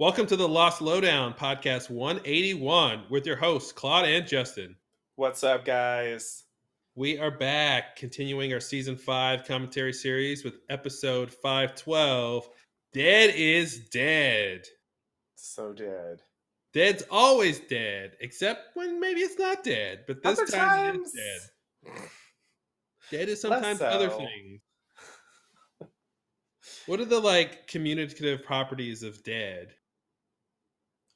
Welcome to the Lost Lowdown podcast 181 with your hosts, Claude and Justin. What's up, guys? We are back continuing our season five commentary series with episode 512 Dead is Dead. So dead. Dead's always dead, except when maybe it's not dead, but this Other time times, it is dead. Dead is sometimes other things. What are the like communicative properties of dead?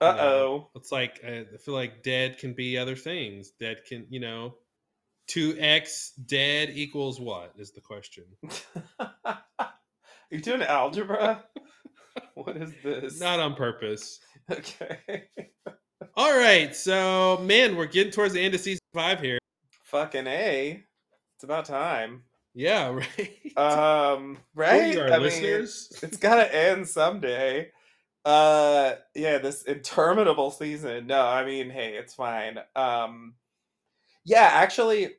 Uh oh. It's like uh, I feel like dead can be other things. Dead can, you know, two x dead equals what is the question? Are you doing algebra? what is this? Not on purpose. okay. All right, so man, we're getting towards the end of season five here. Fucking A. It's about time. Yeah, right. Um, right? our I mean, it's gotta end someday. Uh yeah, this interminable season. No, I mean, hey, it's fine. Um yeah, actually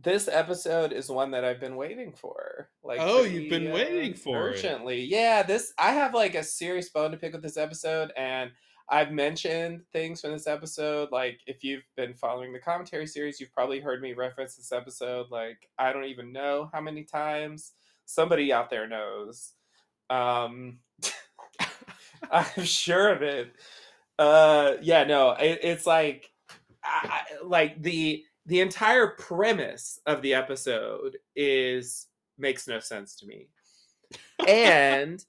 this episode is one that I've been waiting for. Like Oh, you've been waiting for it. urgently. Yeah, this I have like a serious bone to pick with this episode and I've mentioned things from this episode. Like, if you've been following the commentary series, you've probably heard me reference this episode. Like, I don't even know how many times. Somebody out there knows. Um, I'm sure of it. Uh, yeah, no, it, it's like, I, like the the entire premise of the episode is makes no sense to me, and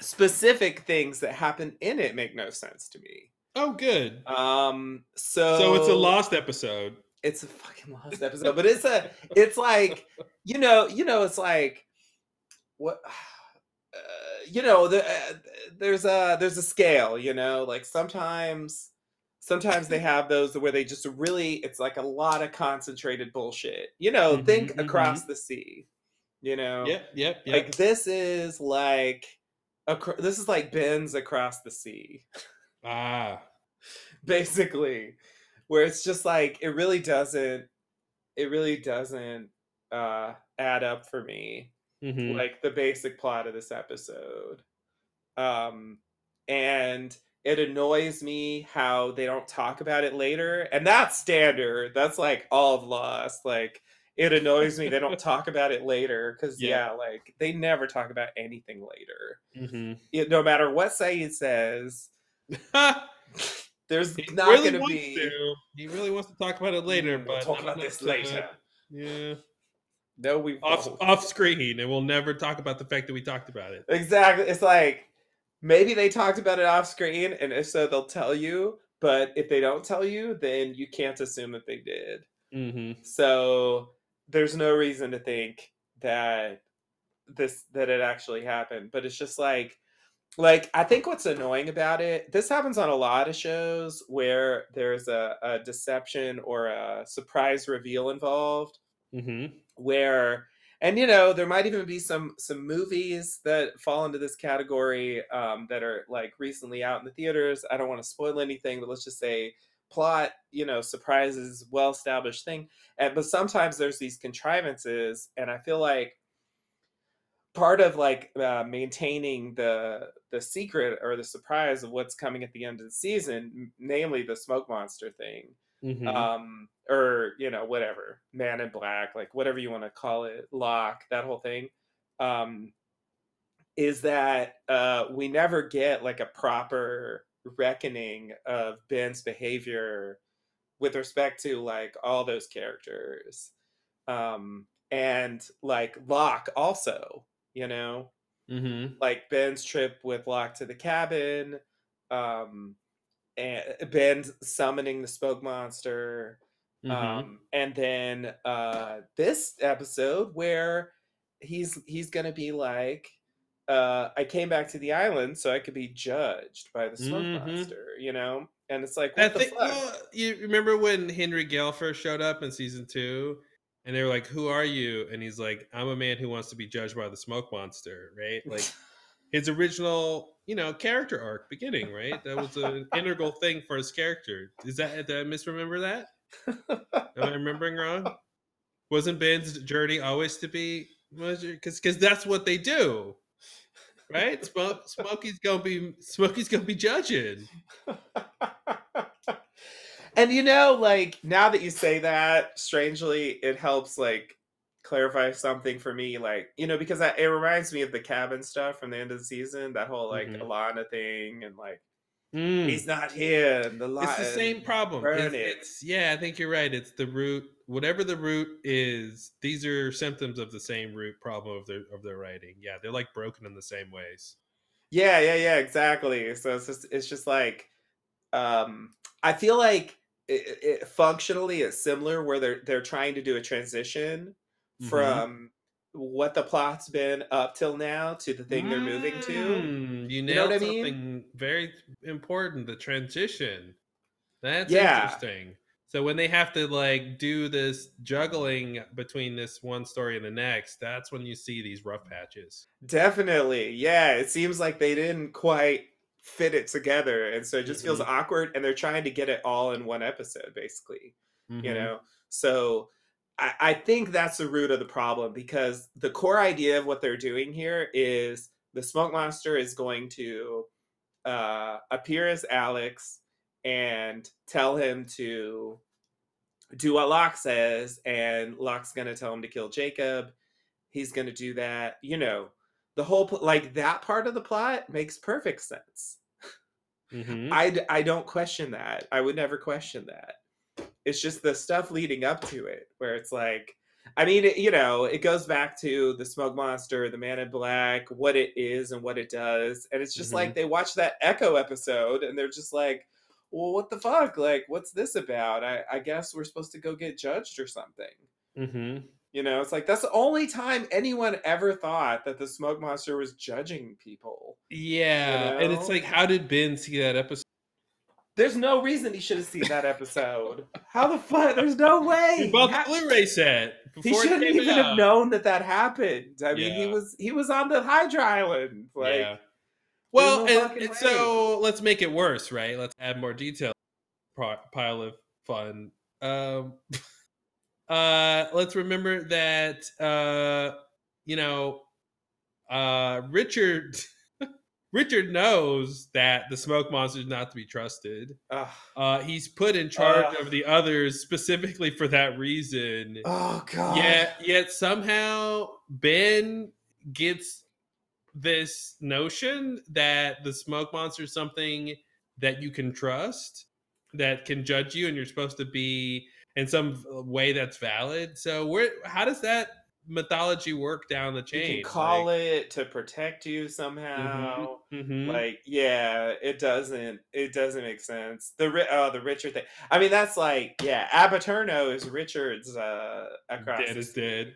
specific things that happen in it make no sense to me. Oh, good. Um, so So it's a lost episode. it's a fucking lost episode, but it's a it's like you know you know it's like what uh, you know the, uh, there's a there's a scale you know like sometimes sometimes they have those where they just really it's like a lot of concentrated bullshit. You know Mhm, think mhm. across the sea you know? Yep, yep, yep. like this is like acro- this is like bends across the sea. Ah, basically where it's just like it really doesn't it really doesn't uh add up for me mhm. like the basic plot of this episode um and it annoys me how they don't talk about it later and that's standard that's like all of lost like it annoys me they don't talk about it later because Yeah. yeah. like they never talk about anything later Mhm. it, no matter what Sayid says there's he not really gonna wants be to. He really wants to talk about it later, we'll but talk about this later Yeah, no we off won't. off screen, and we'll never talk about the fact that we talked about it. Exactly. It's like maybe they talked about it off screen, and if so, they'll tell you. But if they don't tell you, then you can't assume that they did. Mm-hmm. So there's no reason to think that this that it actually happened. But it's just like like I think what's annoying about it, this happens on a lot of shows where there's a, a deception or a surprise reveal involved Mm-hmm. Where and you know there might even be some some movies that fall into this category um, that are like recently out in the theaters. I don't want to spoil anything but let's just say plot you know surprises well established thing. And but sometimes there's these contrivances and i feel like part of like uh, maintaining the the secret or the surprise of what's coming at the end of the season namely the smoke monster thing Mm-hmm. um or you know whatever man in black like whatever you want to call it Locke that whole thing um is that uh we never get like a proper reckoning of ben's behavior with respect to like all those characters um and like locke also you know mm-hmm. like ben's trip with locke to the cabin um and ben summoning the smoke monster Mm-hmm. um and then uh this episode where he's he's gonna be like uh i came back to the island so i could be judged by the smoke Mhm. monster you know and it's like I the think fuck well, you remember when Henry Gale first showed up in season two, and they were like, "Who are you?" And he's like, "I'm a man who wants to be judged by the smoke monster." Right? Like his original, you know, character arc beginning. Right? That was an integral thing for his character. Is that did I misremember that? Am I remembering wrong? Wasn't Ben's journey always to be because because that's what they do. right? Smoke, Smokey's gonna be Smokey's gonna be judging. and you know, like now that you say that, strangely, it helps like clarify something for me. Like you know, because I, it reminds me of the cabin stuff from the end of the season. That whole like Mhm. Ilana thing, and like Mm. he's not here. And the It's the same problem. It's, it. it's- yeah, I think you're right. It's the root. Whatever the root is, these are symptoms of the same root problem of their of their writing. Yeah, they're like broken in the same ways. Yeah, yeah, yeah, exactly. So it's just it's just like um I feel like it, it functionally it's similar where they're they're trying to do a transition Mhm. from what the plot's been up till now to the thing they're moving to. Mm, You know nailed what I mean? something very important. The transition. That's Yeah. interesting. So when they have to like do this juggling between this one story and the next, that's when you see these rough patches. Definitely. Yeah, it seems like they didn't quite fit it together and so it just feels Mhm. awkward and they're trying to get it all in one episode basically. you Mhm. know so I, I think that's the root of the problem because the core idea of what they're doing here is the smoke monster is going to uh, appear as alex and tell him to do what locke says and locke's going to tell him to kill jacob he's going to do that you know the whole like that part of the plot makes perfect sense Mhm. I, I don't question that. I would never question that. It's just the stuff leading up to it where it's like, I mean, it, you know, it goes back to the smoke monster, the man in black, what it is and what it does. And it's just Mhm. like they watch that Echo episode and they're just like, well, what the fuck? Like, what's this about? I, I guess we're supposed to go get judged or something. Mhm. You know, it's like that's the only time anyone ever thought that the smoke monster was judging people. Yeah, and it's like, how did Ben see that episode? There's no reason he should have seen that episode. How the fuck? There's no way. He bought the Blu-ray set. he shouldn't even have out. known that that happened. I mean, he was he was on the Hydra Island. Like, yeah. Well, no and, and so let's make it worse, right? Let's add more detail. Pro- pile of fun. Um, uh, let's remember that uh, you know, uh, Richard. Richard knows that the smoke monster is not to be trusted. Uh, he's put in charge Ugh. of the others specifically for that reason. oh god. Yet, yet somehow Ben gets this notion that the smoke monster is something that you can trust, that can judge you, and you're supposed to be in some way that's valid. So, where how does that mythology work down the You chain? can call it to protect you somehow. hmm Like, yeah, it doesn't. It doesn't make sense. The oh, the Richard thing. I mean, that's like, yeah, Ab Aeterno is Richard's uh across. dead is dead.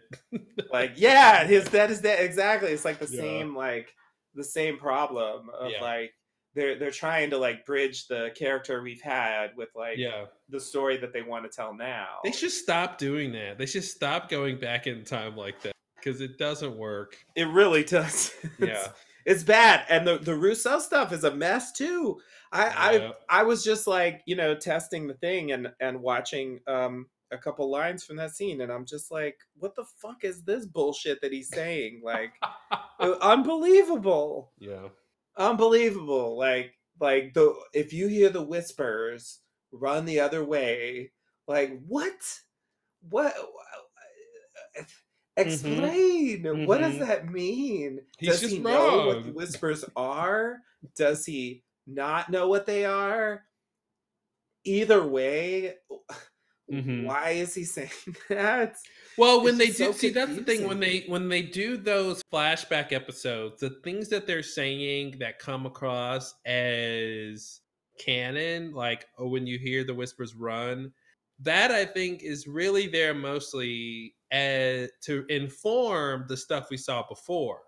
like yeah his dead is dead exactly it's like the Yeah. same like the same problem of Yeah. like they're they're trying to like bridge the character we've had with like yeah, the story that they want to tell now they should stop doing that. They should stop going back in time like that because it doesn't work. it really does Yeah. it's bad and the the Rousseau stuff is a mess too i Yeah. i i was just like you know testing the thing and and watching um a couple lines from that scene and i'm just like what the fuck is this bullshit that he's saying like unbelievable Yeah. Unbelievable like like the if you hear the whispers run the other way like what? What explain what does Mhm. that mean? He's does he know what the whispers are? Does he not know what they are? Either way Mhm. why is he saying that Well, when It's they do so see that's the thing when they when they do those flashback episodes, the things that they're saying that come across as canon, like oh, when you hear the whispers run, that I think is really there mostly as, to inform the stuff we saw before.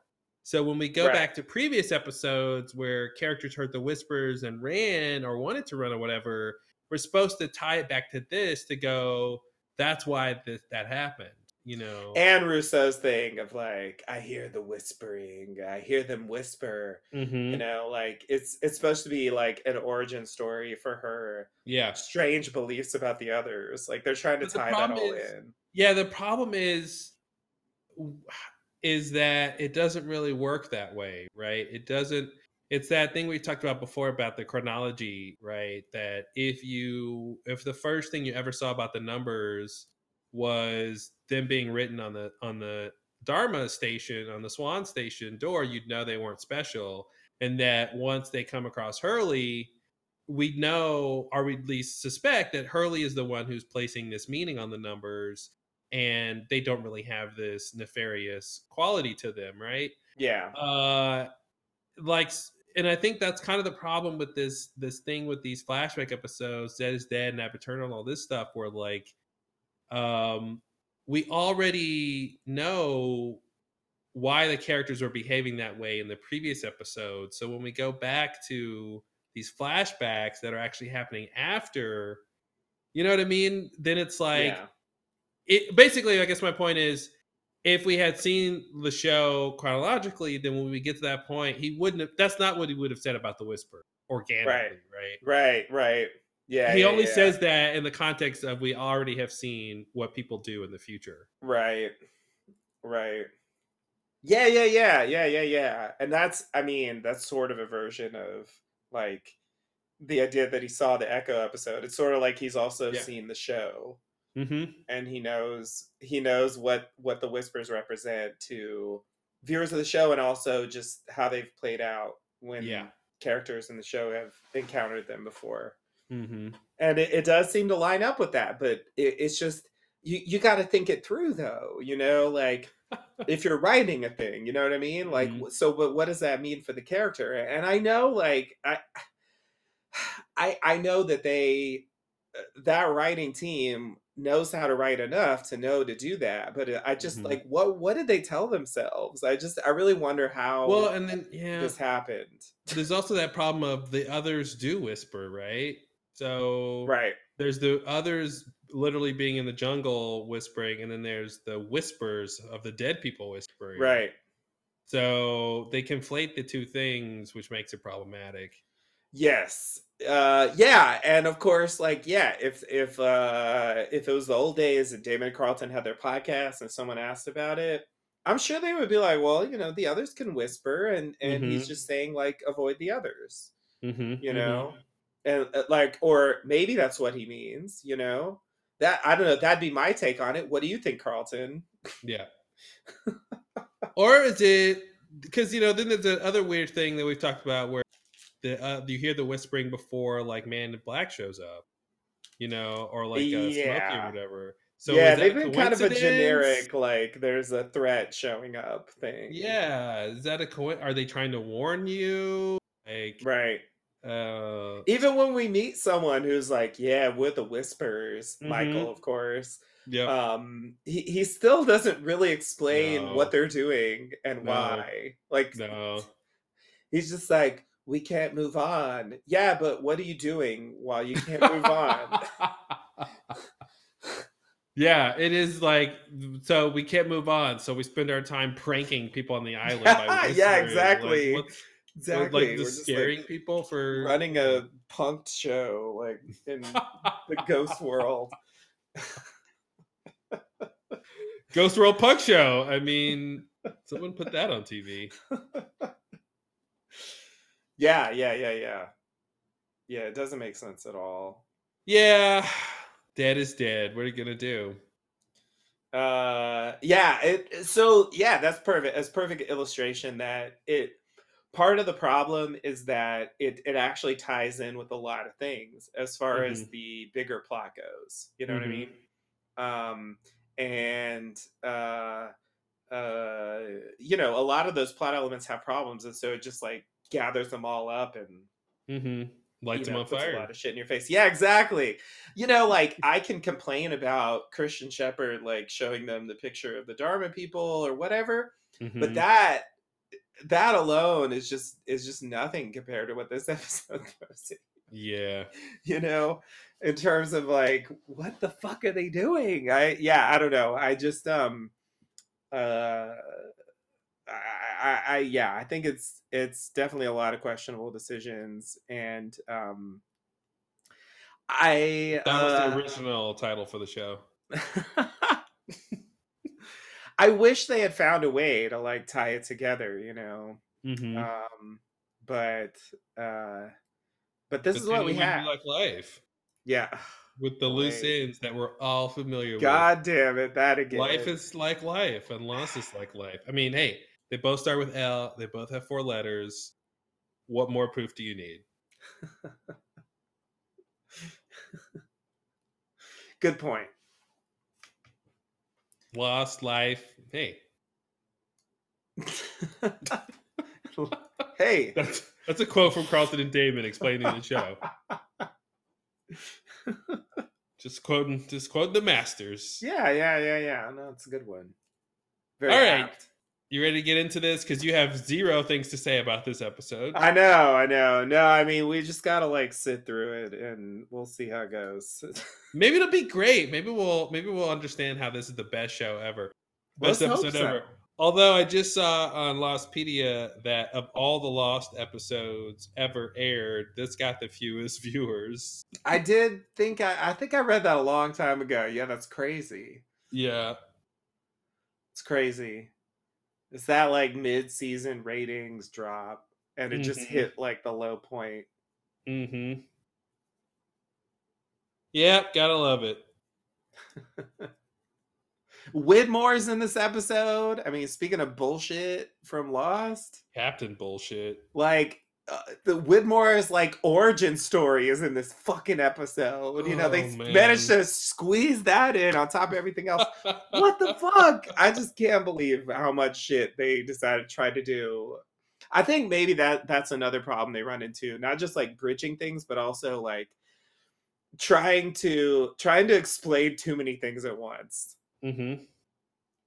So when we go Right. back to previous episodes where characters heard the whispers and ran or wanted to run or whatever, we're supposed to tie it back to this to go. That's why this, that happened. You know. and rousseau's thing of like i hear the whispering i hear them whisper Mhm. you know like it's it's supposed to be like an origin story for her Yeah. strange beliefs about the others like they're trying to But tie that all is- in Yeah. The problem is, is that it doesn't really work that way, right? It doesn't it's that thing we talked about before about the chronology, right? That if you if the first thing you ever saw about the numbers was them being written on the on the Dharma station on the Swan station door, you'd know they weren't special. And that once they come across Hurley, we know, or we at least suspect, that Hurley is the one who's placing this meaning on the numbers, and they don't really have this nefarious quality to them, right? Yeah. Uh, like, and I think that's kind of the problem with this this thing with these flashback episodes, Dead is Dead and Eternal and all this stuff, where like, um, we already know why the characters are behaving that way in the previous episode. So when we go back to these flashbacks that are actually happening after, you know what I mean? Then it's like yeah. it basically I guess my point is if we had seen the show chronologically, then when we get to that point, he wouldn't have that's not what he would have said about the whisper organically, right? Right, right. right. Yeah. He yeah, only yeah. says that in the context of we already have seen what people do in the future. Right. Right. Yeah, yeah, yeah, yeah, yeah, yeah. And that's I mean, that's sort of a version of like the idea that he saw the Echo episode. It's sort of like he's also Yeah. seen the show Mm-hmm. and he knows he knows what what the whispers represent to viewers of the show and also just how they've played out when Yeah. characters in the show have encountered them before. Mm-hmm. and it, it does seem to line up with that but it, it's just you you got to think it through though you know like if you're writing a thing you know what i mean like Mhm. so but what does that mean for the character and i know like i i i know that they uh, that writing team knows how to write enough to know to do that but uh, i just Mhm. like what what did they tell themselves i just i really wonder how Well, and then yeah, this happened there's also that problem of the others do whisper, right? So right there's the others literally being in the jungle whispering, and then there's the whispers of the dead people whispering. right So they conflate the two things, which makes it problematic. Yes. Uh yeah, and of course like yeah, if if uh if it was the old days and Damon Carlton had their podcast and someone asked about it, I'm sure they would be like, well, you know, the others can whisper and and he's Mhm. just saying like avoid the others, Mm-hmm, you know? And uh, like or maybe that's what he means, you know? That I don't know, that'd be my take on it. What do you think, Carlton? Yeah. or is it because you know then there's the other weird thing that we've talked about where the uh, you hear the whispering before like Man in Black shows up, you know, or like uh, Smokey Yeah. or whatever. So yeah, they've been kind of a generic like there's a threat showing up thing. Yeah, is that a co? Are they trying to warn you? Like, Right. uh, even when we meet someone who's like, yeah, we're the whispers, Mhm. Michael, of course, yeah, um, he, he still doesn't really explain No. what they're doing and No. why. Like, no, he's just like, we can't move on. Yeah, but what are you doing while you can't move on? yeah, it is like so we can't move on, so we spend our time pranking people on the island. By Yeah, whispering. Like, exactly. exactly. like just just scaring like people for running a punked show, like in the ghost world. Ghost World Punk Show. I mean, someone put that on TV. Yeah, yeah, yeah, yeah. Yeah, it doesn't make sense at all. Yeah, dead is dead. What are you gonna do? uh yeah it so yeah that's perfect that's perfect illustration that it part of the problem is that it it actually ties in with a lot of things as far as the bigger plot goes you know what i Mhm. mean um and uh uh you know a lot of those plot elements have problems and so it just like gathers them all up and Mm-hmm. Lights you them know, on puts a lot of shit in your face. Yeah, exactly. You know, like I can complain about Christian Shepherd like showing them the picture of the Dharma people or whatever, but Mhm. that that alone is just is just nothing compared to what this episode goes. yeah. You know, in terms of like what the fuck are they doing? I yeah, I don't know. I just um uh I, I, I yeah, I think it's it's definitely a lot of questionable decisions, and um, I That was uh, the original title for the show. I wish they had found a way to like tie it together, you know. Mhm. Um, but uh, but this But is what we have. like life yeah. with the loose ends that we're all familiar with. God damn it, that again. Life is like life, and loss is like life. I mean, hey, they both start with L. They both have four letters. What more proof do you need? good point. Lost life. Hey, hey. that's that's a quote from Carlton and Damon explaining the show. Just quoting, just quoting the masters. Yeah, yeah, yeah, yeah. No, it's a good one. Very All right. apt. You ready to get into this? Because you have zero things to say about this episode. I know, I know. No, I mean, we just gotta like sit through it, and we'll see how it goes. Maybe it'll be great. Maybe we'll maybe we'll understand how this is the best show ever. Best Let's episode so. ever. Although I just saw on Lostpedia that of all the Lost episodes ever aired, this got the fewest viewers. I did think I, I think I read that a long time ago. Yeah, that's crazy. Yeah. It's crazy. It's that like mid-season ratings drop, and it just Mhm. hit like the low point. Mm-hmm. Yep, gotta love it. Widmore's in this episode. I mean, speaking of bullshit from Lost, Captain bullshit. like uh, the Widmore's like origin story is in this fucking episode. You know, they Oh, s- man. managed to squeeze that in on top of everything else. what the fuck? I just can't believe how much shit they decided to try to do. I think maybe that that's another problem they run into. Not just like bridging things, but also like trying to trying to explain too many things at once. mm-hmm.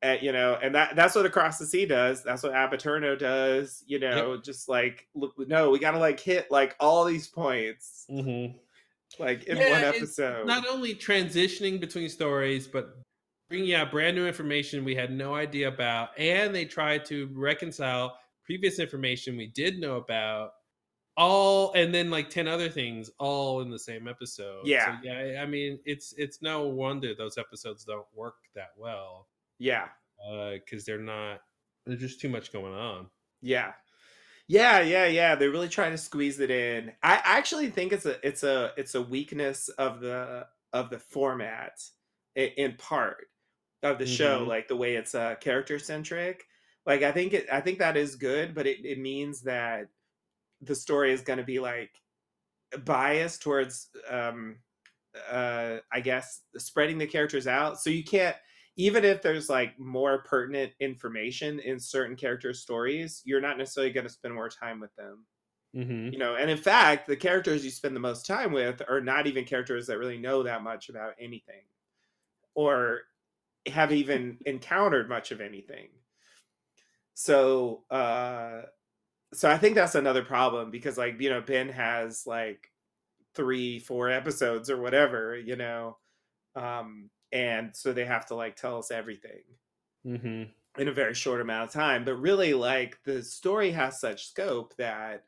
Uh, you know, and that that's what Across the Sea does. That's what Ab Aeterno does. You know, just like look, no, we got to like hit like all these points Mm-hmm. like in Yeah, one it's episode. Not only transitioning between stories, but bringing out brand new information we had no idea about, and they tried to reconcile previous information we did know about, all and then like ten other things all in the same episode. So, Yeah. yeah. I mean, it's it's no wonder those episodes don't work that well yeah, because they're not. There's just too much going on. Yeah. Yeah, yeah, yeah. They're really trying to squeeze it in. I actually think it's a it's a it's a weakness of the of the format in, in part of the show, Mhm. like the way it's uh character centric. Like I think it I think that is good, but it, it means that the story is gonna be like biased towards um uh I guess spreading the characters out. So you can't even if there's like more pertinent information in certain characters' stories, you're not necessarily going to spend more time with them. Mm-hmm. You know, and in fact, the characters you spend the most time with are not even characters that really know that much about anything or have even encountered much of anything. So, uh so I think that's another problem because like, you know, Ben has like 3 4 episodes or whatever, you know. Um and so they have to like tell us everything Mm-hmm. in a very short amount of time but really like the story has such scope that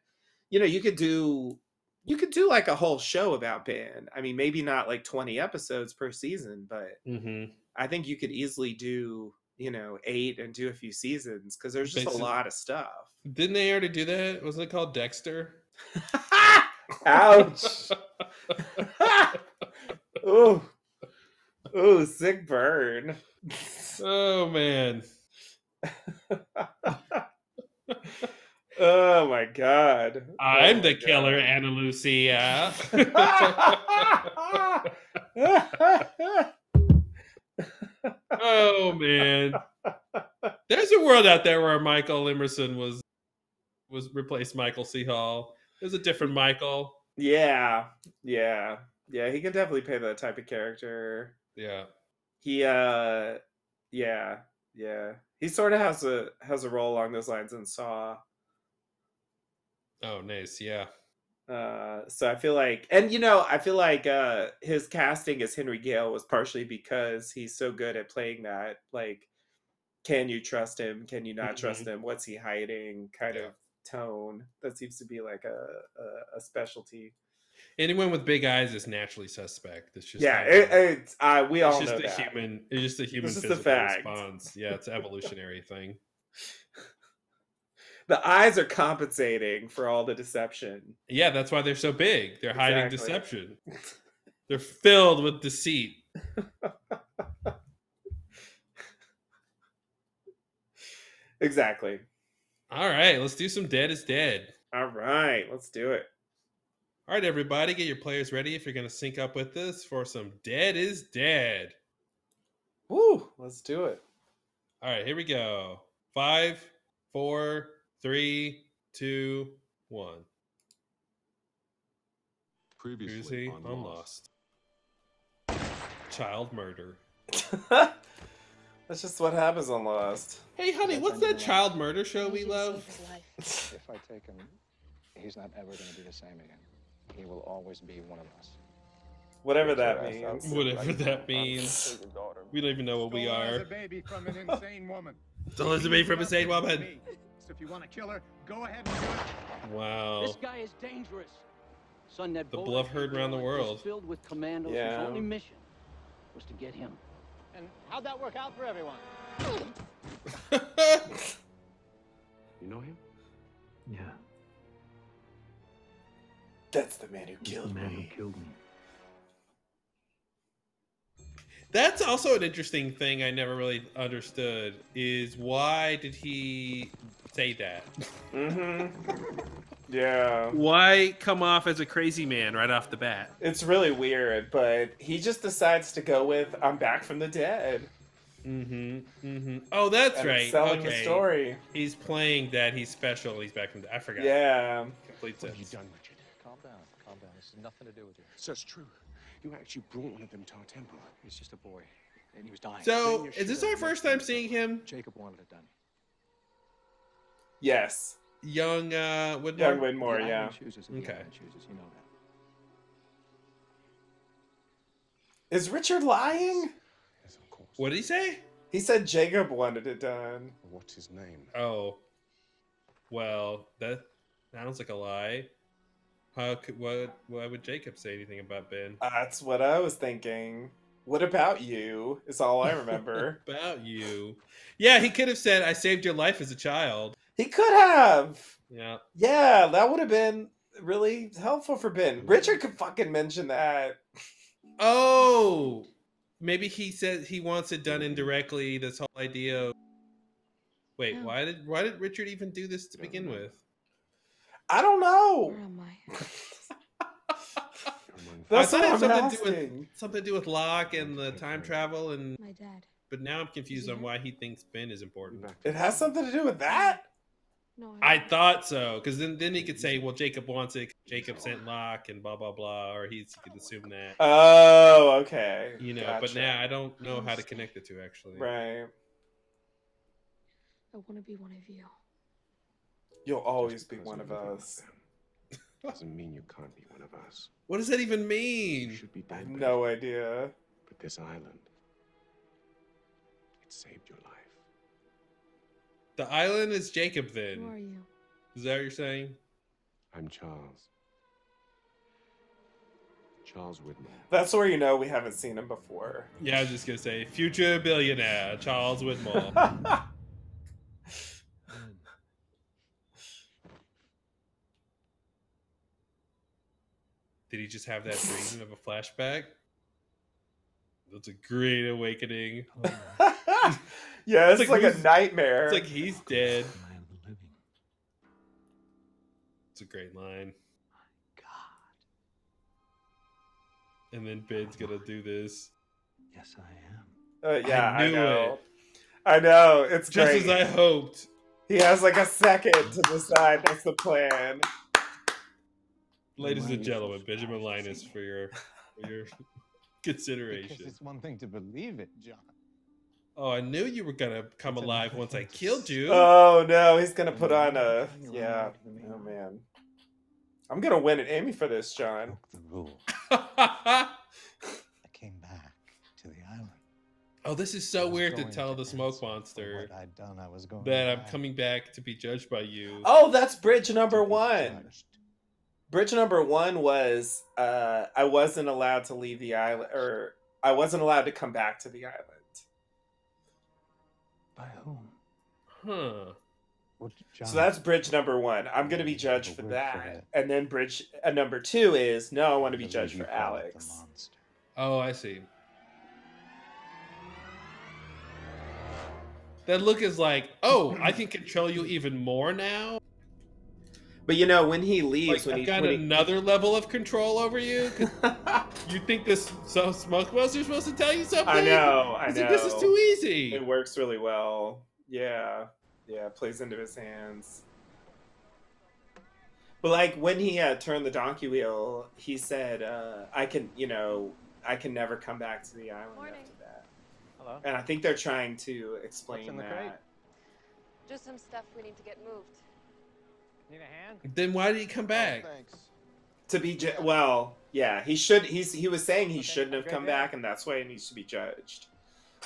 you know you could do you could do like a whole show about ben i mean maybe not like 20 episodes per season but Mm-hmm. i think you could easily do you know eight and do a few seasons because there's just Basi- a lot of stuff Didn't they already do that? Wasn't it called Dexter? ouch ooh ooh sick burn oh man. oh my god I'm Oh the my killer, God. Ana Lucia. oh man. There's a world out there where Michael Emerson was was replaced Michael C. Hall. There's a different Michael. yeah, yeah, yeah. He can definitely play that type of character. Yeah. He, uh, yeah, yeah. He sort of has a has a role along those lines in Saw. Oh, nice. Yeah. Uh, so I feel like, and you know, I feel like uh, his casting as Henry Gale was partially because he's so good at playing that. Like, can you trust him? Can you not trust him? What's he hiding? Kind Yeah. of tone. That seems to be like a a, a specialty. Anyone with big eyes is naturally suspect. It's just yeah, it, it's uh, we all it's know just a that. human. It's just a human physical response. Yeah, it's an evolutionary thing. The eyes are compensating for all the deception. Yeah, that's why they're so big. They're hiding deception. They're filled with deceit. Exactly. All right, let's do some dead is dead. All right, let's do it. All right, everybody, get your players ready if you're going to sync up with us for some dead is dead. Woo, let's do it. All right, here we go. Five, four, three, two, one. Previously Previously on on Lost. Lost. Child murder. That's just what happens on Lost. Hey, honey, what's that child murder show we love? save his life. If I take him, he's not ever going to be the same again. He will always be one of us. Whatever Get that your ass means. there Whatever right that means. Your daughter. We don't even know what we Stole as are. a baby from an insane woman. Stole as a baby from a insane woman. So if you want to kill her, go ahead and do it. Wow. This guy is dangerous. Son, that The boat bluff heard around the world. was filled with commandos Yeah. whose only mission was to get him. And how'd that work out for everyone? You know him? Yeah, That's the man who killed the man me. who killed me. That's also an interesting thing I never really understood is why did he say that? Mm-hmm. Yeah. Why come off as a crazy man right off the bat? It's really weird, but he just decides to go with "I'm back from the dead." Mm-hmm. Mm-hmm. Oh, that's and right. it's selling okay. the story. He's playing that he's special. He's back from. The, I forgot. Yeah. Complete What have you done, Richard? Has nothing to do with you. So it's true. You actually brought one of them to our temple. He's just a boy, and he was dying. So, is this our first time seeing him? Jacob wanted it done. Yes. Young uh Woodmore? Young Winmore. The Yeah. chooses Okay. island chooses. You know that. Is Richard lying? Yes, of course. What did he say? He said Jacob wanted it done. What's his name? Oh. Well, that sounds like a lie. How could what why would Jacob say anything about Ben? That's what I was thinking. What about you? Is all I remember. about you. Yeah, he could have said I saved your life as a child. he could have. Yeah. Yeah, that would have been really helpful for Ben. Richard could fucking mention that. Oh, maybe he said he wants it done indirectly. This whole idea. Of... Wait, No. why did why did Richard even do this to begin with? I don't know. Where am I? That's I thought it I'm something to do asking. with something to do with Locke and the time travel, and My dad. but now I'm confused on why he thinks Ben is important. back It has something to do with that? No, I don't. thought so, because then then he could say, well, Jacob wants it. Jacob sent Locke, and blah blah blah, or he's he could assume that. Oh, okay. you know, but Gotcha. now I don't know how to connect the two actually. Right. I want to be one of you. You'll always be one of us. Doesn't mean you can't be one of us. What does that even You mean? should be I dead. no idea. But this island, it saved your life. The island is Jacob. Then. Who are Then you? is that what you're saying? I'm Charles. Charles Widmore. That's where you know we haven't seen him before. Yeah, I was just gonna say future billionaire Charles Widmore. Did he just have that dream of a flashback? That's a great awakening. yeah, it's, It's like, like a nightmare. It's like he's dead. I am the living. It's a great line. God. And then Ben's gonna do this. Yes, I am. Uh, yeah, I, knew know. it. I know. It's Just great. as I hoped. He has like a second to decide what's the plan. Ladies and are you so gentlemen, Benjamin surprised? Linus for your for your Because consideration. it's one thing to believe it, John. Oh, I knew you were gonna come It's alive once I killed you. Oh no, he's gonna put on a yeah. Oh man, I'm gonna win an Emmy for this, John. The rule. I came back to the island. oh, this is so weird to going tell the smoke monster What I'd done, I was going that I'm coming back to be judged by you. Oh, that's bridge number one. judged. Bridge number one was uh, I wasn't allowed to leave the island, or I wasn't allowed to come back to the island. By whom? Huh. So that's bridge number one. I'm going to be judged for that. And then bridge uh, number two is no, I want to be judged for call it the Alex. Oh, I see. That look is like, oh, I can control you even more now. But you know, when he Like, leaves, when I've he, got when he- another level of control over you. You think this so Smoke Buster's supposed to tell you something? I know, I know. like, this is too easy. It works really well. Yeah, yeah, plays into his hands. But like when he uh, turned the donkey wheel, he said, uh, "I can, you know, I can never come back to the island Morning. after that." Hello. And I think they're trying to explain in the that. crate? Just some stuff we need to get moved. Need a hand? Then why did he come oh, back? thanks. To be ju- well, yeah, he should. He's he was saying he Okay, shouldn't have come back, and that's why he needs to be judged.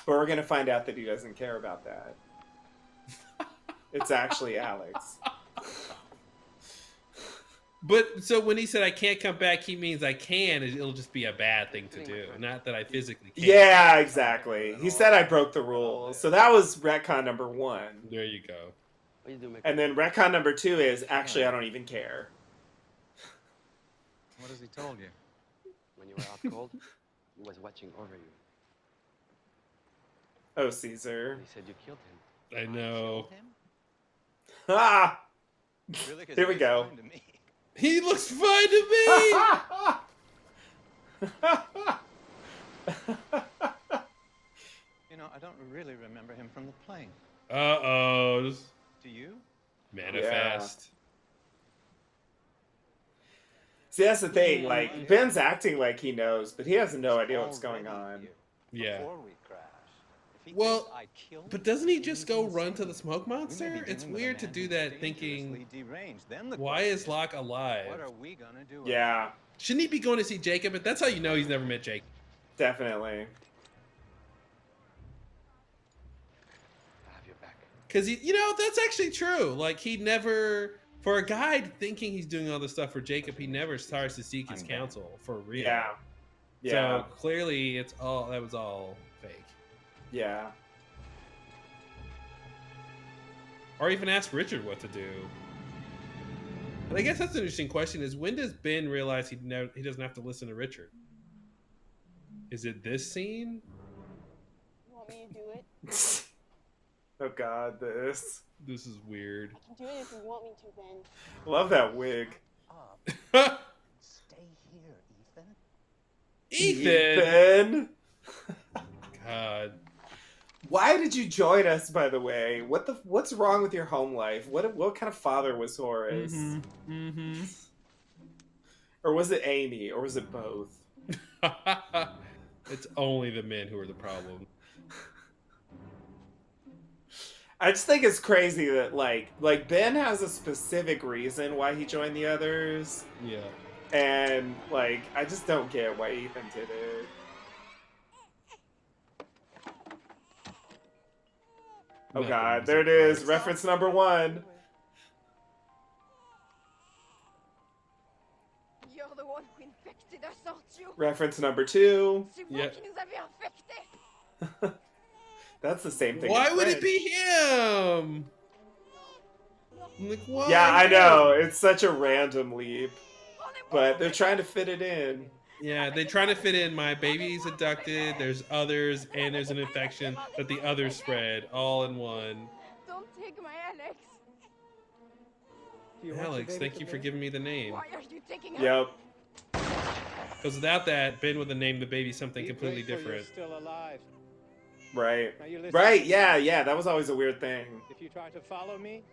But we're gonna find out that he doesn't care about that. it's actually Alex. But so when he said I can't come back, he means I can. it- It'll just be a bad thing to do, not that I physically can. Yeah, exactly. He said I broke the rules. So that was retcon number one. There you go. What you do, And then retcon number two is actually I don't even care. What has he told you? When you were out cold, he was watching over you. Oh, Caesar. And he said you killed him. I know. Killed him? Ah! Really? 'Cause Here he we looks go. fine to me. He looks fine to me. You know, I don't really remember him from the plane. Uh oh. Do you? Manifest. See, that's the thing. Like Ben's acting like he knows, but he has no idea what's going on. Yeah. Before we crash. If he Well, thinks I killed But doesn't he just go run to the smoke We may be monster? It's dealing with a weird to do that thinking, dangerously deranged. Then the why is question Locke alive? What are we gonna do? Yeah, Shouldn't he be going to see Jacob? But that's how you know he's never met Jacob. definitely. I have your back. Because he, you know, that's actually true. Like he never, for a guy thinking he's doing all this stuff for Jacob, he never starts to seek his counsel for real. Yeah. Yeah. So clearly, it's all that was all fake. Yeah. Or even ask Richard what to do. But I guess that's an interesting question: is when does Ben realize he never he doesn't have to listen to Richard? Is it this scene? You want me to do it? oh God, this. This is weird. I can do it if you want me to, Ben. Love that wig. Stay here, Ethan. Ethan. Ethan. God. Why did you join us? By the way, what the what's wrong with your home life? What what kind of father was Horace? Mm-hmm. Mm-hmm. Or was it Amy? Or was it both? it's only the men who are the problem. I just think it's crazy that like like Ben has a specific reason why he joined the others, Yeah. and like I just don't get why Ethan did it. Oh Nothing God, there it is. Reference number one. You're the one who infected us, aren't you? Reference number two. Yeah. That's the same thing. Why would it be him? I'm like, why? Yeah, I know. It's such a random leap, but they're trying to fit it in. Yeah, they're trying to fit in my baby's abducted, there's others, and there's an infection that the others spread all in one. Don't take my Alex. You Alex, thank you for giving me the name. Why are you taking her? Yep. Because without that, Ben would have named the baby something completely different. still alive. Right. Now you listen Right. Yeah. Yeah. That was always a weird thing. If you try to follow me,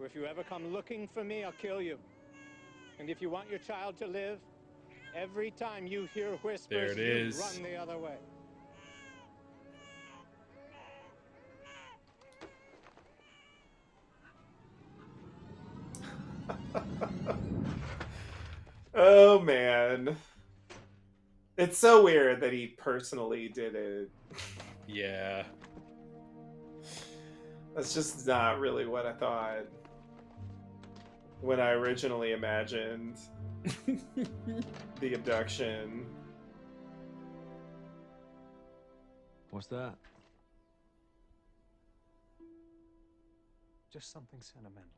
or if you ever come looking for me, I'll kill you. And if you want your child to live, every time you hear whispers, There it you is. run the other way. Oh man. It's so weird that he personally did it. Yeah. That's just not really what I thought when I originally imagined. the abduction. What's that? Just something sentimental.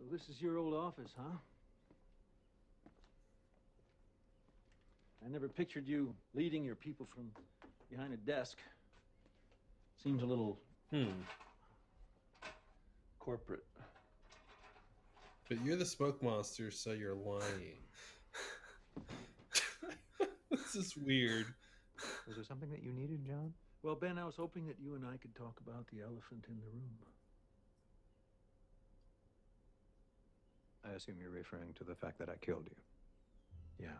So this is your old office, huh? I never pictured you leading your people from behind a desk. Seems a little Hmm. corporate. But you're the smoke monster, so you're lying. this is weird. Was there something that you needed, John? Well, Ben, I was hoping that you and I could talk about the elephant in the room. I assume you're referring to the fact that I killed you. Yeah.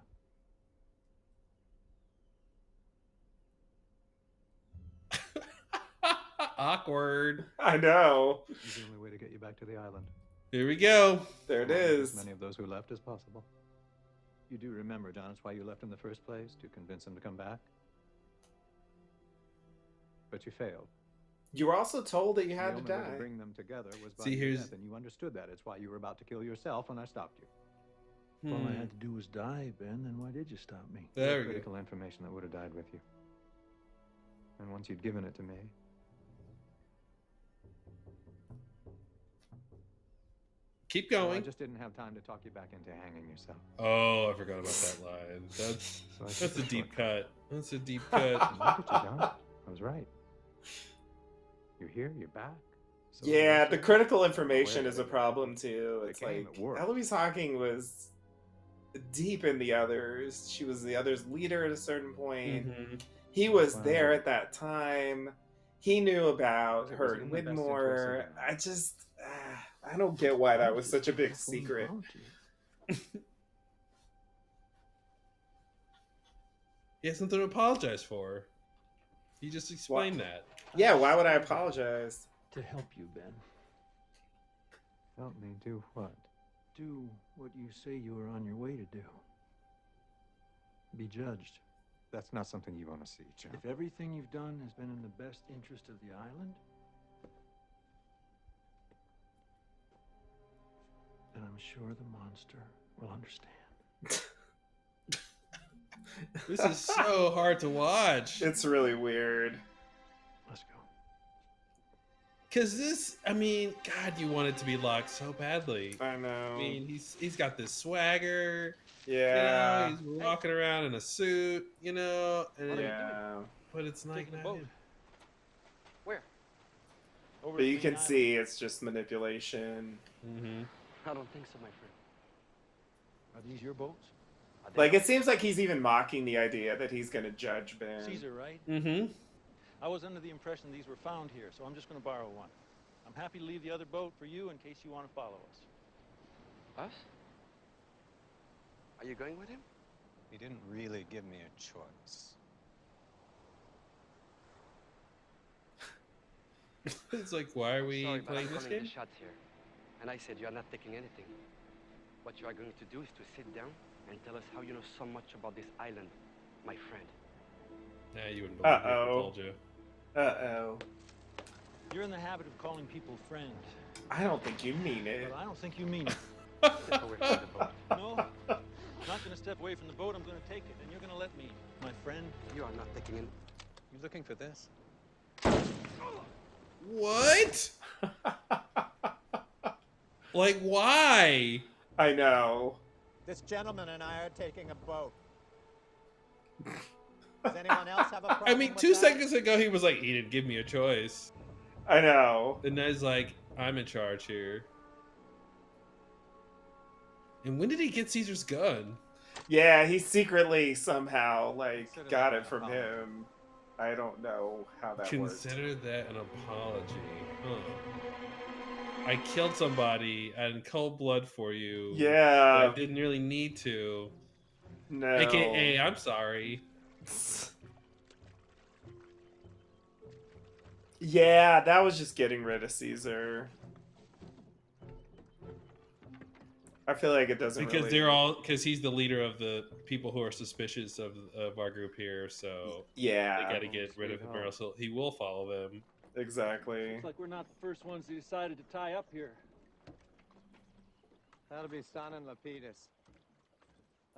Awkward. I know. It's the only way to get you back to the island. Here we go. There it I want to get is. As many of those who left as possible. You do remember, John, it's why you left in the first place, to convince them to come back? But you failed. You were also told that you the had to only way die. to bring them together was by See, your here's- death, and you understood that. It's why you were about to kill yourself when I stopped you. If all I Hmm. had to do was die, Ben, then why did you stop me? You There we go. critical information that would have died with you. And once you'd given it to me, Keep well, I going. just didn't have time to talk you back into hanging yourself. Oh, I forgot about that line. That's So I took that's the a deep shortcut. cut. That's a deep Look cut. at you, John. I was right. You're here. You're back. So Yeah, the critical information is a wait, wait. problem too. It's like it. Eloise Hawking was deep in the others. She was the others' leader at a certain point. Mhm. He was Wow. there at that time. He knew about It her in and the best interest of Widmore. I just, ah, I don't get why that was such a big secret. He has something to apologize for. He just explained that. Yeah, why would I apologize? To help you, Ben. Help me do what? Do what you say you are on your way to do. Be judged. That's not something you want to see, John. If everything you've done has been in the best interest of the island, then I'm sure the monster will understand. This is so hard to watch. It's really weird. Let's go. Cause this, I mean, God, you want it to be Locke so badly. I know. I mean, he's he's got this swagger. yeah. You know, he's walking around in a suit, you know, and yeah. but it's like Taking a not him. Where? Over But you can island. see it's just manipulation. Mm-hmm. I don't think so, my friend. Are these your boats? Are they Like yours? it seems like he's even mocking the idea that he's gonna judge Ben. Caesar, right? Mm-hmm. I was under the impression these were found here, so I'm just going to borrow one. I'm happy to leave the other boat for you in case you want to follow us. Us? Are you going with him? He didn't really give me a choice. it's like, why are we Sorry, but playing I'm this calling game? the shots here. And I said you are not taking anything. What you are going to do is to sit down and tell us how you know so much about this island, my friend. Yeah, you wouldn't believe me if I Uh-oh. told you. Uh oh. You're in the habit of calling people friend, I don't think you mean it. but I don't think you mean it. Step away from the boat. No, I'm not going to step away from the boat. I'm going to take it, and you're going to let me, my friend. You are not taking it. You're looking for this? What? like, why? I know. This gentleman and I are taking a boat. Does anyone else have a problem I mean, with two that? seconds ago he was like, he didn't give me a choice. I know. And now he's like, I'm in charge here. And when did he get Caesar's gun? Yeah, he secretly somehow like Consider got it from apology. him. I don't know how that works. Consider that an apology. Huh. I killed somebody in cold blood for you. Yeah. I didn't really need to. No. AKA, I'm sorry. Yeah, that was just getting rid of Caesar. I feel like it doesn't because really- they're all because he's the leader of the people who are suspicious of of our group here. So Yeah. they got to get rid of him, or else he will follow them. Exactly. Looks like we're not the first ones who decided to tie up here. That'll be Sun and Lapidus.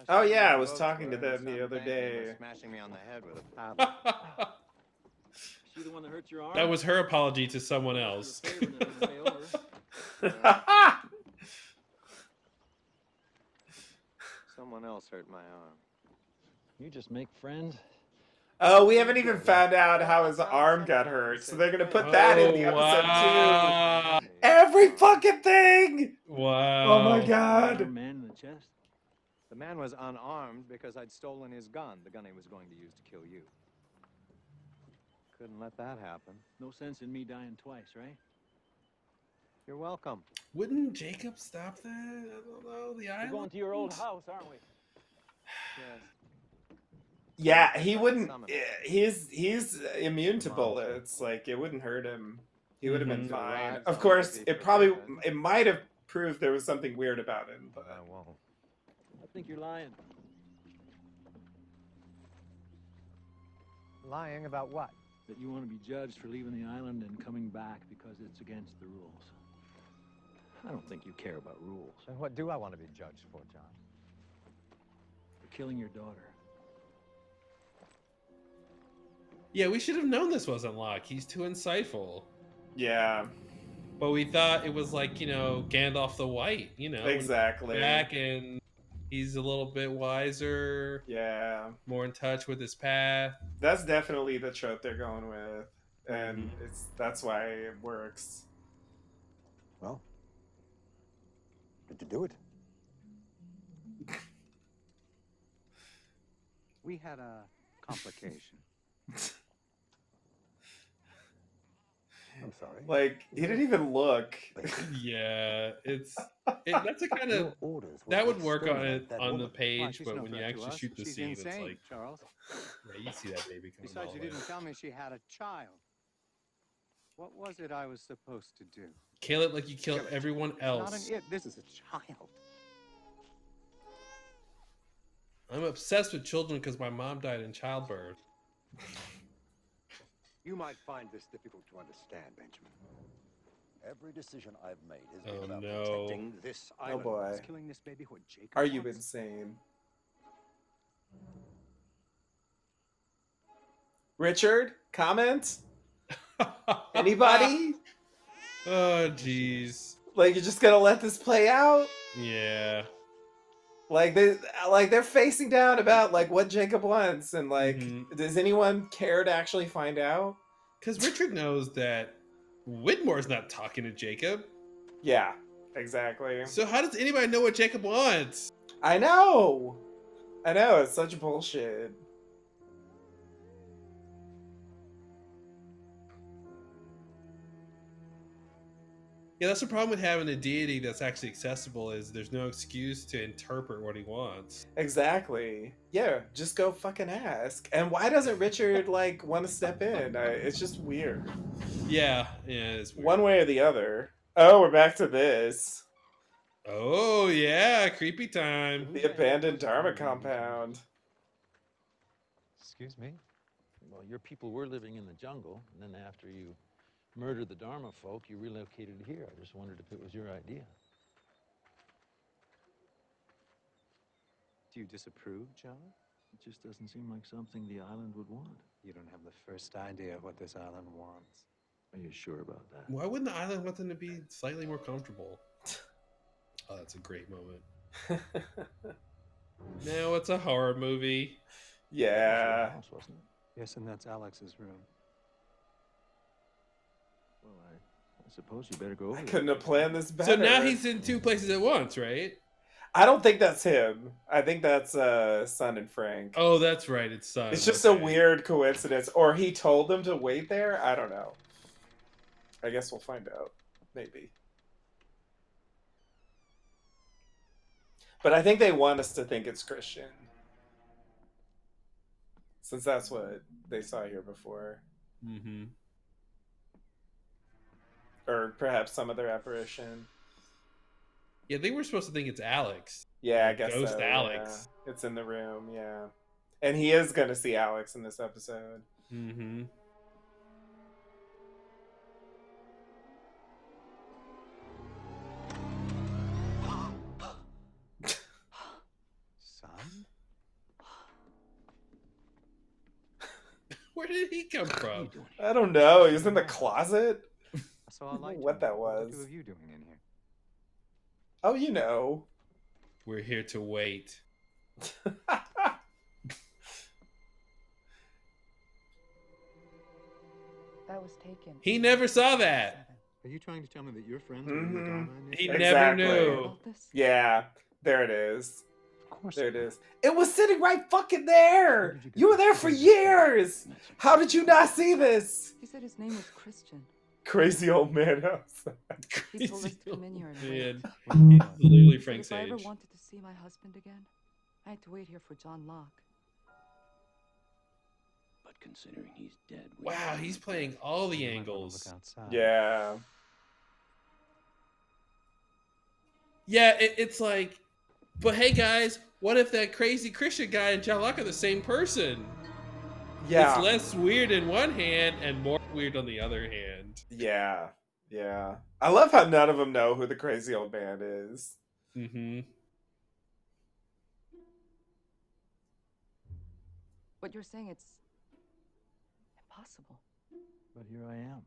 Oh yeah, I was talking to them the other day. Smashing me on the head with a paddle. She the one that hurt your arm? That was her apology to someone else. Favor and then on the way over. Someone else hurt my arm. You just make friends. Oh, we haven't even found out how his arm got hurt, so they're gonna put that in the Oh, episode wow. too. Every fucking thing. Wow. Oh my god. Man in the chest. The man was unarmed because I'd stolen his gun, the gun he was going to use to kill you. Couldn't let that happen. No sense in me dying twice, right? You're welcome. Wouldn't Jacob stop that? I don't know. The We're going to your old house, aren't we? Yes. Yeah, he wouldn't. Summon. eh, He's he's immune to bullets. Like it wouldn't hurt him. He would have been Mhm. fine. Right, Of course, it'd be it probably it might have proved there was something weird about him. But But I won't. I think you're lying. Lying about what? That you want to be judged for leaving the island and coming back because it's against the rules. I don't think you care about rules. Then what do I want to be judged for, John? For killing your daughter. Yeah, we should have known this wasn't Locke. He's too insightful. yeah, But we thought it was like you know Gandalf the White. You know, exactly. Back and he's a little bit wiser, Yeah, more in touch with his path. that's definitely the trope they're going with, and Mm-hmm. it's that's why it works. Well, did you do it? We had a complication. I'm sorry. Like he didn't even look. Yeah, it's it, that's a kind of Your orders were that would work on it that on the page, she's but when you actually shoot the She's scene, it's like Charles. yeah, you see that baby coming. Besides, you way. didn't tell me she had a child. What was it I was supposed to do? Kill it like you kill Kill everyone It's Not else. an it. This is a child. I'm obsessed with children because my mom died in childbirth. You might find this difficult to understand, Benjamin. Every decision I've made has been Oh, about no. protecting this Oh island. boy, Is killing this baby what Jacob are you wants? insane? Richard, comment? Anybody? Oh jeez. Like you're just gonna let this play out? Yeah. Like they like they're facing down about like what Jacob wants and like Mhm. does anyone care to actually find out? Because Richard knows that Widmore's not talking to Jacob. Yeah, exactly. So how does anybody know what Jacob wants? I know. I know, it's such bullshit. Yeah, that's the problem with having a deity that's actually accessible is there's no excuse to interpret what he wants. Exactly. Yeah, just go fucking ask. And why doesn't Richard like want to step in? I, it's just weird. Yeah, yeah, it's weird. One way or the other. Oh, we're back to this. Oh yeah, creepy time. The abandoned Dharma compound. Excuse me? Well, your people were living in the jungle, and then after you murdered the Dharma folk, you relocated here. I just wondered if it was your idea. Do you disapprove, John? It just doesn't seem like something the island would want. You don't have the first idea what this island wants. Are you sure about that? Why wouldn't the island want them to be slightly more comfortable? Oh, that's a great moment. Now it's a horror movie. yeah. House. Yes, and that's Alex's room. Well, I, I suppose you better go over I couldn't have planned this better. So now he's in two places at once, right? I don't think that's him. I think that's uh Sun and Frank. Oh, that's right. It's Sun. It's just a weird coincidence. Or he told them to wait there. I don't know. I guess we'll find out. Maybe. But I think they want us to think it's Christian. Since that's what they saw here before. Mm-hmm. Or perhaps some other apparition. Yeah, they were supposed to think it's Alex. Yeah, I guess Ghost so, Alex. yeah. It's in the room, yeah. And he is gonna see Alex in this episode. Mm-hmm. Son? Where did he come from? I don't know. He's in the closet. I saw a light. what John. that What are was. two of you doing in here? Oh, you know. We're here to wait. That was taken. He never saw that. Are you trying to tell me that your friends were in the Mhm. Dharma He initiative? never Exactly. knew. Yeah, there it is. Of course. There it is. It was sitting right fucking there. You were there for years. How did you not see this? He said his name was Christian. Crazy old man house. He told us to come in here and wait. Man, he's literally But Frank's if I ever age. wanted to see my husband again, I had to wait here for John Locke. But considering he's dead, Wow, he's playing all the You might wanna angles. Yeah. Yeah, it, it's like, but hey guys, what if that crazy Christian guy and John Locke are the same person? Yeah. It's less weird in one hand and more weird on the other hand. Yeah. Yeah. I love how none of them know who the crazy old man is. Mm-hmm. But you're saying it's impossible. But here I am.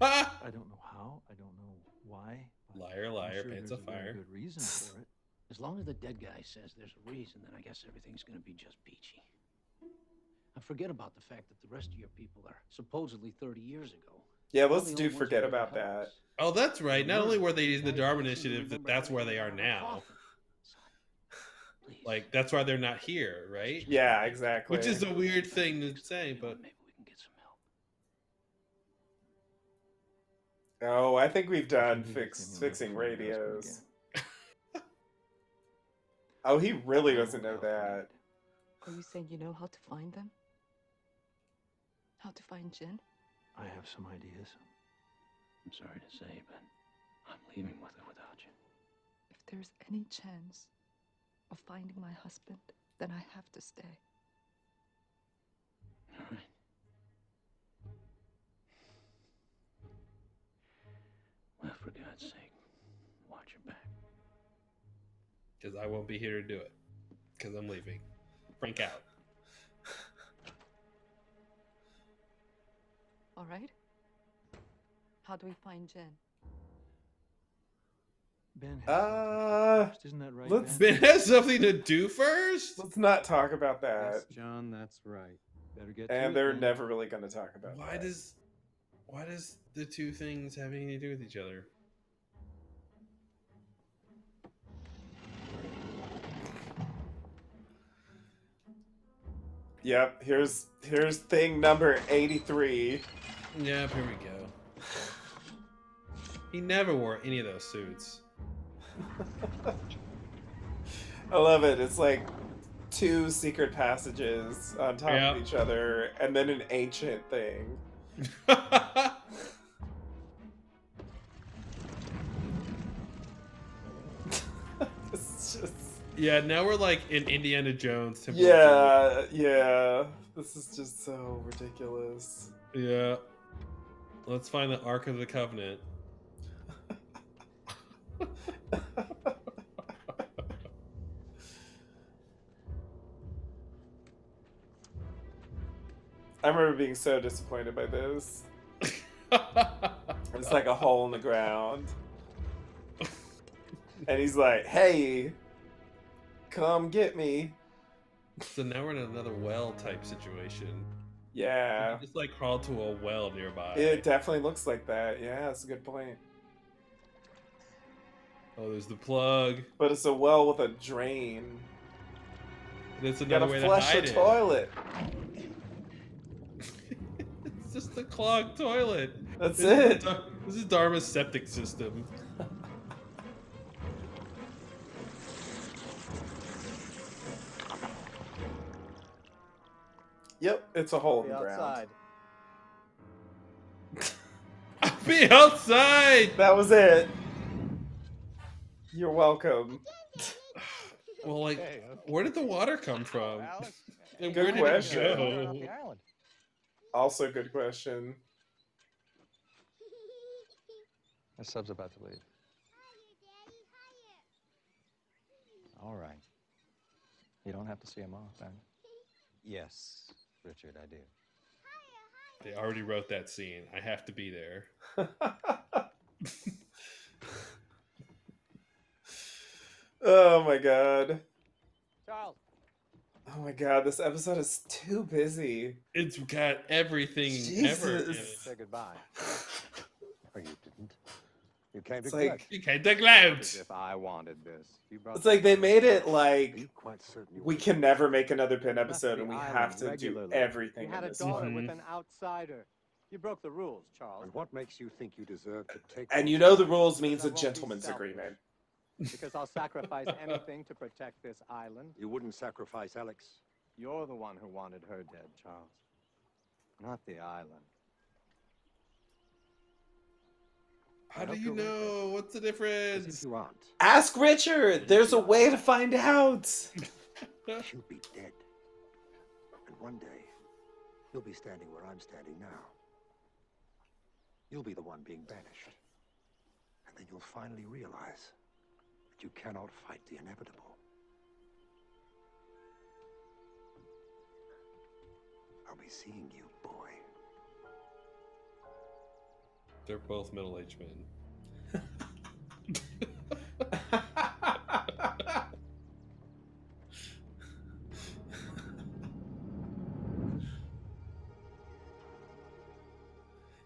I don't know how. I don't know why. Liar, liar, sure pants there's of a fire. Good reason for it. As long as the dead guy says there's a reason, then I guess everything's gonna be just peachy. And forget about the fact that the rest of your people are supposedly 30 years ago. Yeah, let's do forget about that. Oh, that's right. Not only were they using the Guys Dharma don't seem to Initiative, that that's where they are now. coffin. Sun, please. Like that's why they're not here, right? Yeah, exactly. Which is a weird thing to say, but maybe we can get some help. Oh, I think we've done fix, it's in the fixing room for your husband radios. Oh, he really doesn't know that. Are you saying you know how to find them? How to find Jin? I have some ideas. I'm sorry to say, but I'm leaving with or without you. If there's any chance of finding my husband, then I have to stay. All right. Well, for God's sake, watch your back. because I won't be here to do it. Because I'm leaving. Frank out. All right? How do we find Jin? Ben, has Uh, isn't that right? let's- Ben? Ben has something to do first. let's not talk about that. Yes, John, that's right. Better get to And it, they're Ben. never really going to talk about Why that. does, why does the two things have anything to do with each other? Yep, here's here's thing number 83. Yep, here we go. He never wore any of those suits. I love it. It's like two secret passages on top Yep. of each other and then an ancient thing. yeah, now we're like in Indiana Jones. Temple Yeah, yeah. This is just so ridiculous. Yeah. Let's find the Ark of the Covenant. I remember being so disappointed by this. It's like a hole in the ground. And he's like, hey, come get me. so now we're in another well type situation. Yeah. Just like crawl to a well nearby. It definitely looks like that. Yeah, that's a good point. Oh, there's the plug. But it's a well with a drain. That's You another gotta way to flush the toilet. It's just a clogged toilet. That's This is it. Dar- This is Dharma's septic system. Yep, it's a hole in Be the ground. outside. Be outside. That was it. You're welcome. Well, like, where did the water come from? And Good where did question. it go? Also, good question. My sub's about to leave. Hiya, Daddy. Hiya. All right. You don't have to see him off, then. Yes, Richard, I do. They already wrote that scene. I have to be there. Oh my god. Charles. Oh my god, this episode is too busy. It's got everything ever. In it. Say goodbye. You didn't. You came It's get. like You came to gloat. If I wanted this. You brought it's like they made it like you quite certain you we can never make another pin episode and we have to do everything You had a this daughter one. with an outsider. You broke the rules, Charles. And what makes you think you deserve to take? And you know the rules means a gentleman's agreement. Because I'll sacrifice anything to protect this island. You wouldn't sacrifice Alex. You're the one who wanted her dead, Charles. Not the island. How do you you're know? What's the As if difference? you aren't, Ask Richard. There's a way to find out. she'll be dead. And one day, you'll be standing where I'm standing now. You'll be the one being banished. And then you'll finally realize that you cannot fight the inevitable. I'll be seeing you, boy. They're both middle-aged men.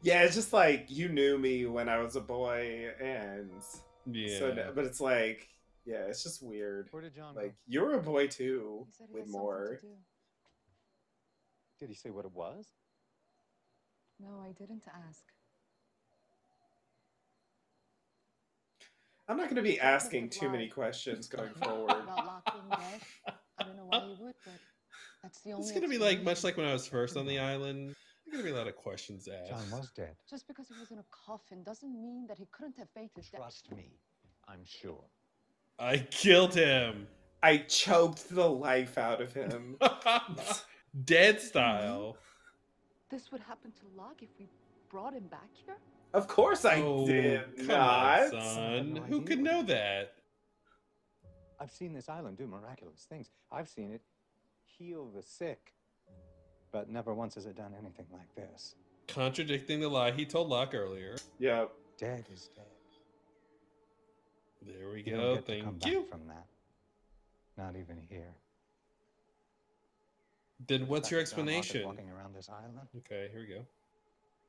yeah, it's just like you knew me when I was a boy, and Yeah. so, no- but it's like, yeah, it's just weird. Where did John Like you were a boy too He with more. to. Did he say what it was? No, I didn't ask. I'm not going to be asking too many questions going forward. About Locke. I don't know why you would, but that's the only. It's gonna be like much like when I was first on the island. There's gonna be a lot of questions asked. John was dead. Just because he was in a coffin doesn't mean that he couldn't have faked his death. Trust me. I'm sure. I killed him, I choked the life out of him. dead style. This would happen to Locke if we brought him back here. Of course I oh, did come not. on, son. no Who could know that? I've seen this island do miraculous things. I've seen it heal the sick. But never once has it done anything like this. Contradicting the lie he told Locke earlier. Yep. Dead is dead. There we You don't go. get to come Thank you. back from that. Not even here. Then what's your that John Locke is explanation? Walking around this island Okay, here we go.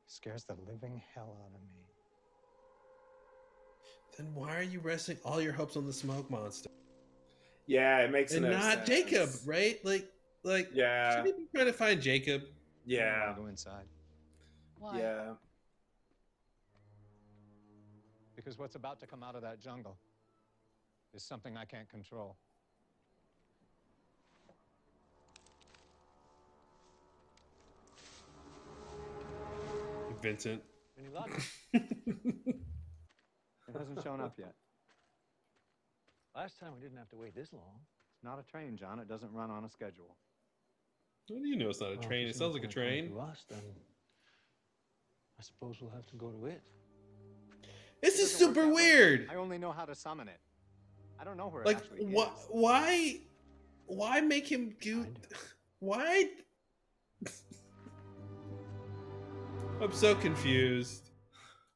Scares the living hell out of me. Then why are you resting all your hopes on the smoke monster Yeah, it makes sense. and no not Jacob? Right? Like, like Yeah. shouldn't he be trying to find Jacob? Yeah. wanna Go inside. Why? Yeah. Because what's about to come out of that jungle is something I can't control. Vincent. Any luck? It hasn't shown up yet. Last time we didn't have to wait this long. It's not a train, John. It doesn't run on a schedule. Well, you know it's not a Well, train. It sounds like a train. To us, then I suppose we'll have to go to it. This It is super weird. I only know how to summon it. I don't know where Like, it actually why? is. Why? Why make him do? Why? I'm so confused.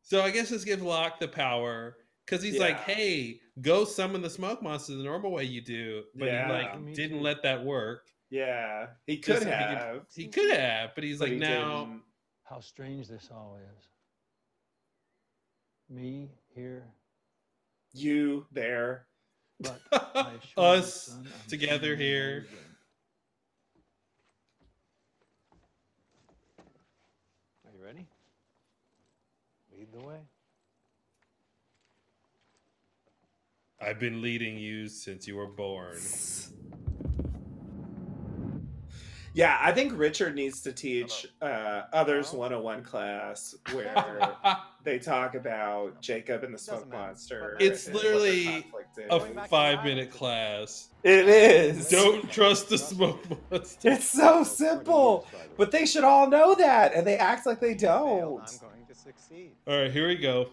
So I guess this gives Locke the power because he's like, "Hey, go summon the smoke monster the normal way you do," but Yeah. he like didn't too. let that work. Yeah. He Just could so he could- have. He could have, but he's but like, he now. didn't. How strange this all is. Me here, You there. but I assure you, Us son, together seeing it here. again. Are you ready? Lead the way. I've been leading you since you were born. Yeah, I think Richard needs to teach uh, others 101 class where they talk about Jacob and the Smoke Monster. It's literally their conflict is. A five minute class. It is. Don't trust the smoke monster. It's so simple, but they should all know that, and they act like they don't. I'm going to succeed. All right, here we go.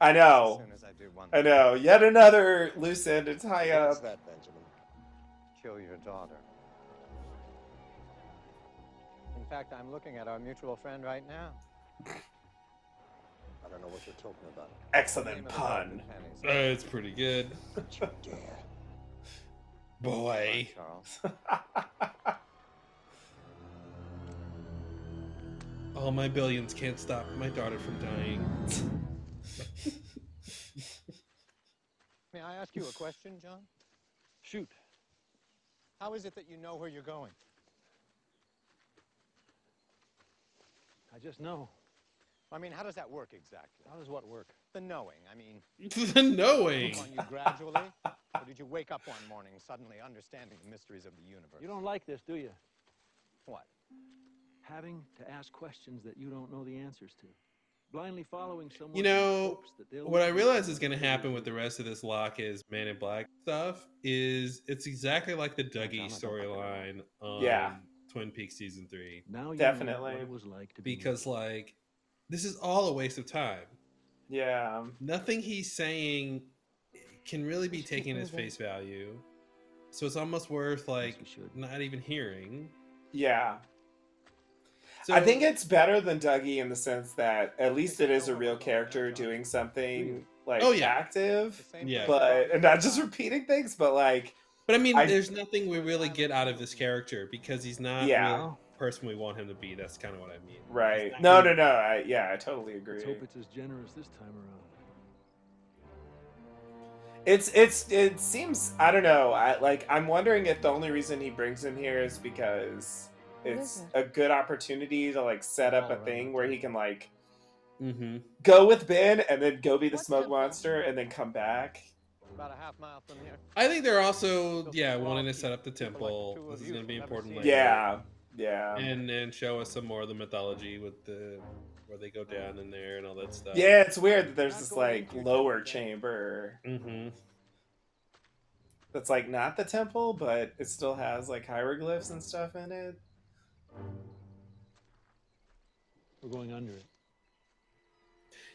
I know. As soon as I do one I know. Yet another loose end to tie What's up. that, Benjamin? Kill your daughter. In fact, I'm looking at our mutual friend right now. I don't know what you're talking about. Excellent pun. Uh, it's pretty good. Boy. All my billions can't stop my daughter from dying. May I ask you a question, John? Shoot. How is it that you know where you're going? I just know. I mean, how does that work exactly? How does what work? The knowing. I mean, the knowing. on you gradually, or did you wake up one morning suddenly understanding the mysteries of the universe? You don't like this, do you? What? Having to ask questions that you don't know the answers to. Blindly following someone. You know, hopes that they'll what I realize is going to happen with the rest of this Locke is Man in Black stuff is it's exactly like the Dougie storyline on Yeah. Twin Peaks season three. Now you Definitely. know what it was like to be Because like this is all a waste of time. Yeah. Nothing he's saying can really be taken as face value. So it's almost worth like not even hearing. Yeah. So I think it's better than Dougie in the sense that at least it is a real character doing something like Oh, yeah. active. Yeah. But and not just repeating things, but like But I mean, I- there's nothing we really get out of this character because he's not Yeah. really the person we want him to be. That's kind of what I mean. right. He's No, no, no. I, yeah, I totally agree. Let's hope it's as generous this time around. It's it's it seems I don't know. I like I'm wondering if the only reason he brings him here is because it's a good opportunity to like set up a thing where he can like Mm-hmm. go with Ben and then go be the smoke monster and then come back. About a half mile from here. I think they're also yeah wanting to set up the temple. This is going to be important. later. Yeah. Yeah. and and show us some more of the mythology with the where they go down in there and all that stuff. Yeah, it's weird that there's this like lower chamber Mm-hmm. that's like not the temple, but it still has like hieroglyphs and stuff in it. We're going under it.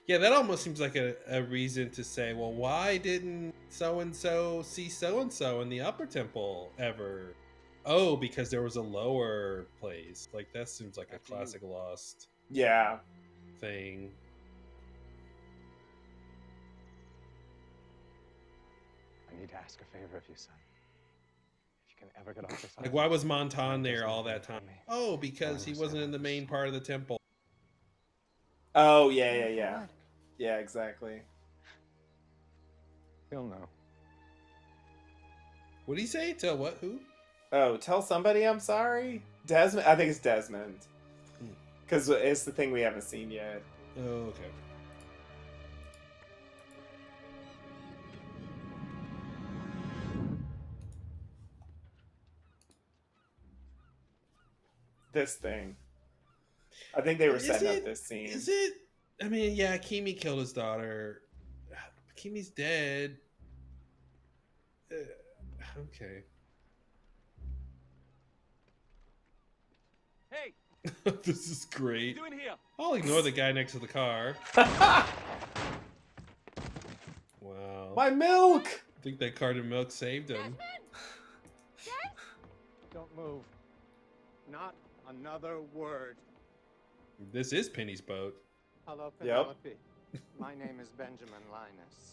Yeah, that almost seems like a, a reason to say, well, why didn't so and so see so and so in the upper temple ever? Oh, because there was a lower place. Like that seems like a classic lost Yeah. thing. I need to ask a favor of you, son. If you can ever get off this Like why was Montand there all that time? Oh, because he wasn't in the main part of the temple. Oh yeah, yeah, yeah. Yeah, exactly. He'll know. What did he say? Tell what? Who? Oh, tell somebody I'm sorry. Desmond, I think it's Desmond, because it's the thing we haven't seen yet. Oh, okay. This thing. I think they were Is setting it- up this scene. Is it? I mean, yeah, Keamy killed his daughter. Keamy's dead. Uh, okay. Hey, this is great. doing here? I'll ignore the guy next to the car. wow. My milk. I think that carton of milk saved him. Don't move. Not another word. This is Penny's boat. Hello, Yep. Penelope. My name is Benjamin Linus.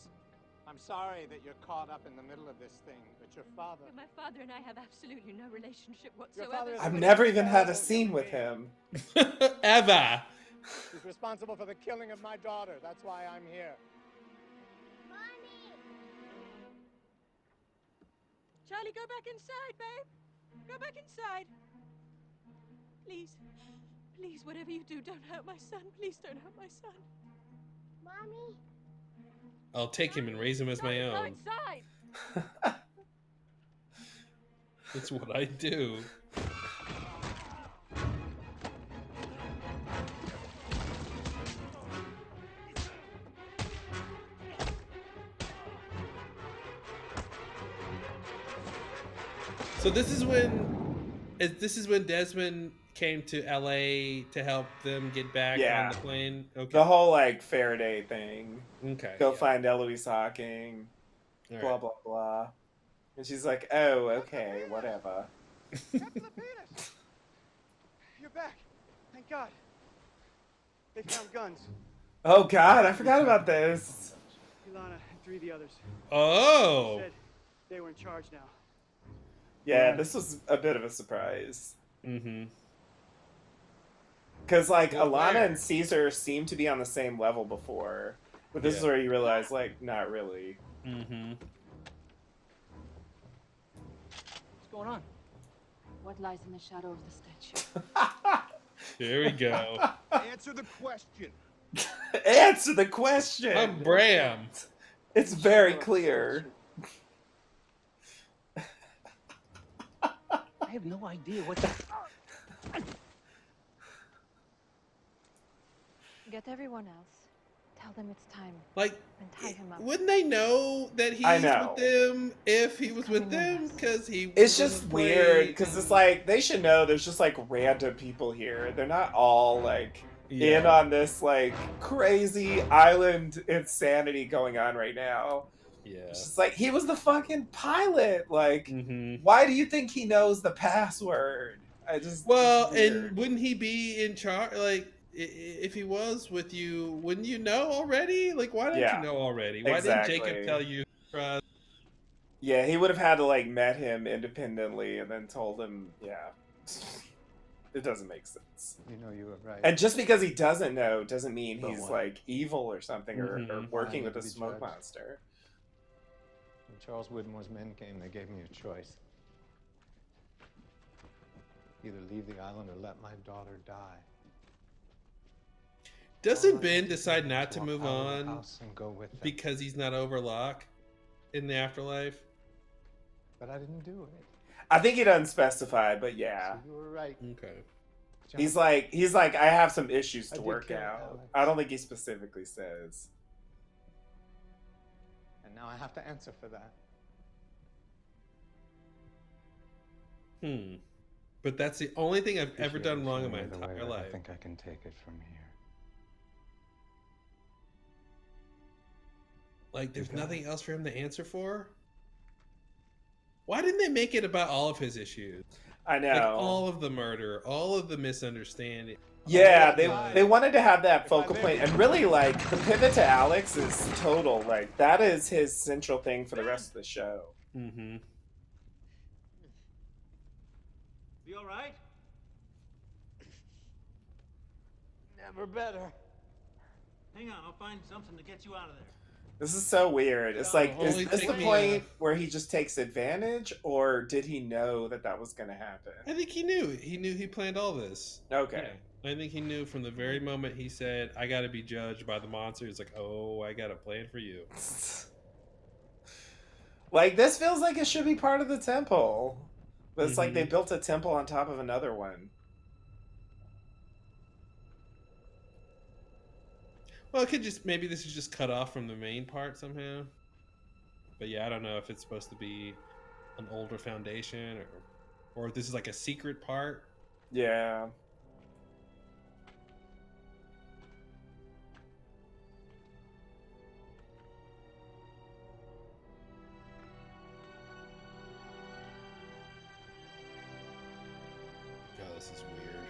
I'm sorry that you're caught up in the middle of this thing, but your father. My father and I have absolutely no relationship whatsoever. I've never even had a scene with him. Eva. He's responsible for the killing of my daughter. That's why I'm here. Mommy! Charlie, go back inside, babe. Go back inside. Please. Please, whatever you do, don't hurt my son. Please don't hurt my son. Mommy. I'll take him and raise him as my own. That's what I do. So this is when, this is when Desmond came to L.A. to help them get back Yeah. on the plane. Okay. The whole like Faraday thing. Okay. Go find Eloise Hawking. All blah right. blah blah. And she's like, "Oh, okay, whatever." You're back. Thank God. They found guns. Oh God, I forgot about this. Ilana and three of the others. Oh. Said they were in charge now. Yeah, this was a bit of a surprise. Mm-hmm. Because like Well, Ilana where? and Caesar seemed to be on the same level before, but this is where you realize like not really. Mm-hmm. What's going on? What lies in the shadow of the statue? Here we go. Answer the question. Answer the question. I'm Bram. It's very clear. I have no idea what. Get everyone else. Tell them it's time. Like, and tie him up. wouldn't they know that he's I know. with them if he was with them? Because he. It's just weird because it's like they should know there's just like random people here. They're not all like in on this like crazy island insanity going on right now. Yeah. It's just like he was the fucking pilot. Like, Mm-hmm. why do you think he knows the password? I just Well, and wouldn't he be in charge? Like, i- i- if he was with you, wouldn't you know already? Like, why didn't Yeah. you know already? Why Exactly. didn't Jacob tell you? Uh, yeah, he would have had to like met him independently and then told him. Yeah, it doesn't make sense. You know you were right. And just because he doesn't know doesn't mean But he's what? like evil or something or, or Mhm. working with need a smoke judged. monster. When Charles Widmore's men came, they gave me a choice. Either leave the island or let my daughter die. Doesn't Ben decide not to move out of the on and go with because he's not overlock in the afterlife? But I didn't do it. I think he doesn't specify, but yeah, So you were right. Okay. he's like he's like I have some issues to did work out. Alex. I don't think he specifically says. And now I have to answer for that. Hmm. But that's the only thing I've ever done wrong in my me way, entire but I think I can take it from here. Like, there's got nothing else for him to answer for. Why didn't they make it about all of his issues? I know. Like all of the murder, all of the misunderstanding. Yeah, all they the- they wanted to have that focal point, and really like the pivot to Alex is total. Like that is his central thing for the rest of the show. Mm-hmm. You all right? Never better. Hang on, I'll find something to get you out of there. This is so weird. It's like, is this the point where he just takes advantage, or did he know that that was going to happen? I think he knew. He knew he planned all this. Okay. I think he knew from the very moment he said, "I got to be judged by the monster." He's like, "Oh, I got a plan for you." Like this feels like it should be part of the temple, but it's like they Mhm. built a temple on top of another one. Well, it could just maybe this is just cut off from the main part somehow. But yeah, I don't know if it's supposed to be an older foundation or or if this is like a secret part. Yeah. God, this is weird.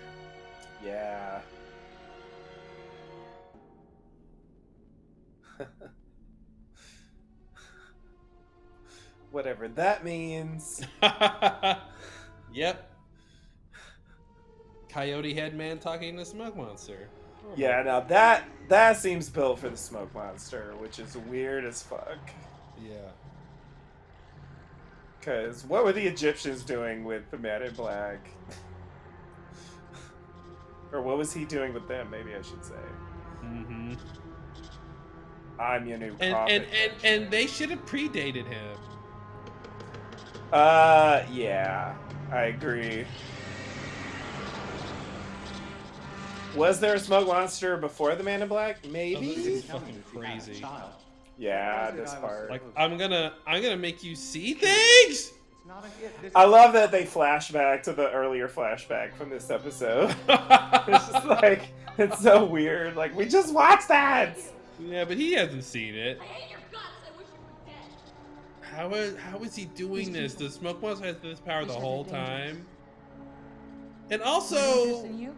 Yeah. Whatever that means. Yep. Coyote head man talking to smoke monster. Oh Yeah, now that that seems built for the smoke monster, which is weird as fuck. Yeah. Cause what were the Egyptians doing with the Man in Black? or what was he doing with them? Maybe I should say. Mm-hmm. I'm your new And prophet. and, and and they should have predated him. Uh, yeah, I agree. Was there a smoke monster before the Man in Black? Oh, this Maybe. is fucking crazy. Yeah, this part. Like I'm gonna I'm gonna make you see things. not a hit. I love that they flash back to the earlier flashback from this episode. it's just like it's so weird. Like we just watched that. Yeah, but he hasn't seen it. How is how is he doing this? The smoke monster has this power the whole time. And also, in you?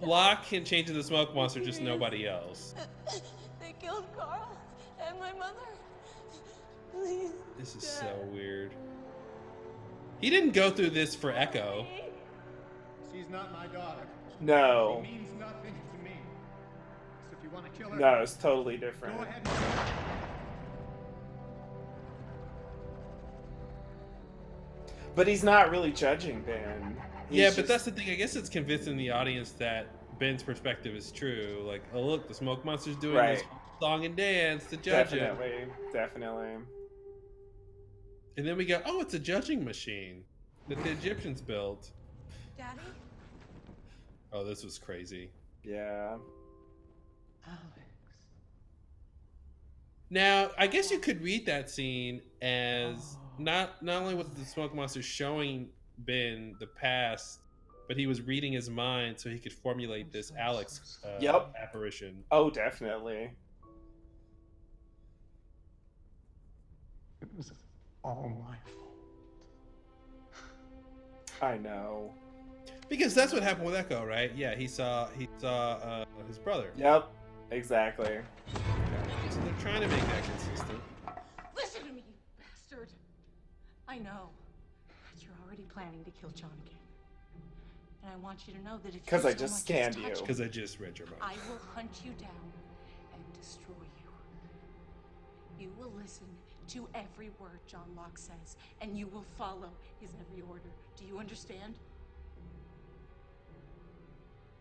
Locke can change into the smoke monster, just nobody else. They killed Carl and my mother. Please. This is so weird. He didn't go through this for Eko. She's not my daughter. No. She means nothing want to kill her, No, it's totally different. go ahead. and do it. But he's not really judging Ben. He's yeah, but just- that's the thing. I guess it's convincing the audience that Ben's perspective is true. Like, oh look, the smoke monster's doing this song and dance to judge him. definitely, definitely. And then we go, oh, it's a judging machine that the Egyptians built. Daddy? Oh, this was crazy. Yeah. Now, I guess you could read that scene as not not only was the smoke monster showing Ben the past, but he was reading his mind so he could formulate this Alex uh, Yep. apparition. Oh, definitely. It was all my fault. I know. Because that's what happened with Eko, right? Yeah, he saw he saw uh, his brother. Yep. Exactly. So they're trying to make that consistent. Listen to me, you bastard. I know that you're already planning to kill John again. And I want you to know that if 'Cause you I so just much as scanned you. Because I just read your mind. I will hunt you down and destroy you. You will listen to every word John Locke says, and you will follow his every order. Do you understand?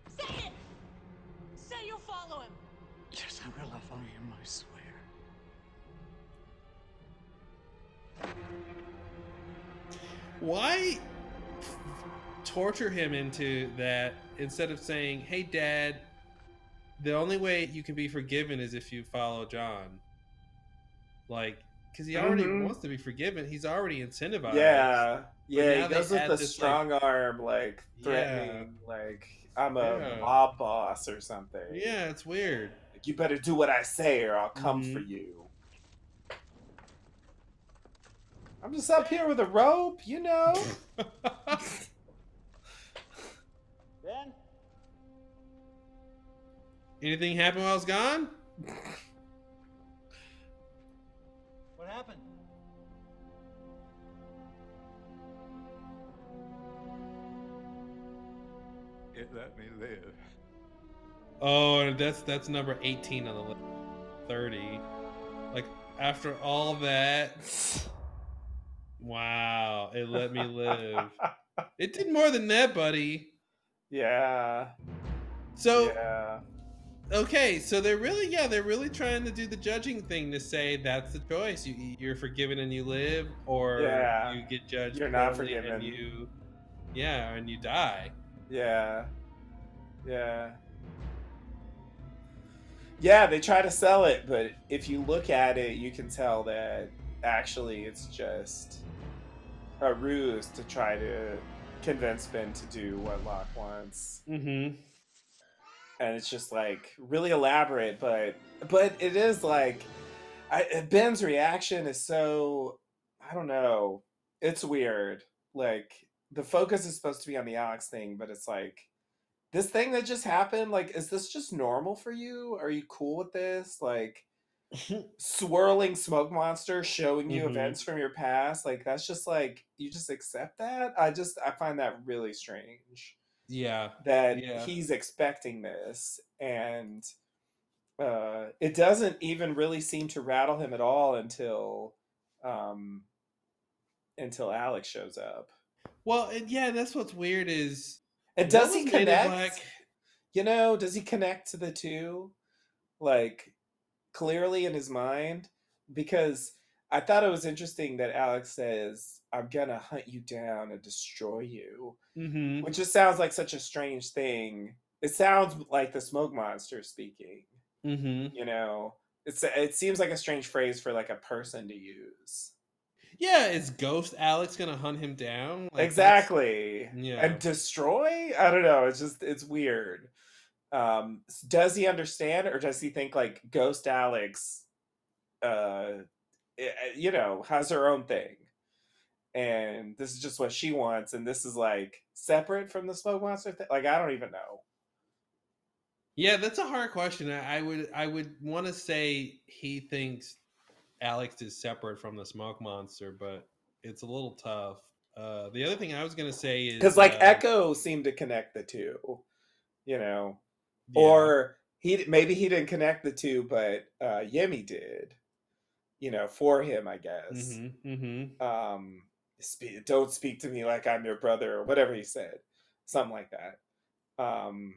Say it! Say you'll follow him! Yes, I will if I am, I swear. Why torture him into that instead of saying, "Hey, Dad, the only way you can be forgiven is if you follow John." Like, because he already Mhm. wants to be forgiven. He's already incentivized. Yeah. Yeah, now he they goes with the this, strong like- arm, like Yeah. threatening, like I'm a Yeah. mob boss or something. Yeah, it's weird. Like, you better do what I say or I'll come Mhm. for you. I'm just up here with a rope, you know. Ben? Anything happen while I was gone? What happened? It let me live. Oh, that's that's number eighteen on the list. Thirty. Like after all that. Wow, it let me live. it did more than that, buddy. Yeah. So Yeah. okay, so they're really yeah, they're really trying to do the judging thing to say that's the choice. You you're forgiven and you live, or Yeah. you get judged. You're not forgiven. And you, yeah, and you die. Yeah. Yeah. Yeah, they try to sell it, but if you look at it, you can tell that actually it's just a ruse to try to convince Ben to do what Locke wants. Mm-hmm. And it's just like really elaborate, but but it is like I, Ben's reaction is so I don't know. It's weird. Like the focus is supposed to be on the Alex thing, but it's like this thing that just happened. Like, is this just normal for you? Are you cool with this? Like swirling smoke monster showing you Mhm. events from your past. Like that's just like you just accept that. I just I find that really strange Yeah. that Yeah. he's expecting this and uh it doesn't even really seem to rattle him at all until um until Alex shows up. Well, and yeah, that's what's weird is And does he was made of connect? You know, does he connect to the two? Like clearly in his mind? Because I thought it was interesting that Alex says, I'm gonna hunt you down and destroy you. Mhm. Which just sounds like such a strange thing. It sounds like the smoke monster speaking. Mm-hmm. You know, it's it seems like a strange phrase for like a person to use. Yeah, is Ghost Alex gonna hunt him down? Like, exactly. Yeah. And destroy? I don't know. It's just it's weird. Um does he understand or does he think like Ghost Alex uh eh, eh, you know, has her own thing. And this is just what she wants and this is like separate from the smoke monster thing? Like I don't even know. Yeah, that's a hard question. I I would I would want to say he thinks Alex is separate from the smoke monster, but it's a little tough. Uh, the other thing I was gonna say is Cuz like uh, Eko seemed to connect the two, you know. Yeah. Or he maybe he didn't connect the two but uh Yemi did. You know, for him, I guess. Mhm, mhm. um spe- don't speak to me like i'm your brother or whatever he said something like that um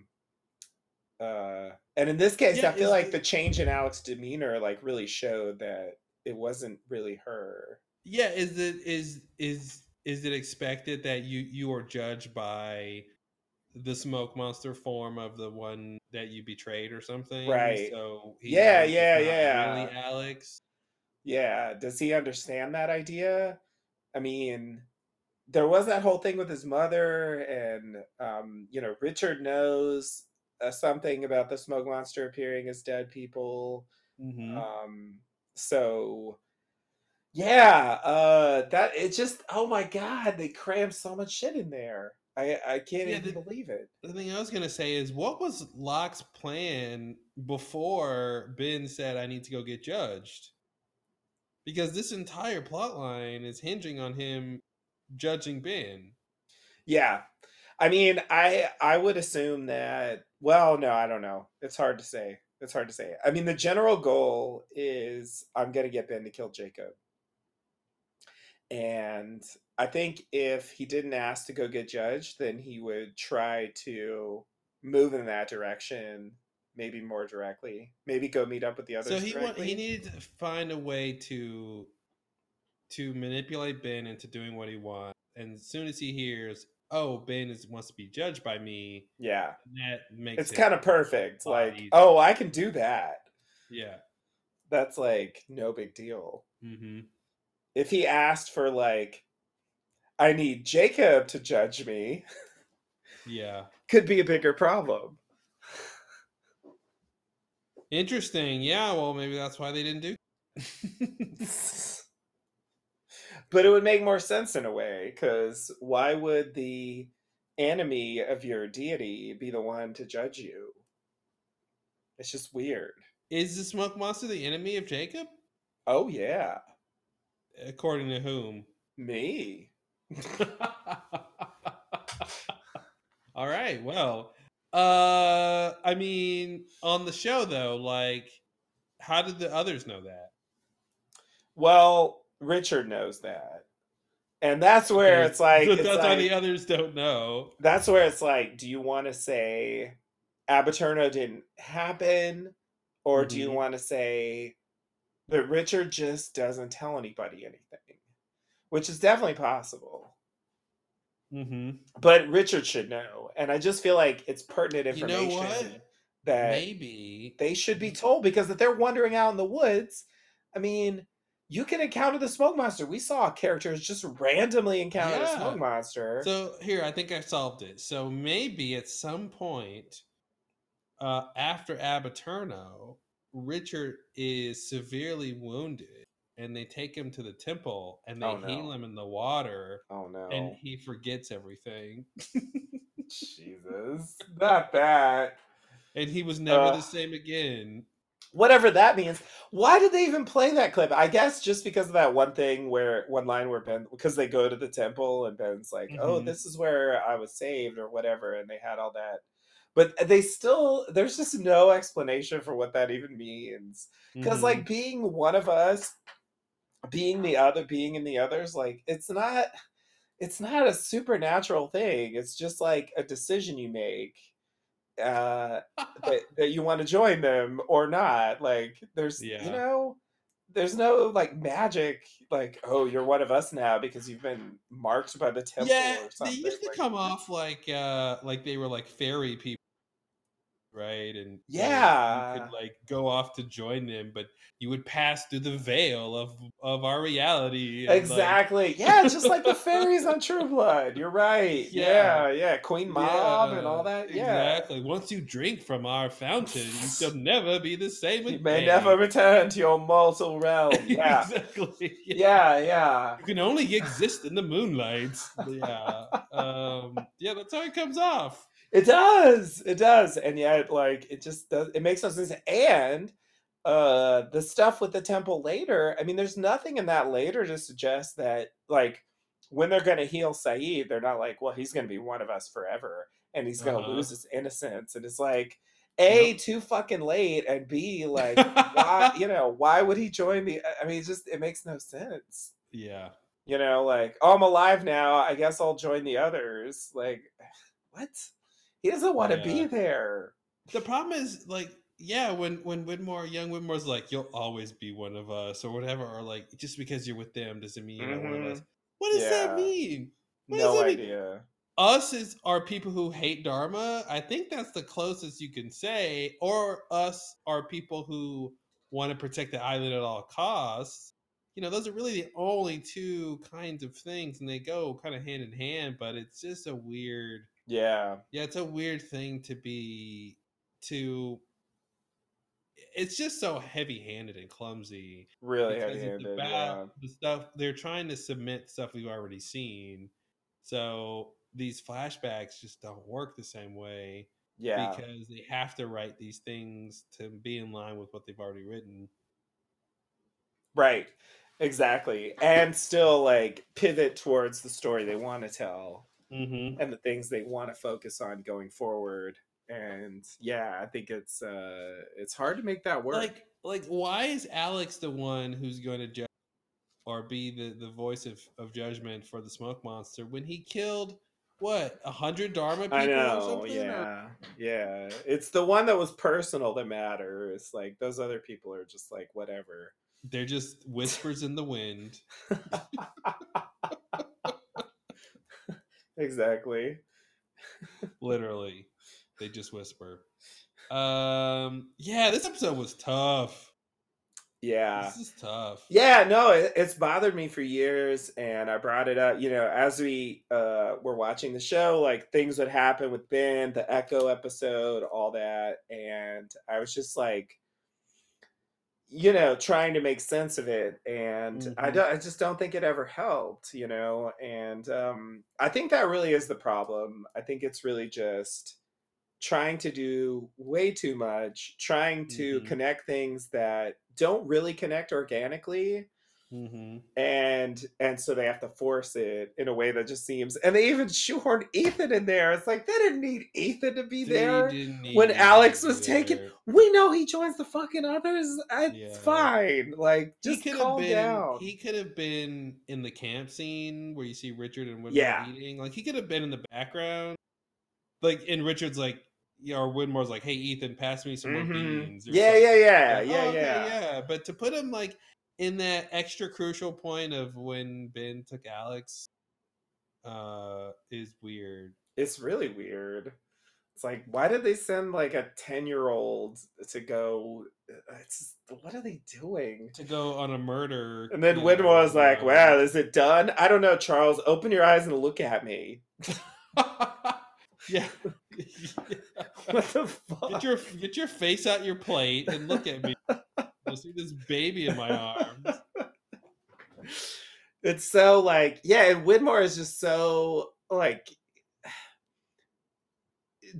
uh and in this case Yeah, i feel like the change in alex's demeanor like really showed that it wasn't really her Yeah, is it is is is it expected that you you are judged by the smoke monster form of the one that you betrayed or something? Right. So he Yeah, yeah, yeah. Really, Alex. yeah does he understand that idea i mean there was that whole thing with his mother and um you know richard knows uh, something about the smoke monster appearing as dead people Mhm. um so yeah uh that it just oh my god they crammed so much shit in there. I i can't Yeah, even the- believe it. The thing I was gonna say is, what was Locke's plan before Ben said, "I need to go get judged"? Because this entire plot line is hinging on him judging Ben. yeah. I mean i i would assume that well no i don't know. It's hard to say it's hard to say i mean the general goal is i'm gonna get ben to kill jacob and i think if he didn't ask to go get judged then he would try to move in that direction maybe more directly maybe go meet up with the others So he wa- directly. he needed to find a way to to manipulate Ben into doing what he wants. And as soon as he hears, "Oh, Ben is wants to be judged by me," yeah that makes it's it kind of perfect like easier. oh i can do that yeah. that's like no big deal Mm-hmm. if he asked for like i need jacob to judge me Yeah. could be a bigger problem Interesting. Yeah. Well, maybe that's why they didn't do. but it would make more sense in a way because why would the enemy of your deity be the one to judge you it's just weird Is the smoke monster the enemy of Jacob? oh yeah According to whom? me All right. Well, uh, I mean, on the show though, like, how did the others know that? well richard knows that and that's where it's like so it's that's why like- the others don't know. that's where it's like, do you want to say Ab Aeterno didn't happen, or do you Mhm. want to say that Richard just doesn't tell anybody anything, which is definitely possible. Mm-hmm. But Richard should know, and I just feel like it's pertinent You know information what? that Maybe they should be told because if they're wandering out in the woods, I mean. You can encounter the smoke monster. We saw characters just randomly encounter the smoke monster. So here, I think I solved it. So maybe at some point, uh, after Ab Aeterno, Richard is severely wounded, and they take him to the temple, and they Oh, heal him in the water, oh no! and he forgets everything, Jesus, not that. and he was never Uh, the same again. Whatever that means. Why did they even play that clip? I guess just because of that one thing where one line where Ben because they go to the temple and Ben's like, "Oh, Mhm. this is where I was saved" or whatever, and they had all that. But they still there's just no explanation for what that even means. Because Mhm. like being one of us, being the other, being in the others, like it's not it's not a supernatural thing. It's just like a decision you make uh that, that you want to join them or not like there's Yeah. you know there's no like magic like oh you're one of us now because you've been marked by the temple yeah, they used to like, come off like uh like they were like fairy people, right? And Yeah. you could like go off to join them, but you would pass through the veil of of our reality. and, like- Exactly. Yeah, just like the fairies on True Blood. You're right. Yeah, Yeah. yeah. Queen Mab and all that. Yeah. Exactly. Once you drink from our fountain, you shall never be the same Again. You may never return to your mortal realm. Yeah. exactly. Yeah, yeah. You can only exist in the moonlight. Yeah. Um, yeah, that's how it comes off. It does. It does. And yet, like, it just does it makes no sense. And uh the stuff with the temple later, I mean, there's nothing in that later to suggest that like when they're gonna heal Sayid, they're not like, well, he's gonna be one of us forever and he's gonna Uh-huh. lose his innocence. And it's like A, too fucking late, and B, like, why you know, why would he join the I mean, it just it makes no sense. Yeah. You know, like, oh, I'm alive now. I guess I'll join the others. Like, what? He doesn't want to be there. The problem is like yeah, when when Widmore, young Widmore's like, you'll always be one of us or whatever, or like just because you're with them doesn't mean you're not one of us. Mhm. What does that mean? What No that mean? idea. Us is are people who hate Dharma. I think that's the closest you can say. Or us are people who want to protect the island at all costs. You know, those are really the only two kinds of things, and they go kind of hand in hand. But it's just a weird Yeah. yeah, it's a weird thing to be to. It's just so heavy-handed and clumsy. Really the heavy-handed, ba- yeah. The stuff they're trying to submit stuff we've already seen, so these flashbacks just don't work the same way. Yeah. because they have to write these things to be in line with what they've already written. Right. Exactly. And still like pivot towards the story they want to tell Mm-hmm. and the things they want to focus on going forward. And yeah, I think it's uh it's hard to make that work. Like, like, why is Alex the one who's going to judge or be the the voice of of judgment for the smoke monster when he killed what a hundred Dharma people I or know, something? or- yeah, yeah. It's the one that was personal that matters. Like those other people are just like whatever. They're just whispers in the wind. Exactly. Literally, they just whisper. Um, yeah, this episode was tough. Yeah. This is tough. Yeah, no, it, it's bothered me for years, and I brought it up. You know, as we uh, were watching the show, like things would happen with Ben, the Eko episode, all that, and I was just like, you know, trying to make sense of it, and I Mhm. don't, I just don't think it ever helped. You know, and um, I think that really is the problem. I think it's really just trying to do way too much, trying to Mhm. connect things that don't really connect organically Mm-hmm. and and so they have to force it in a way that just seems and they even shoehorned Ethan in there. It's like they didn't need Ethan to be They there when Alex was taken. We know he joins the fucking others. It's Yeah. fine. Like He just have calm been. down. He could have been in the camp scene where you see Richard and Woodward Yeah. eating. Like he could have been in the background. Like and Richard's like, yeah, or Widmore's like, "Hey, Ethan, pass me some more Mhm. beans." Yeah, yeah, yeah, Like, yeah, "Oh, okay, yeah. yeah. But to put him like in that extra crucial point of when Ben took Alex, uh, is weird. It's really weird. It's like why did they send like a ten year old to go? It's what are they doing? To go on a murder, And then Widmore was like, uh, "Wow, is it done? I don't know, Charles. Open your eyes and look at me." Yeah. what the fuck? Get your get your face out your plate and look at me. See this baby in my arms. It's so like yeah, and Widmore is just so like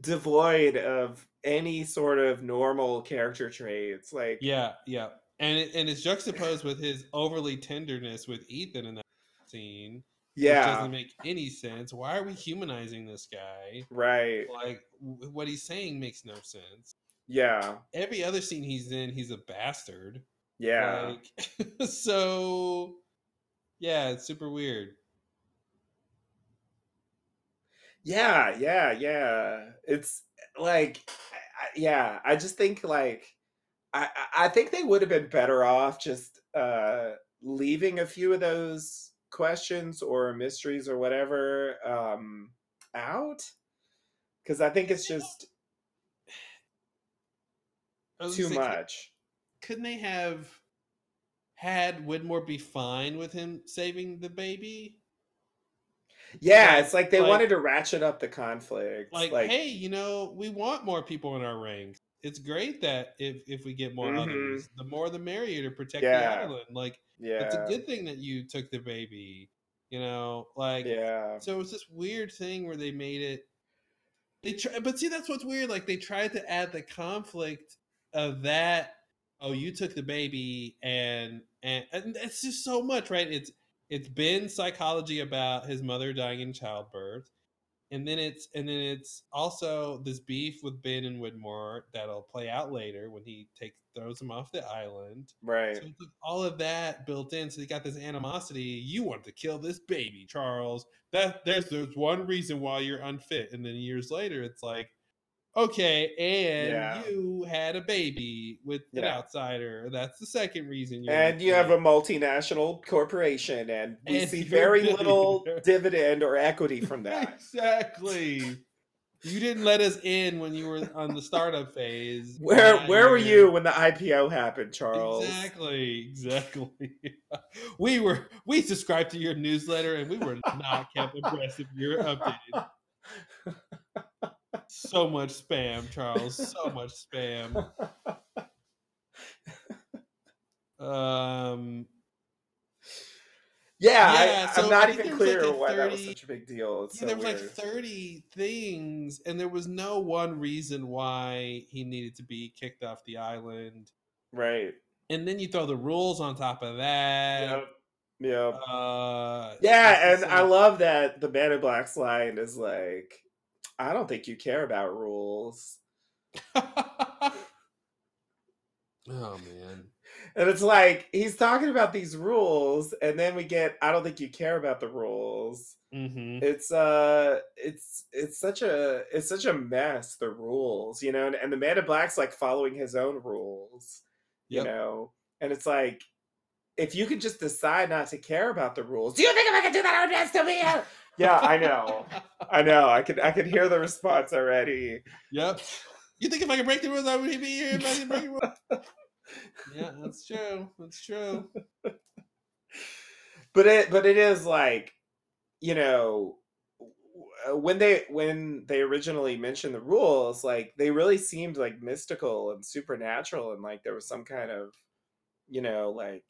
devoid of any sort of normal character traits. Like Yeah, yeah, and it, and it's juxtaposed with his overly tenderness with Ethan in that scene. which Yeah. doesn't make any sense. Why are we humanizing this guy? right. Like w- what he's saying makes no sense. Yeah. Every other scene he's in, he's a bastard. Yeah. Like, so yeah, it's super weird. Yeah, yeah, yeah. It's like, I- I- yeah. I just think like, I I I think they would have been better off just uh leaving a few of those questions or mysteries or whatever um out, because I think it's just I was too say, much. Couldn't they have had Widmore be fine with him saving the baby? Yeah, Like- it's like they like- wanted to ratchet up the conflict. Like, hey, you know, we want more people in our ranks. It's great that if if we get more Mhm. others, the more the merrier to protect Yeah. the island. Like, yeah, it's a good thing that you took the baby. You know, like, Yeah. So it's this weird thing where they made it. They try, but see, that's what's weird. Like they tried to add the conflict of that. Oh, you took the baby, and and and it's just so much, right? It's it's been psychology about his mother dying in childbirth, and then it's and then it's also this beef with Ben and Widmore that'll play out later when he takes throws him off the island. Right. So it's all of that built in. So you got this animosity. You want to kill this baby, Charles. That there's there's one reason why you're unfit. And then years later, it's like, okay, and Yeah. you had a baby with an Yeah. outsider. That's the second reason you're And you have a multinational corporation, and we And see very little dividend or equity from that. exactly. You didn't let us in when you were on the startup phase. Where where were you when the IPO happened, Charles? Exactly, exactly. we were we subscribed to your newsletter and we were not kept abreast of your updated. So much spam, Charles. So much spam. Um. Yeah, Yeah, I, so I'm not even like, clear a why that was such a big deal. Yeah, so there was like 30 things, and there was no one reason why he needed to be kicked off the island. Right. And then you throw the rules on top of that. Yep. Yep. Uh, Yeah, and just I love that the Man in Black's line is like, I don't think you care about rules. Oh man. And it's like he's talking about these rules, and then we get I don't think you care about the rules. Mm-hmm. It's uh it's it's such a it's such a mess, the rules, you know, and, and the man in black's like following his own rules, you Yep. know. And it's like if you could just decide not to care about the rules, do you think if I could do that I would be still be here? Yeah, I know. I know. I could I could hear the response already. Yep. You think if I could break the rules, I would be here if I break the rules? yeah, that's true. That's true. but it but it is like you know uh, when they when they originally mentioned the rules like they really seemed like mystical and supernatural and like there was some kind of you know like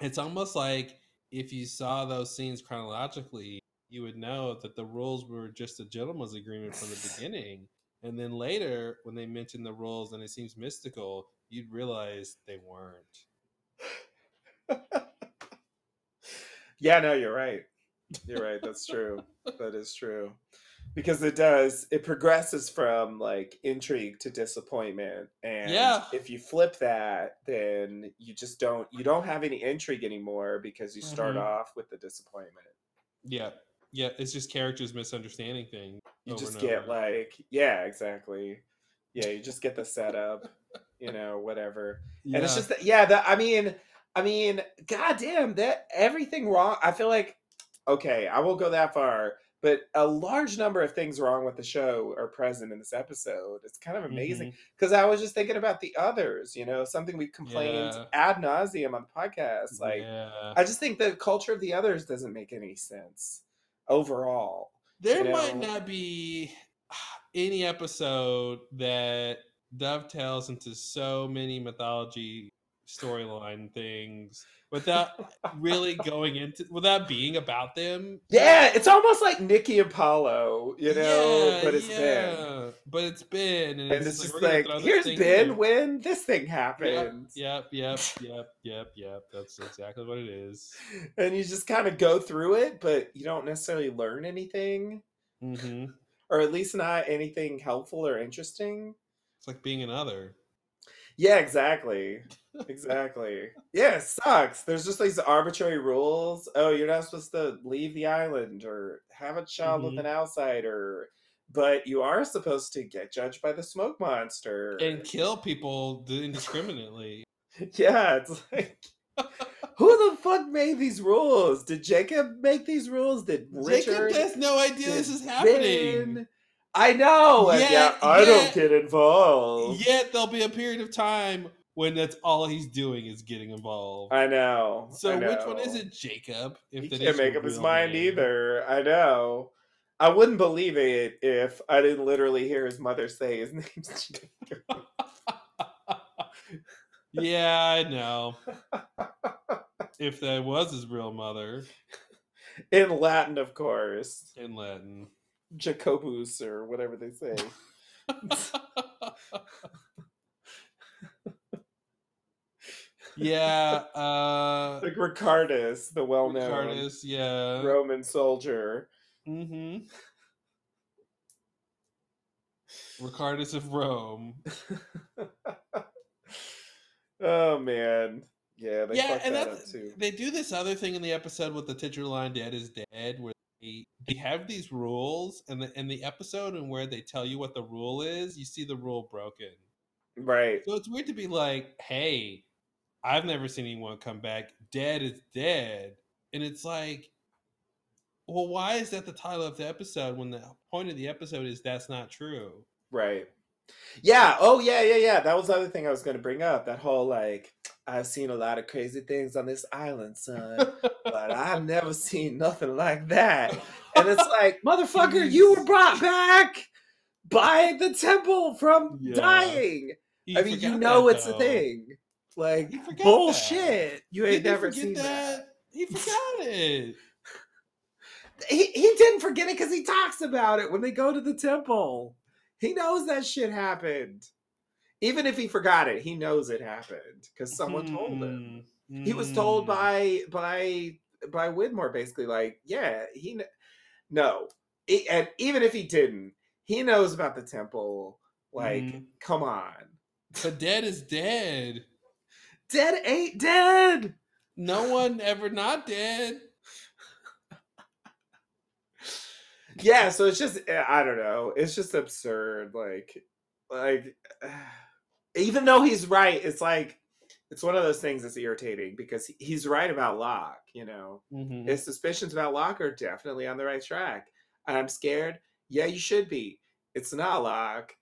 It's almost like if you saw those scenes chronologically, you would know that the rules were just a gentleman's agreement from the beginning. And then later, when they mention the rules and it seems mystical, you'd realize they weren't. yeah no you're right you're right that's true that is true because it does it progresses from like intrigue to disappointment and Yeah. if you flip that then you just don't you don't have any intrigue anymore because you start Mhm. off with the disappointment Yeah. Yeah. It's just characters misunderstanding things. you just get like yeah exactly yeah you just get the setup you know whatever and it's just that, yeah that i mean i mean goddamn that everything wrong i feel like okay i won't go that far but a large number of things wrong with the show are present in this episode it's kind of amazing mm-hmm. because i was just thinking about the others you know something we complained Yeah. ad nauseum on the podcast like Yeah. i just think the culture of the others doesn't make any sense overall There might know? not be any episode that dovetails into so many mythology storyline things without really going into without being about them. Yeah, it's almost like Nikki and Paulo, you know, Yeah, but it's Ben. yeah, But it's Ben, and, And it's, it's just we're like, here's Ben in. when this thing Yep, happened. yep, yep, yep, yep, yep. That's exactly what it is. And you just kind of go through it, but you don't necessarily learn anything, hmm or at least not anything helpful or interesting. It's like being another. Yeah, exactly. Exactly. yeah, it sucks. There's just these arbitrary rules. Oh, you're not supposed to leave the island or have a child with mm-hmm. an outsider, but you are supposed to get judged by the smoke monster. and kill people indiscriminately. Yeah, it's like who the fuck made these rules? Did Jacob make these rules? Did Jacob Richard? has no idea this Did is happening. Ben? I know. Yet- yeah, I yet- don't get involved. Yet there'll be a period of time when that's all he's doing is getting involved. I know. So I which one is it, Jacob? If He can't make up his mind name? either. I know. I wouldn't believe it if I didn't literally hear his mother say his name's Jacob. Yeah, I know. if that was his real mother In Latin, of course. in Latin. Jacobus or whatever they say. Yeah, uh like Ricardus, the well-known Ricardus, yeah. Roman soldier. Mm-hmm. Ricardus of Rome. Oh man, yeah, they yeah, fucked and that that's, up too. they do this other thing in the episode with the titular line "Dead is dead," where they, they have these rules, and the in the episode and where they tell you what the rule is, you see the rule broken. Right. So it's weird to be like, "Hey, I've never seen anyone come back. Dead is dead," and it's like, well, why is that the title of the episode when the point of the episode is that's not true? Right. Yeah. Oh, yeah, yeah, yeah. That was the other thing I was going to bring up. That whole like, I've seen a lot of crazy things on this island, son, but I've never seen nothing like that. And it's like, motherfucker, you were brought back by the temple from Yeah. dying. He I mean, you know that, it's a thing. Like forgot that. bullshit. You ain't Did never forget seen that. that? He forgot it. He he didn't forget it because he talks about it when they go to the temple. He knows that shit happened. Even if he forgot it, he knows it happened because someone told him. He was told Mm. by by by Widmore basically like, yeah, he kn- no. And even if he didn't, he knows about the temple. Like, Mhm. come on. The dead is dead. Dead ain't dead. No one ever not dead. Yeah so it's just eh, i don't know it's just absurd like like even though he's right it's like it's one of those things that's irritating because he's right about Locke, you know Mhm. his suspicions about Locke are definitely on the right track i'm scared yeah you should be it's not Locke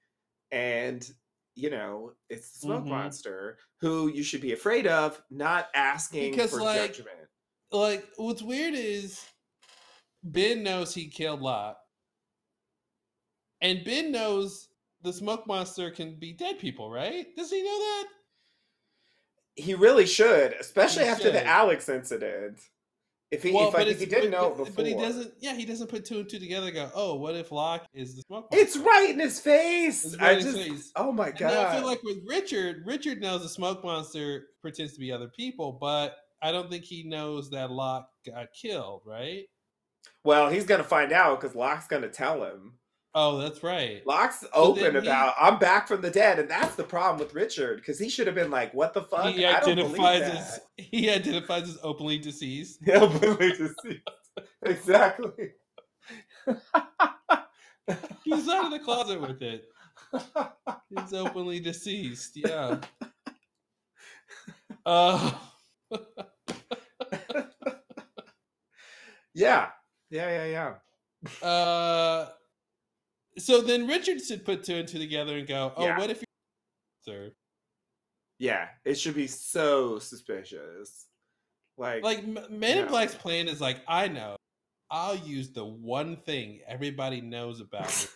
and you know it's the smoke Mhm. monster who you should be afraid of not asking Because, for like, judgment Like, what's weird is Ben knows he killed Locke. And Ben knows the smoke monster can be dead people, right? Does he know that? he really should especially He after the alex incident if he Well, if, but if he didn't know but- before But he doesn't. Yeah, he doesn't put two and two together. and Go, oh, what if Locke is the smoke? It's monster?" right in his face. It's I right in his just, face. oh my then I feel like with Richard, Richard knows the smoke monster pretends to be other people, but I don't think he knows that Locke got killed, right? Well, he's gonna find out because Locke's gonna tell him. Oh, that's right. Locke's open he- about I'm back from the dead, and that's the problem with Richard because he should have been like, "What the fuck? He identifies that." as he identifies as openly deceased. Yeah, openly deceased. exactly. He's out of the closet with it. He's openly deceased. Yeah. Uh, Yeah, yeah, yeah, yeah. uh, so then Richard should put two and two together and go, "Oh, Yeah. what if you, sir? Yeah, it should be so suspicious. Like, Like Men in. Black's plan is like, I know, I'll use the one thing everybody knows about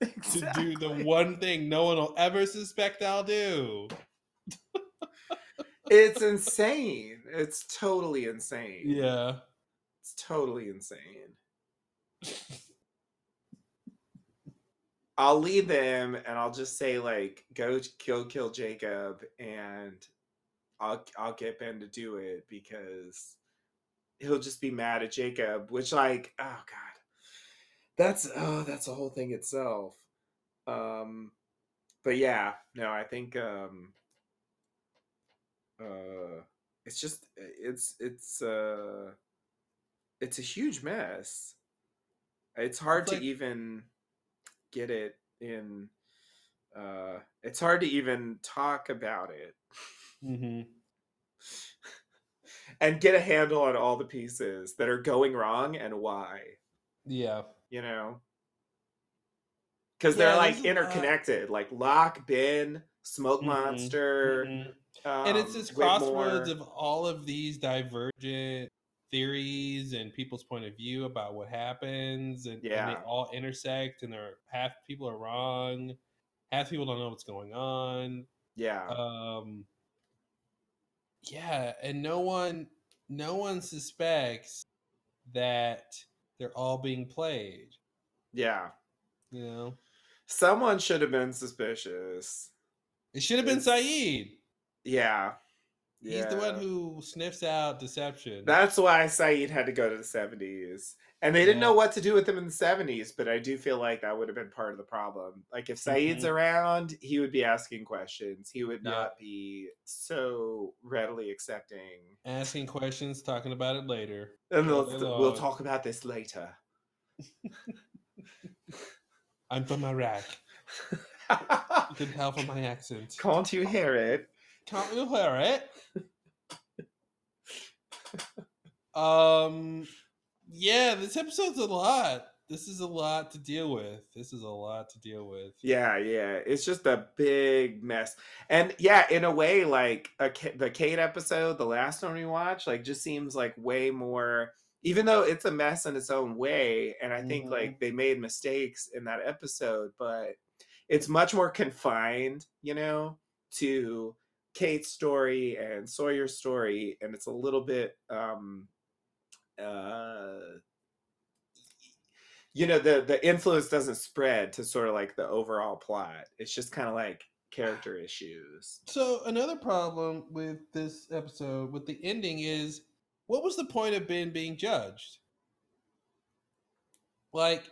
me to do the one thing no one will ever suspect I'll do." it's insane. It's totally insane. Yeah. Totally insane. I'll lead them and I'll just say like go kill kill Jacob and I'll I'll get Ben to do it because he'll just be mad at Jacob, which like oh god. That's oh that's a whole thing itself. Um but yeah, no, I think um uh it's just it's it's uh it's a huge mess. It's hard It's to even get it in uh it's hard to even talk about it Mm-hmm. and get a handle on all the pieces that are going wrong and why, Yeah. you know? because Yeah, they're like there's a lot. interconnected. Like Locke, Ben, Smoke Mhm, Monster, mhm. um, and it's this Widmore. crossroads of all of these divergent theories and people's point of view about what happens and, and they all intersect and they're half people are wrong half people don't know what's going on yeah. um yeah and no one no one suspects that they're all being played yeah. you know Someone should have been suspicious. it should have been Sayid Yeah. He's the one who sniffs out deception That's why Sayid had to go to the 70s. And they didn't Yeah. know what to do with him in the 70s, but I do feel like that would have been part of the problem. Like if Sayid's Mhm. around, he would be asking questions. He would Yeah. not be so readily accepting. asking questions talking about it later And they'll, we'll talk about this later. I'm from Iraq. you can tell from my accent. Can't you hear it? Can't you hear it? um, yeah, this episode's a lot. This is a lot to deal with. This is a lot to deal with. Yeah, yeah. It's just a big mess. And yeah, in a way, like a, the Kate episode, the last one we watched, like just seems like way more, even though it's a mess in its own way. And I think Mhm. like they made mistakes in that episode, but it's much more confined, you know, to Kate's story and Sawyer's story. And it's a little bit, um, uh, you know the the influence doesn't spread to sort of like the overall plot it's just kind of like character issues So another problem with this episode, with the ending, is what was the point of Ben being judged? Like,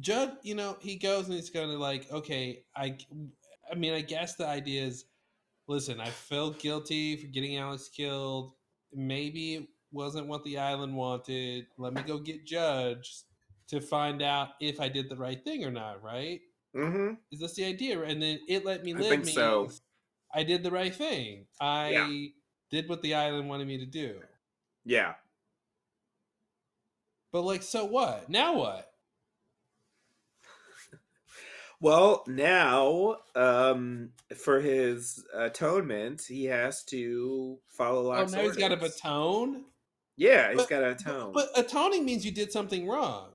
judge, you know, he goes and he's gonna like, okay, I, I mean, I guess the idea is, listen, I felt guilty for getting Alex killed. Maybe it wasn't what the island wanted. Let me go get judged to find out if I did the right thing or not. Right? mm-hmm Is this the idea? And then it let me I live. think so. I did the right thing. I Yeah. did what the island wanted me to do. yeah But like, so what? Now what? Well now um for his atonement he has to follow Oh, Locke's now he's got to orders. atone. yeah he's got to atone But atoning means you did something wrong.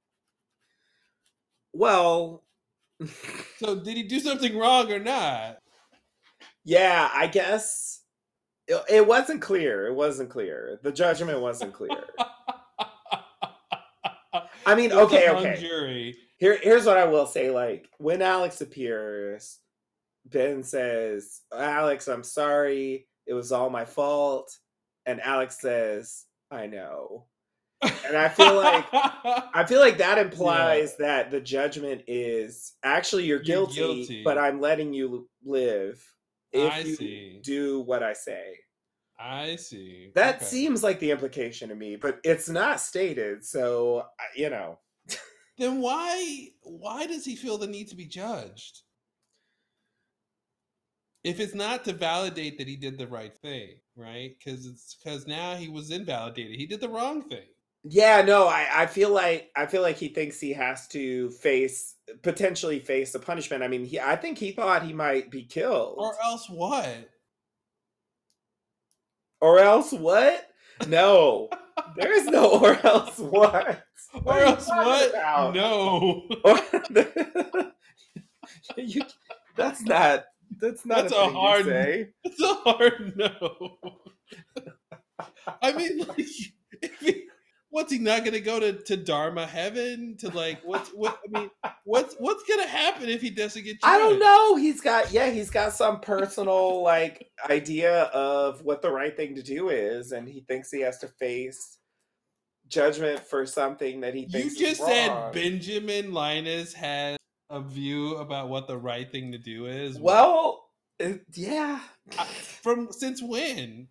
well So did he do something wrong or not? yeah i guess it, it wasn't clear it wasn't clear the judgment wasn't clear i mean It was a okay okay Jury. Here, here's what I will say. Like when Alex appears, Ben says, "Alex, I'm sorry. It was all my fault." And Alex says, "I know." And I feel like I feel like that implies that the judgment is actually you're You're guilty, guilty. but I'm letting you live if I you see. do what I say. I see. That Okay. seems like the implication to me, but it's not stated. So you know, Then why why does he feel the need to be judged? If it's not to validate that he did the right thing, right? Because it's because now he was invalidated. He did the wrong thing. Yeah, no, I, I feel like I feel like he thinks he has to face potentially face a punishment. I mean, he I think he thought he might be killed. Or else what? Or else what? No. there is no or else what. Or else what? about? No. you, that's not that's not That's a, a thing you hard say. It's a hard no. I mean, like, if he, what's he not going to go to to Dharma heaven to like what's what? I mean, what's what's going to happen if he doesn't get? You I don't know. He's got yeah, he's got some personal like idea of what the right thing to do is, and he thinks he has to face judgment for something that he thinks. You just said. Benjamin Linus has a view about what the right thing to do is. Well, it- yeah. from since when?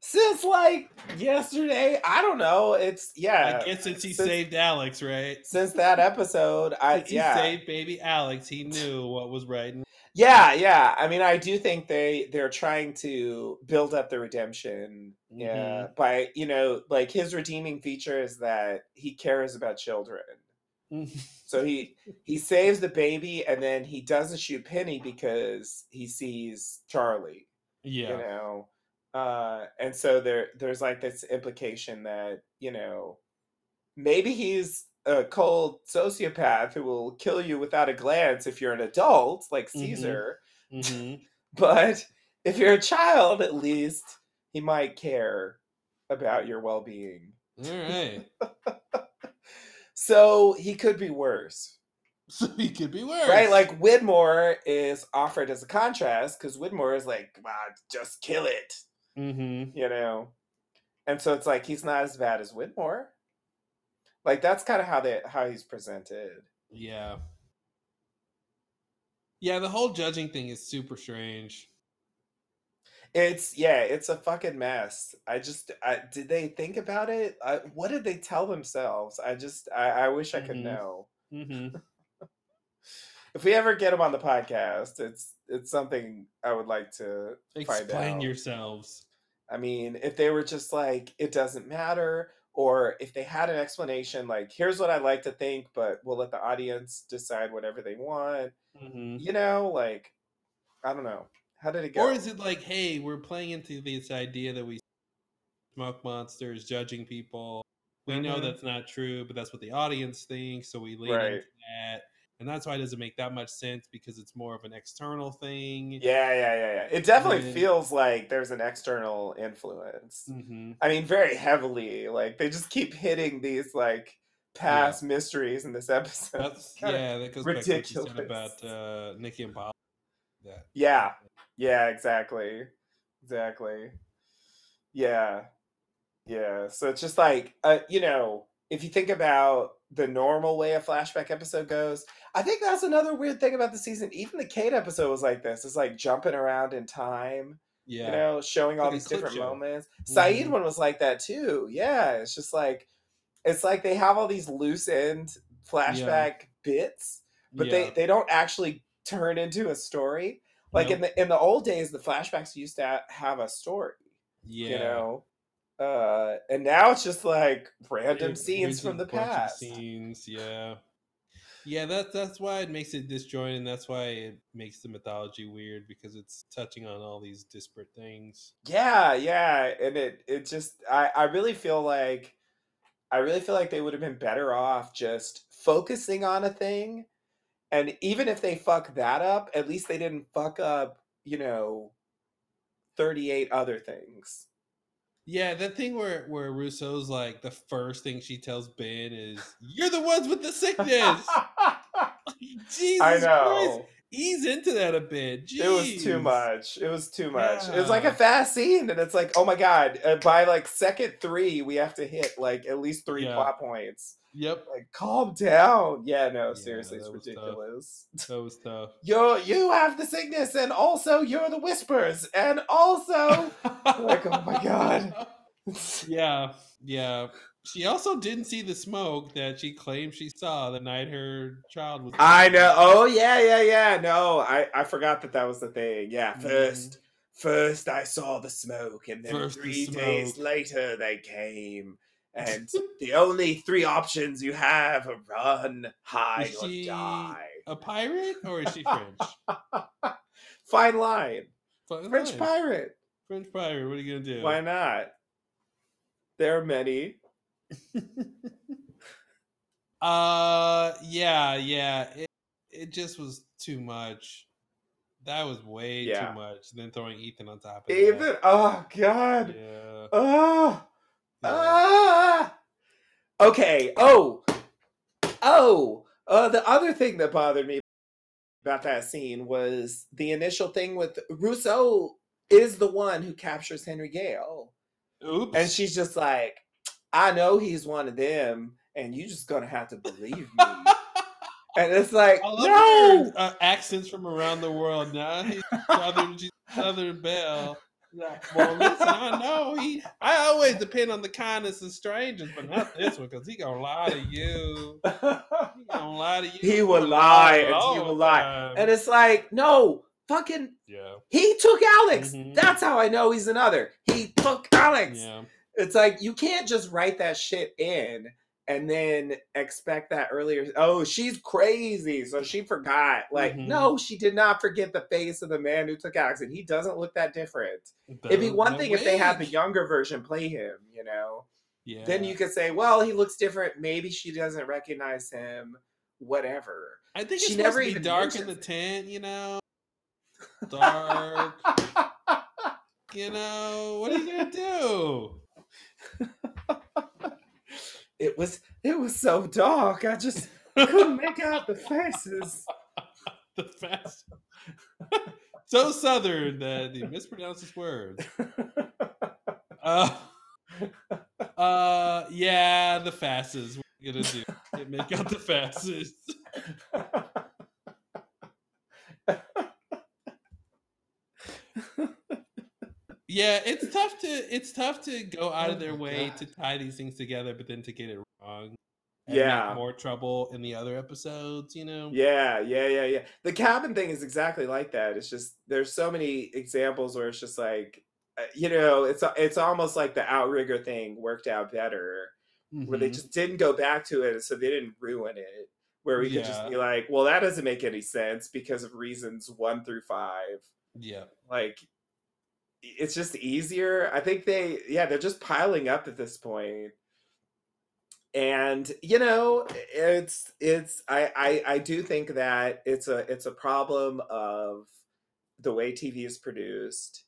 Since like yesterday, I don't know. It's yeah. I guess since he since- saved Alex, right? since that episode, I Since he yeah. saved baby Alex, he knew what was right. And Yeah, yeah. I mean, I do think they they're trying to build up the redemption. Yeah, by you know, like his redeeming feature is that he cares about children. so he he saves the baby and then he doesn't shoot Penny because he sees Charlie. Yeah. You know. Uh and so there there's like this implication that, you know, maybe he's a cold sociopath who will kill you without a glance if you're an adult, like Mhm. Caesar. Mhm. But if you're a child, at least he might care about your well being. All right. So he could be worse. So he could be worse. Right? Like Widmore is offered as a contrast because Widmore is like, wow, just kill it. Mm-hmm. You know? And so it's like he's not as bad as Widmore. Like that's kind of how they how he's presented. Yeah. Yeah, the whole judging thing is super strange. It's yeah, it's a fucking mess. I just I, did they think about it? I, what did they tell themselves? I just I, I wish I could Mhm. know. Mm-hmm. If we ever get him on the podcast, it's it's something I would like to find Explain yourselves. I mean, if they were just like it doesn't matter, or if they had an explanation like here's what I like to think, but we'll let the audience decide whatever they want. Mm-hmm. You know, like I don't know. How did it go? Or is it like, hey, we're playing into this idea that we smoke monsters, judging people. We know Mhm. that's not true, but that's what the audience thinks, so we lean Right. into that. And that's why it doesn't make that much sense because it's more of an external thing. Yeah, yeah, yeah, yeah. It definitely Then- feels like there's an external influence. Mm-hmm. I mean, very heavily. Like they just keep hitting these like past mysteries in this episode. That's, yeah, that goes back to what you ridiculous. said about uh, Nikki and Bob. That Yeah, yeah, exactly, exactly. Yeah, yeah. So it's just like, uh, you know, if you think about the normal way a flashback episode goes, I think that's another weird thing about the season. Even the Kate episode was like this. It's like jumping around in time. Yeah. You know, showing all like these different show. moments. Sayid Mhm. one was like that too. Yeah, it's just like it's like they have all these loose end flashback bits, but Yeah. they they don't actually turn into a story. Like in the in the old days, the flashbacks used to have a story. Yeah. You know, uh, and now it's just like random Here- scenes from the past. Scenes, yeah, yeah. That's that's why it makes it disjointed, and that's why it makes the mythology weird because it's touching on all these disparate things. Yeah, yeah, and it it just I I really feel like I really feel like they would have been better off just focusing on a thing, and even if they fuck that up, at least they didn't fuck up, you know, thirty eight other things. Yeah, that thing where where Rousseau's like the first thing she tells Ben is, "You're the ones with the sickness." Jesus I Christ, know. ease into that a bit. It was too much. It was too much. It was like a fast scene, and it's like, oh my god! Uh, by like second three, we have to hit like at least three Yeah. plot points. Yep, Like, calm down. Yeah, no, seriously, it's was tough. ridiculous. that was tough. you you have the sickness and also you're the whispers and also like oh my god Yeah, yeah. She also didn't see the smoke that she claimed she saw the night her child was. i know oh yeah yeah yeah no i i forgot that that was the thing yeah Mhm. first first i saw the smoke and then First the three days later they came and the only three options you have are run hide or die a pirate or is she French? fine line Fine french line. pirate French pirate. What are you gonna do? why not there are many Uh, yeah, yeah. It it just was too much. That was way Yeah. too much. Then throwing Ethan on top of that. Even oh god. Yeah. Oh. Ah. Okay. Oh. Oh. Uh, the other thing that bothered me about that scene was the initial thing with Rousseau is the one who captures Henry Gale. Oops. And she's just like, I know he's one of them, and you're just gonna have to believe me. and it's like, no. uh, accents from around the world. Now he's Southern, Southern Belle. Well, listen, I know he. I always depend on the kindness of strangers, but not this one because he gonna lie to you. He gonna lie to you. he will lie and he will lie. time. And it's like, no, fucking yeah, he took Alex. Mhm. That's how I know he's another. He took Alex. yeah. It's like you can't just write that shit in and then expect that earlier. Oh, she's crazy, so she forgot. Like, Mhm. no, she did not forget the face of the man who took Alex, and he doesn't look that different. It'd be one thing if they had the younger version play him, you know. Yeah. Then you could say, well, he looks different. Maybe she doesn't recognize him. Whatever. I think she it's never supposed to be even dark in the tent, you know. Dark. you know, what are you gonna do? It was it was so dark. I just couldn't make out the faces. the fast. so southern that he mispronounces words. Uh, uh, yeah, the fastest. What are gonna do? Can't make out the fastest. Yeah, it's tough to it's tough to go out of Oh their way God. to tie these things together, but then to get it wrong. Yeah. more trouble in the other episodes. You know. Yeah, yeah, yeah, yeah. The cabin thing is exactly like that. It's just there's so many examples where it's just like uh, you know, it's it's almost like the outrigger thing worked out better where they Mhm. just didn't go back to it so they didn't ruin it. Where we could just be like, well, that doesn't make any sense because of reasons 1 through 5. Yeah. Like it's just easier. I think they yeah, they're just piling up at this point. And you know, it's it's I I I do think that it's a it's a problem of the way TV is produced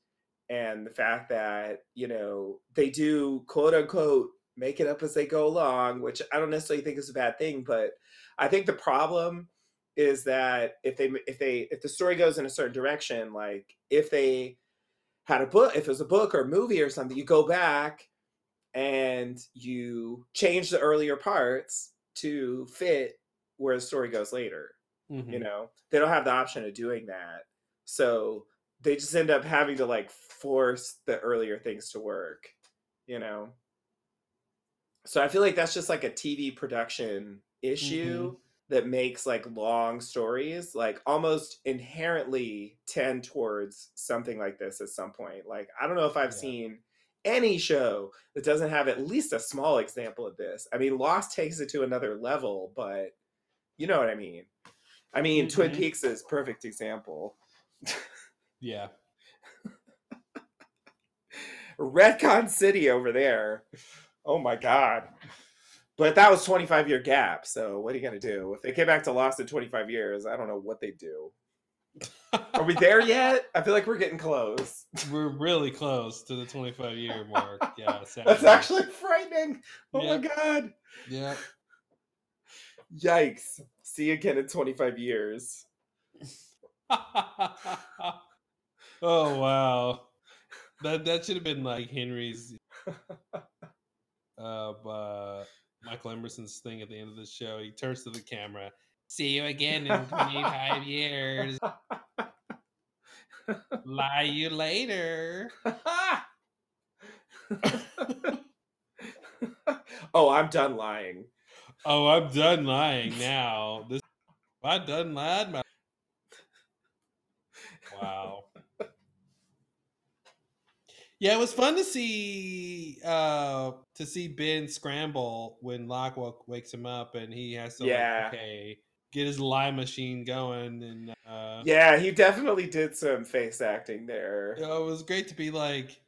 and the fact that, you know, they do quote unquote make it up as they go along, which I don't necessarily think is a bad thing, but I think the problem is that if they if they if the story goes in a certain direction, like if they had a book, if it was a book or a movie or something, you go back and you change the earlier parts to fit where the story goes later. You Mhm. know, they don't have the option of doing that. So they just end up having to like force the earlier things to work, you know? So I feel like that's just like a TV production issue that makes like long stories like almost inherently tend towards something like this at some point. Like I don't know if I've seen any show that doesn't have at least a small example of this. I mean, Lost takes it to another level, but you know what I mean. I mean, Twin Mhm. Peaks is perfect example. Yeah. Retcon City over there. Oh my god. But that was 25 year gap. So what are you gonna do? If they came back to Lost in 25 years, I don't know what they do. Are we there yet? I feel like we're getting close. We're really close to the 25 year mark. Yeah. That's actually frightening. Oh Yep. my god. Yeah. Yikes. See you again in 25 years. oh wow. That that should have been like Henry's uh, uh Michael Emerson's thing at the end of the show. He turns to the camera. See you again in 25 years. Lie you later. oh, I'm done lying. Oh, I'm done lying now. This I done lied my Wow. Yeah, it was fun to see uh to see Ben scramble when Locke wakes him up and he has to Yeah. like okay get his lie machine going and uh Yeah, he definitely did some face acting there. you know, it was great to be like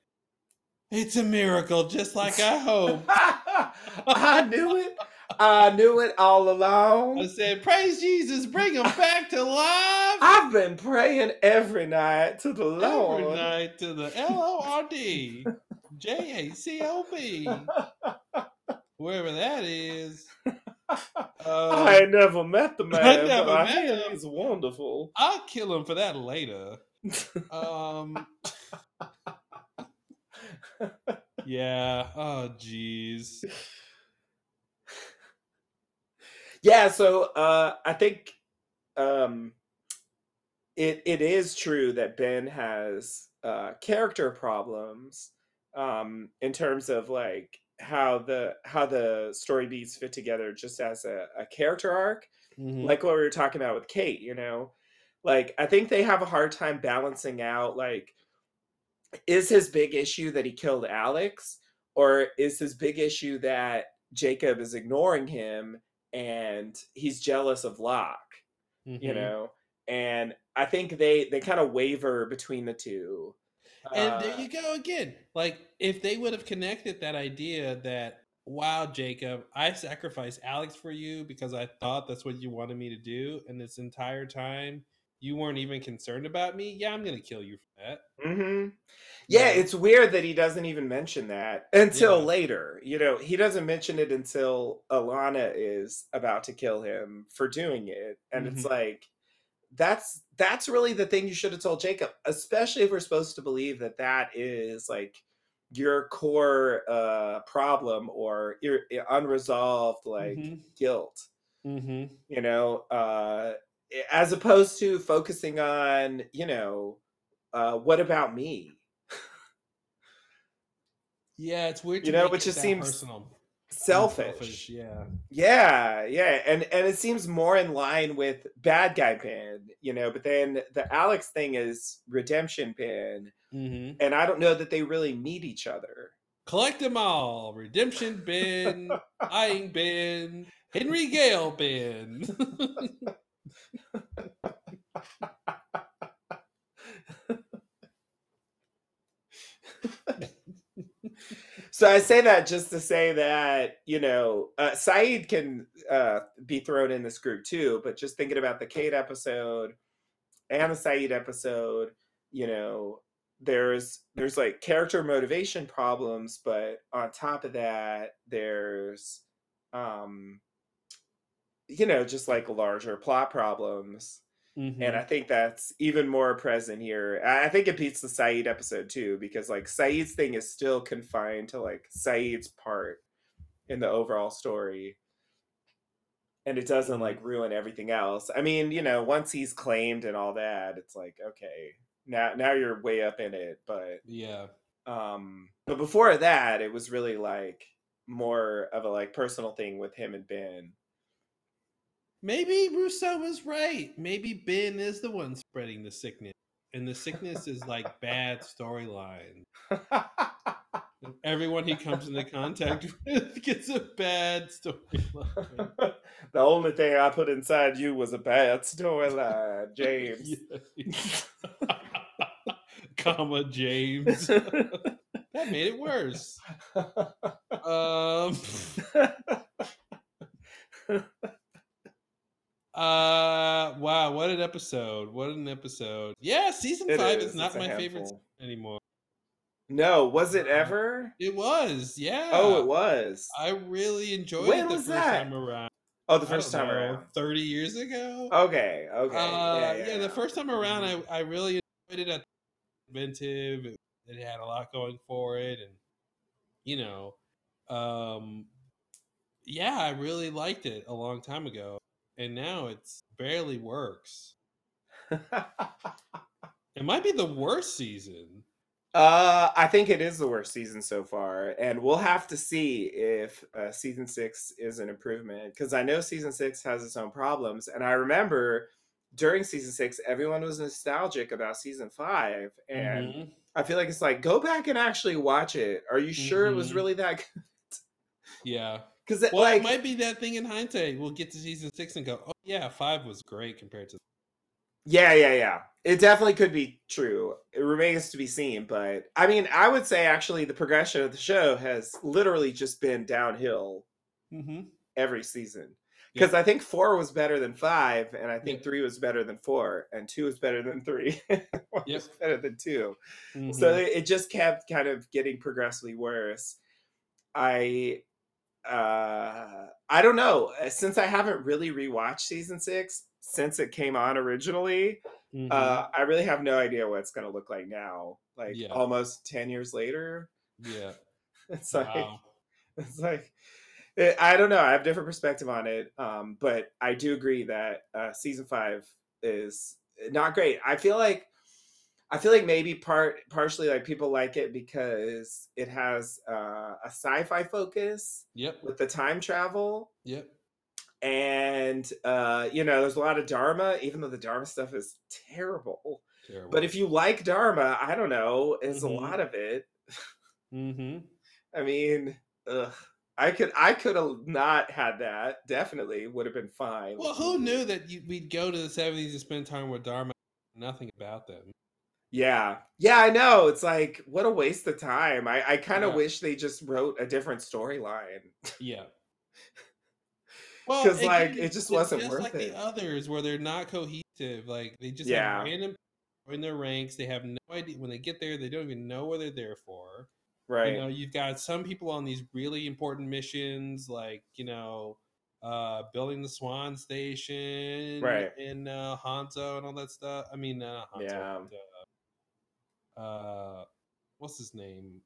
it's a miracle just like I hoped. I knew it. I knew it all along. I said, "Praise Jesus, bring him back to life." I've been praying every night to the Lord. Every night to the L O R D J A C O B, wherever that is. Um, I ain't never met the man, I never I met him. he's wonderful. I'll kill him for that later. Um, yeah. Oh, jeez. Yeah, so uh I think um it it is true that Ben has uh character problems um in terms of like how the how the story beats fit together just as a, a character arc Mhm. like what we were talking about with Kate, you know. Like I think they have a hard time balancing out like is his big issue that he killed Alex or is his big issue that Jacob is ignoring him and he's jealous of Locke, you Mhm. know. And I think they they kind of waver between the two. And there Uh, you go again. Like if they would have connected that idea that wow, Jacob, I sacrificed Alex for you because I thought that's what you wanted me to do, and this entire time you weren't even concerned about me. Yeah, I'm gonna kill you for that. hmm Yeah, Right. it's weird that he doesn't even mention that until Yeah. later. You know, he doesn't mention it until Ilana is about to kill him for doing it. And it's Mhm. like that's that's really the thing you should have told Jacob, especially if we're supposed to believe that that is like your core uh problem or ir- unresolved like Mhm. guilt Mm-hmm. you know uh as opposed to focusing on you know uh what about me Yeah, it's weird. you know which just seems personal. and selfish Yeah. yeah yeah and and it seems more in line with bad guy Ben you know but then the alex thing is redemption Ben Mm-hmm. and i don't know that they really meet each other Collect them all. Redemption Ben, eyeing Ben, Henry Gale Ben. so i say that just to say that you know uh, sayid can uh, be thrown in this group too but just thinking about the kate episode and the sayid episode you know there's there's like character motivation problems but on top of that there's um you know just like larger plot problems and I Mhm. think that's even more present here. I think it beats the Sayid episode too, because like Sayid's thing is still confined to like Sayid's part in the overall story. And it doesn't Mm-hmm. like ruin everything else. I mean, you know, once he's claimed and all that, it's like, okay, now now you're way up in it. But Yeah. um but before that, it was really like more of a like personal thing with him and Ben. Maybe Rousseau was right. Maybe Ben is the one spreading the sickness. And the sickness is like bad storyline. Everyone he comes into contact with gets a bad storyline. the only thing I put inside you was a bad storyline, James. Comma James. that made it worse. Um Uh wow, what an episode. What an episode. Yeah, season It 5 is, is, not my favorite anymore. No, was it ever? It was, yeah. Oh, it was. I really enjoyed When it the first that? time around. Oh, the first time know, around. 30 years ago. Okay, okay. Uh, yeah, yeah, yeah, the first time around, I, I really enjoyed it at inventive. It, it had a lot going for it, and you know, um, yeah, I really liked it a long time ago, and now it's barely works. it might be the worst season. Uh, I think it is the worst season so far, and we'll have to see if uh, season six is an improvement because I know season six has its own problems, and I remember during season six, everyone was nostalgic about season five, and Mhm. I feel like it's like go back and actually watch it. Are you sure it was Mhm. really that good? Yeah, 'Cause well, like- it might be that thing in hindsight. We'll get to season six and go, oh yeah, five was great compared to. Yeah, yeah, yeah. It definitely could be true. It remains to be seen, but I mean, I would say actually the progression of the show has literally just been downhill Mm-hmm. every season. Because I think four was better than five, and I think Yeah. three was better than four, and two was better than three. one Yep. was better than 2 So Mhm. it it just kept kind of getting progressively worse. I uh I don't know. uh, Since I haven't really rewatched season six since it came on originally, Mhm. uh I really have no idea what it's gonna look like now. Like Yeah. almost 10 years later. yeah. It's like Wow. it's like eh, I don't know. I have different perspective on it, um, but I do agree that uh, season five is not great. I feel like I feel like maybe part partially like people like it because it has uh, a sci-fi focus Yep. with the time travel, Yep. and uh, you know, there's a lot of Dharma, even though the Dharma stuff is terrible. Terrible. But if you like Dharma, I don't know, it's Mhm. a lot of it. Mm-hmm. I mean, ugh, I could I could have not had that. Definitely would have been fine. Well, who knew that you, we'd go to the seventies and spend time with Dharma? Nothing about them. Yeah. Yeah, I know. It's like what a waste of time. I, I kind of Yeah. wish they just wrote a different storyline. Yeah. 'Cause, like, again, it just they're wasn't worth like it. the others where they're not cohesive. Like they just Yeah. have random in their ranks. They have no idea when they get there. They don't even know what they're there for. Right. You know, you've got some people on these really important missions, like you know, uh, building the Swan Station, Right. in uh, Hanso and all that stuff. I mean, uh, Hanso, Yeah. but, uh, what's his name?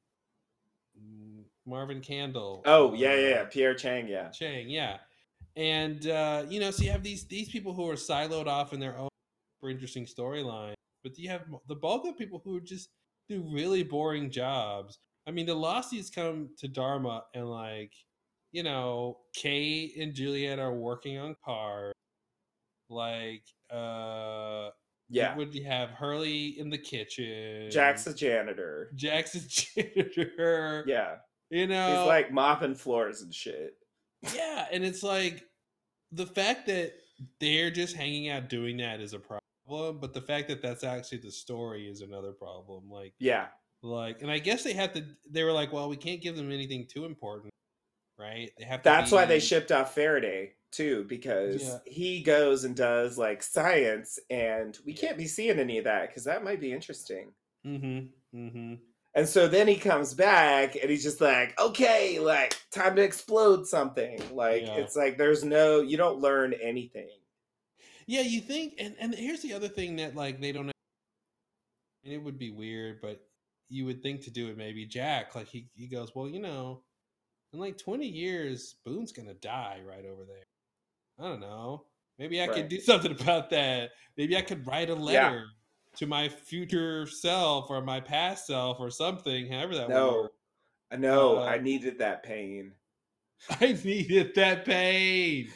Mm, Marvin Candle. Oh, yeah, yeah, yeah. Pierre Chang, yeah. Chang, yeah. And uh, you know, so you have these these people who are siloed off in their own super interesting storyline, but you have the bulk of people who just do really boring jobs. I mean, the Losties come to Dharma and like, you know, Kate and Juliet are working on cars. Like, uh, Yeah. would you have Hurley in the kitchen? Jack's a janitor. Jack's janitor. Yeah. You know, He's like mopping floors and shit. yeah, and it's like the fact that they're just hanging out doing that is a problem, but the fact that that's actually the story is another problem. Like, Yeah. like, and I guess they had to. They were like, well, we can't give them anything too important, right? They have. To That's why they shipped off Faraday too, because Yeah. he goes and does like science, and we can't be seeing any of that because that might be interesting. mm-hmm mm-hmm And so then he comes back and he's just like, okay, like time to explode something. Like Yeah. it's like there's no, you don't learn anything. Yeah, you think, and and here's the other thing that like they don't. And it would be weird, but you would think to do it maybe Jack. Like he he goes, well, you know, in like twenty years, Boone's gonna die right over there. I don't know. Maybe I Right. could do something about that. Maybe I could write a letter to my future self or my past self or something. However that No, work. I know, I Uh, needed that pain. I needed that pain.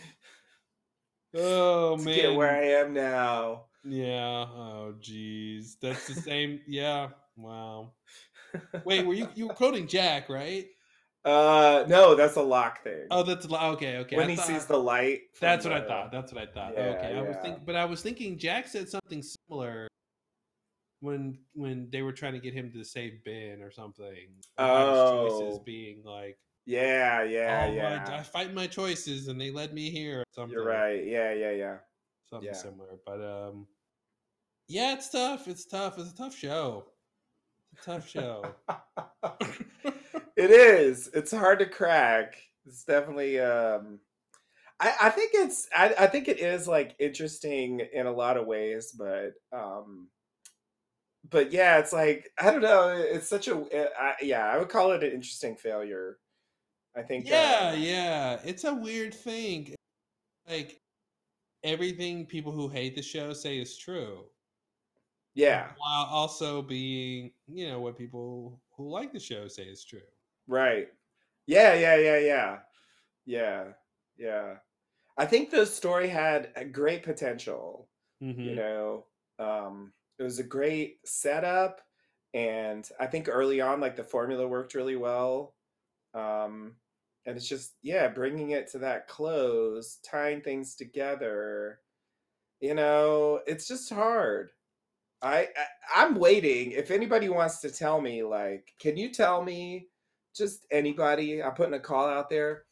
Oh to man, get where I am now. Yeah. Oh, geez. That's the same. yeah. Wow. Wait, were you you were quoting Jack, right? Uh, no, that's a Locke thing. Oh, that's li- okay. Okay. when I he thought- sees the light. That's what I thought. That's what I thought. Yeah, okay. I was yeah. thinking, but I was thinking Jack said something similar when when they were trying to get him to save Ben or something. his choices Oh. being like, Yeah, yeah, oh, yeah. I, I fight my choices and they led me here. Or something. You're right. Yeah, yeah, yeah. something Yeah. similar. But um, yeah, it's tough. It's tough. It's a tough show. It's a tough show. it is. It's hard to crack. It's definitely um I, I think it's I, I think it is like interesting in a lot of ways, but um but yeah, it's like I don't know, it's such a uh, I, yeah, I would call it an interesting failure. I think yeah, uh, yeah. It's a weird thing. Like everything people who hate the show say is true. yeah, While also being, you know, what people who like the show say is true. Right. Yeah, yeah, yeah, yeah. Yeah. Yeah. I think the story had a great potential. You know um it was a great setup and i think early on like the formula worked really well um and it's just yeah bringing it to that close tying things together you know it's just hard I, I i'm waiting if anybody wants to tell me like can you tell me just anybody i'm putting a call out there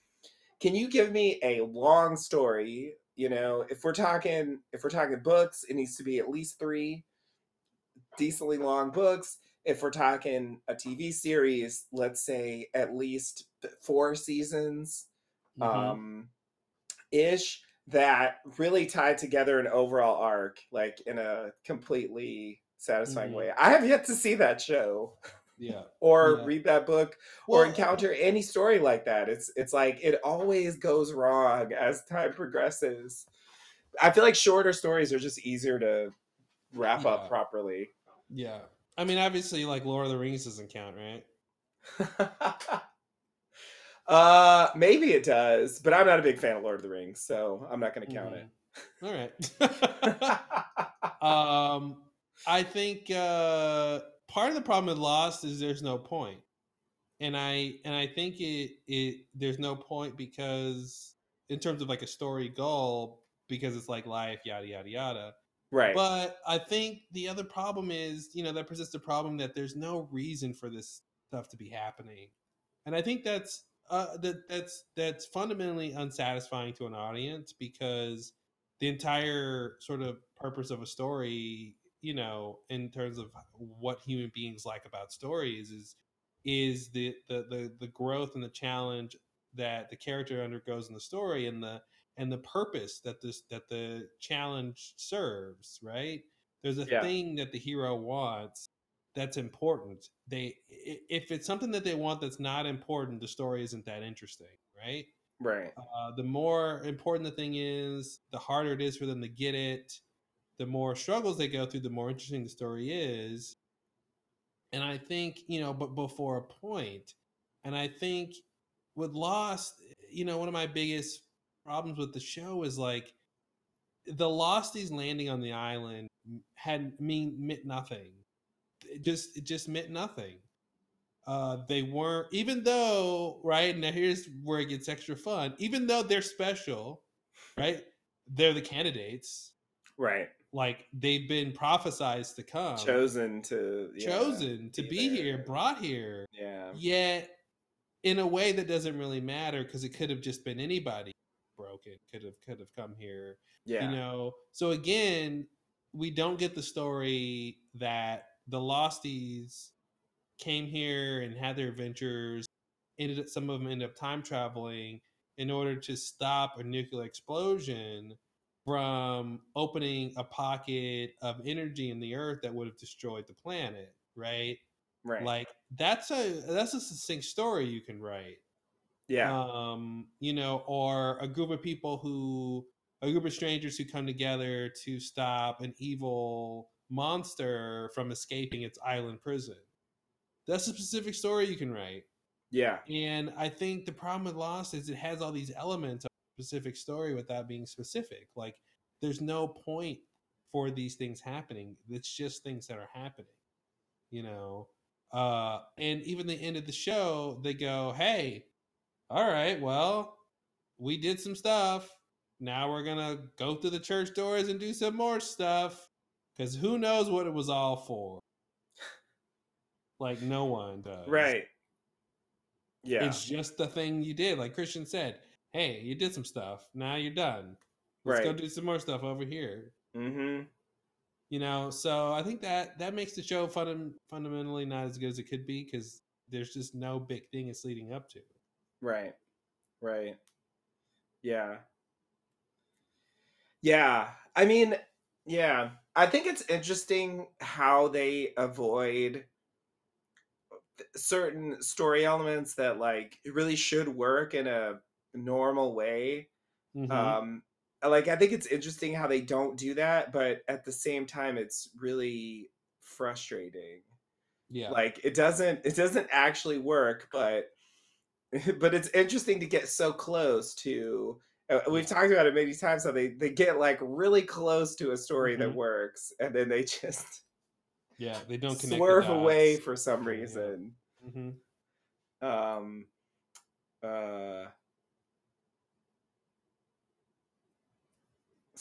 can you give me a long story you know if we're talking if we're talking books it needs to be at least three decently long books if we're talking a tv series let's say at least four seasons Mhm. um ish that really tied together an overall arc like in a completely satisfying Mhm. way i have yet to see that show Yeah. or Yeah. read that book or encounter any story like that. It's it's like it always goes wrong as time progresses. I feel like shorter stories are just easier to wrap Yeah. up properly. Yeah. I mean, obviously, like Lord of the Rings doesn't count, right? Uh maybe it does, but I'm not a big fan of Lord of the Rings, so I'm not going to count it. All right. um, I think uh, part of the problem with Lost is there's no and I and I think it it there's no point because in terms of like a story goal because it's like life yada yada yada. Right. But I think the other problem is, you know, that persists the problem that there's no reason for this stuff to be happening. And I think that's uh that that's that's fundamentally unsatisfying to an audience because the entire sort of purpose of a story, you know, in terms of what human beings like about stories is is the the the, the growth and the challenge that the character undergoes in the story and the and the purpose that this that the challenge serves right there's a Yeah. thing that the hero wants that's important they if it's something that they want that's not important the story isn't that interesting right Right. uh, the more important the thing is the harder it is for them to get it the more struggles they go through the more interesting the story is. And i think you know but before a point. And i think with lost you know one of my biggest problems with the show is like the losties landing on the island had mean meant nothing. It just it just meant nothing. Uh they weren't even though right now here's where it gets extra fun. Even though they're special right they're the candidates. Right. Like they've been prophesized to come. Chosen to yeah, chosen to be here brought here. Yeah. yet in a way that doesn't really matter because it could have just been anybody broken could have could have come here Yeah. you know? So again we don't get the story that the losties came here and had their adventures ended up some of them ended up time traveling in order to stop a nuclear explosion from opening a pocket of energy in the earth that would have destroyed the planet right Right. like that's a that's a succinct story you can write Yeah. um you know or a group of people who a group of strangers who come together to stop an evil monster from escaping its island prison that's a specific story you can write Yeah. and i think the problem with lost is it has all these elements specific story without being specific. Like there's no point for these things happening. It's just things that are happening you know? Uh and even the end of the show they go hey all right well we did some stuff. Now we're gonna go through the church doors and do some more stuff. Because who knows what it was all for? Like no one does. Right. Yeah. it's just the thing you did. Like christian said hey you did some stuff now you're done let's go do some more stuff over here Mm-hmm. you know so i think that that makes the show fun, fundamentally not as good as it could be because there's just no big thing it's leading up to Right. Right. Yeah. Yeah. I mean, yeah. I think it's interesting how they avoid certain story elements that like really should work in a normal way. Mhm. Um like I think it's interesting how they don't do that, but at the same time it's really frustrating. yeah Like it doesn't it doesn't actually work, but but it's interesting to get so close to uh, we've talked about it many times how they they get like really close to a story that Mhm. works and then they just yeah they don't connect the swerve away for some reason hmm um uh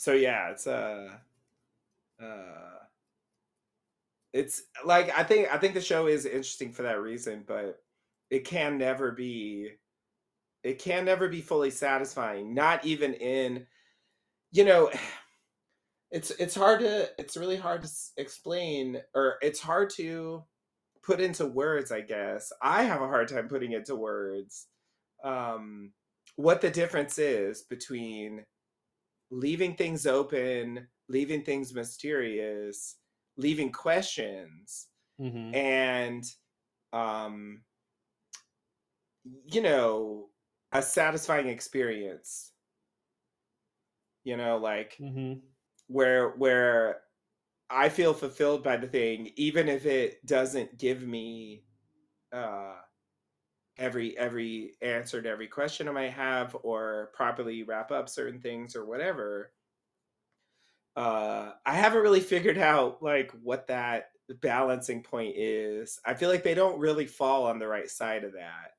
so yeah it's uh uh it's like i think i think the show is interesting for that reason but it can never be it can never be fully satisfying not even in you know it's it's hard to it's really hard to explain or it's hard to put into words i guess. I have a hard time putting into words um what the difference is between leaving things open leaving things mysterious leaving questions hmm and um you know a satisfying experience. You know like hmm where where i feel fulfilled by the thing even if it doesn't give me uh every every answer to every question i might have or properly wrap up certain things or whatever uh i haven't really figured out like what that balancing point is. I feel like they don't really fall on the right side of that.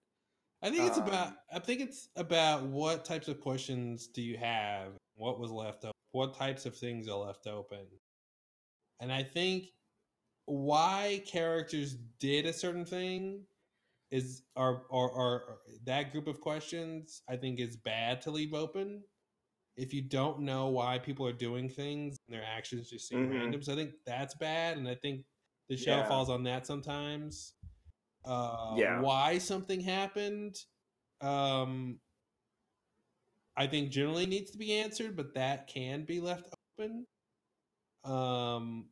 I think it's about. Um, I think it's about what types of questions do you have? What was left open? What types of things are left open? And I think why characters did a certain thing is are or or that group of questions. I think is bad to leave open. If you don't know why people are doing things and their actions just seem Mhm. random, so I think that's bad. And I think the show Yeah. falls on that sometimes uh Yeah. why something happened um i think generally needs to be answered but that can be left open um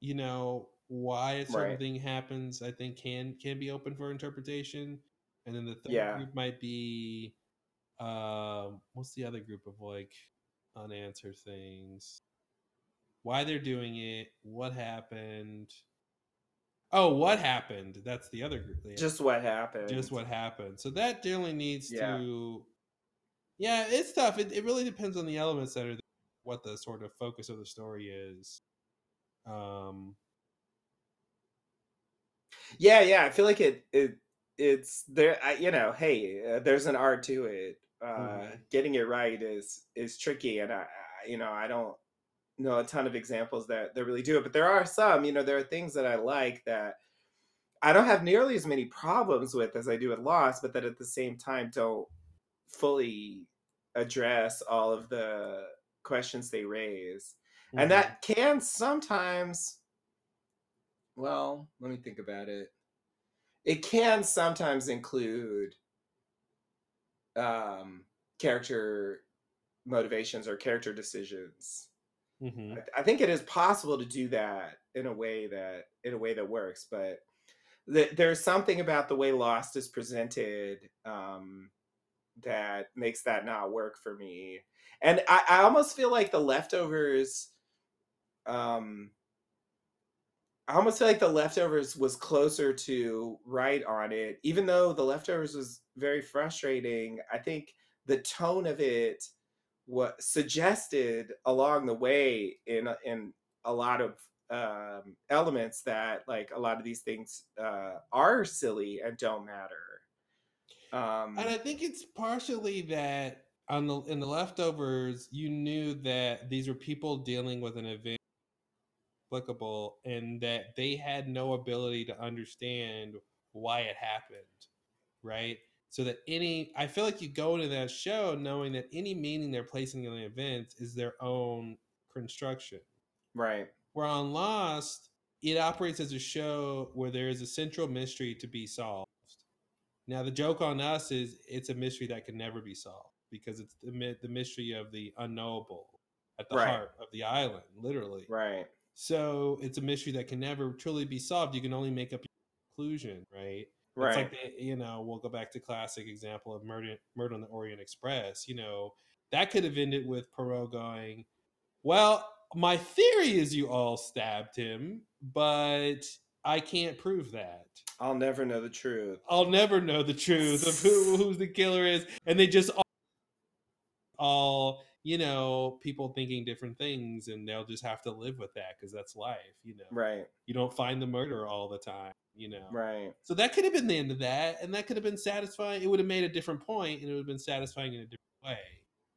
you know why a certain Right. thing happens i think can can be open for interpretation and then the third Yeah. group might be um what's the other group of like unanswered things why they're doing it what happened Oh, what happened? That's the other group. yeah. Just what happened. Just what happened. So that generally needs Yeah. to. Yeah, it's tough. It, it really depends on the elements that are the, what the sort of focus of the story is. Um, Yeah, yeah. I feel like it it it's there. I, you know, hey, uh, there's an art to it. Uh, Mhm. Getting it right is is tricky, and I, I, you know, I don't know a ton of examples that that really do it, but there are some. You know, there are things that I like that I don't have nearly as many problems with as I do with Lost, but that at the same time don't fully address all of the questions they raise, and Mhm. that can sometimes. Well, let me think about it. It can sometimes include um character motivations or character decisions. Mhm. I, I think it is possible to do that in a way that in a way that works but th- there's something about the way lost is presented um that makes that not work for me. And i, I almost feel like the leftovers um I almost feel like the leftovers was closer to right on it, even though the leftovers was very frustrating. I think the tone of it what suggested along the way in in a lot of um, elements that like a lot of these things uh, are silly and don't matter. Um, and I think it's partially that on the in the leftovers, you knew that these were people dealing with an event applicable and that they had no ability to understand why it happened right so that any i feel like you go into that show knowing that any meaning they're placing on the events is their own construction right. where on lost it operates as a show where there is a central mystery to be solved now the joke on us is it's a mystery that can never be solved because it's the, the mystery of the unknowable at the Right. heart of the island literally Right. So it's a mystery that can never truly be solved. You can only make up your conclusion, right? It's Right. like the, you know, we'll go back to classic example of murder, murder on the Orient Express. You know, that could have ended with Poirot going, "Well, my theory is you all stabbed him, but I can't prove that. I'll never know the truth. I'll never know the truth of who who the killer is." And they just all, all you know, people thinking different things, and they'll just have to live with that because that's life. You know, Right. you don't find the murderer all the time, you know. Right. So that could have been the end of that, and that could have been satisfying. It would have made a different point, and it would have been satisfying in a different way,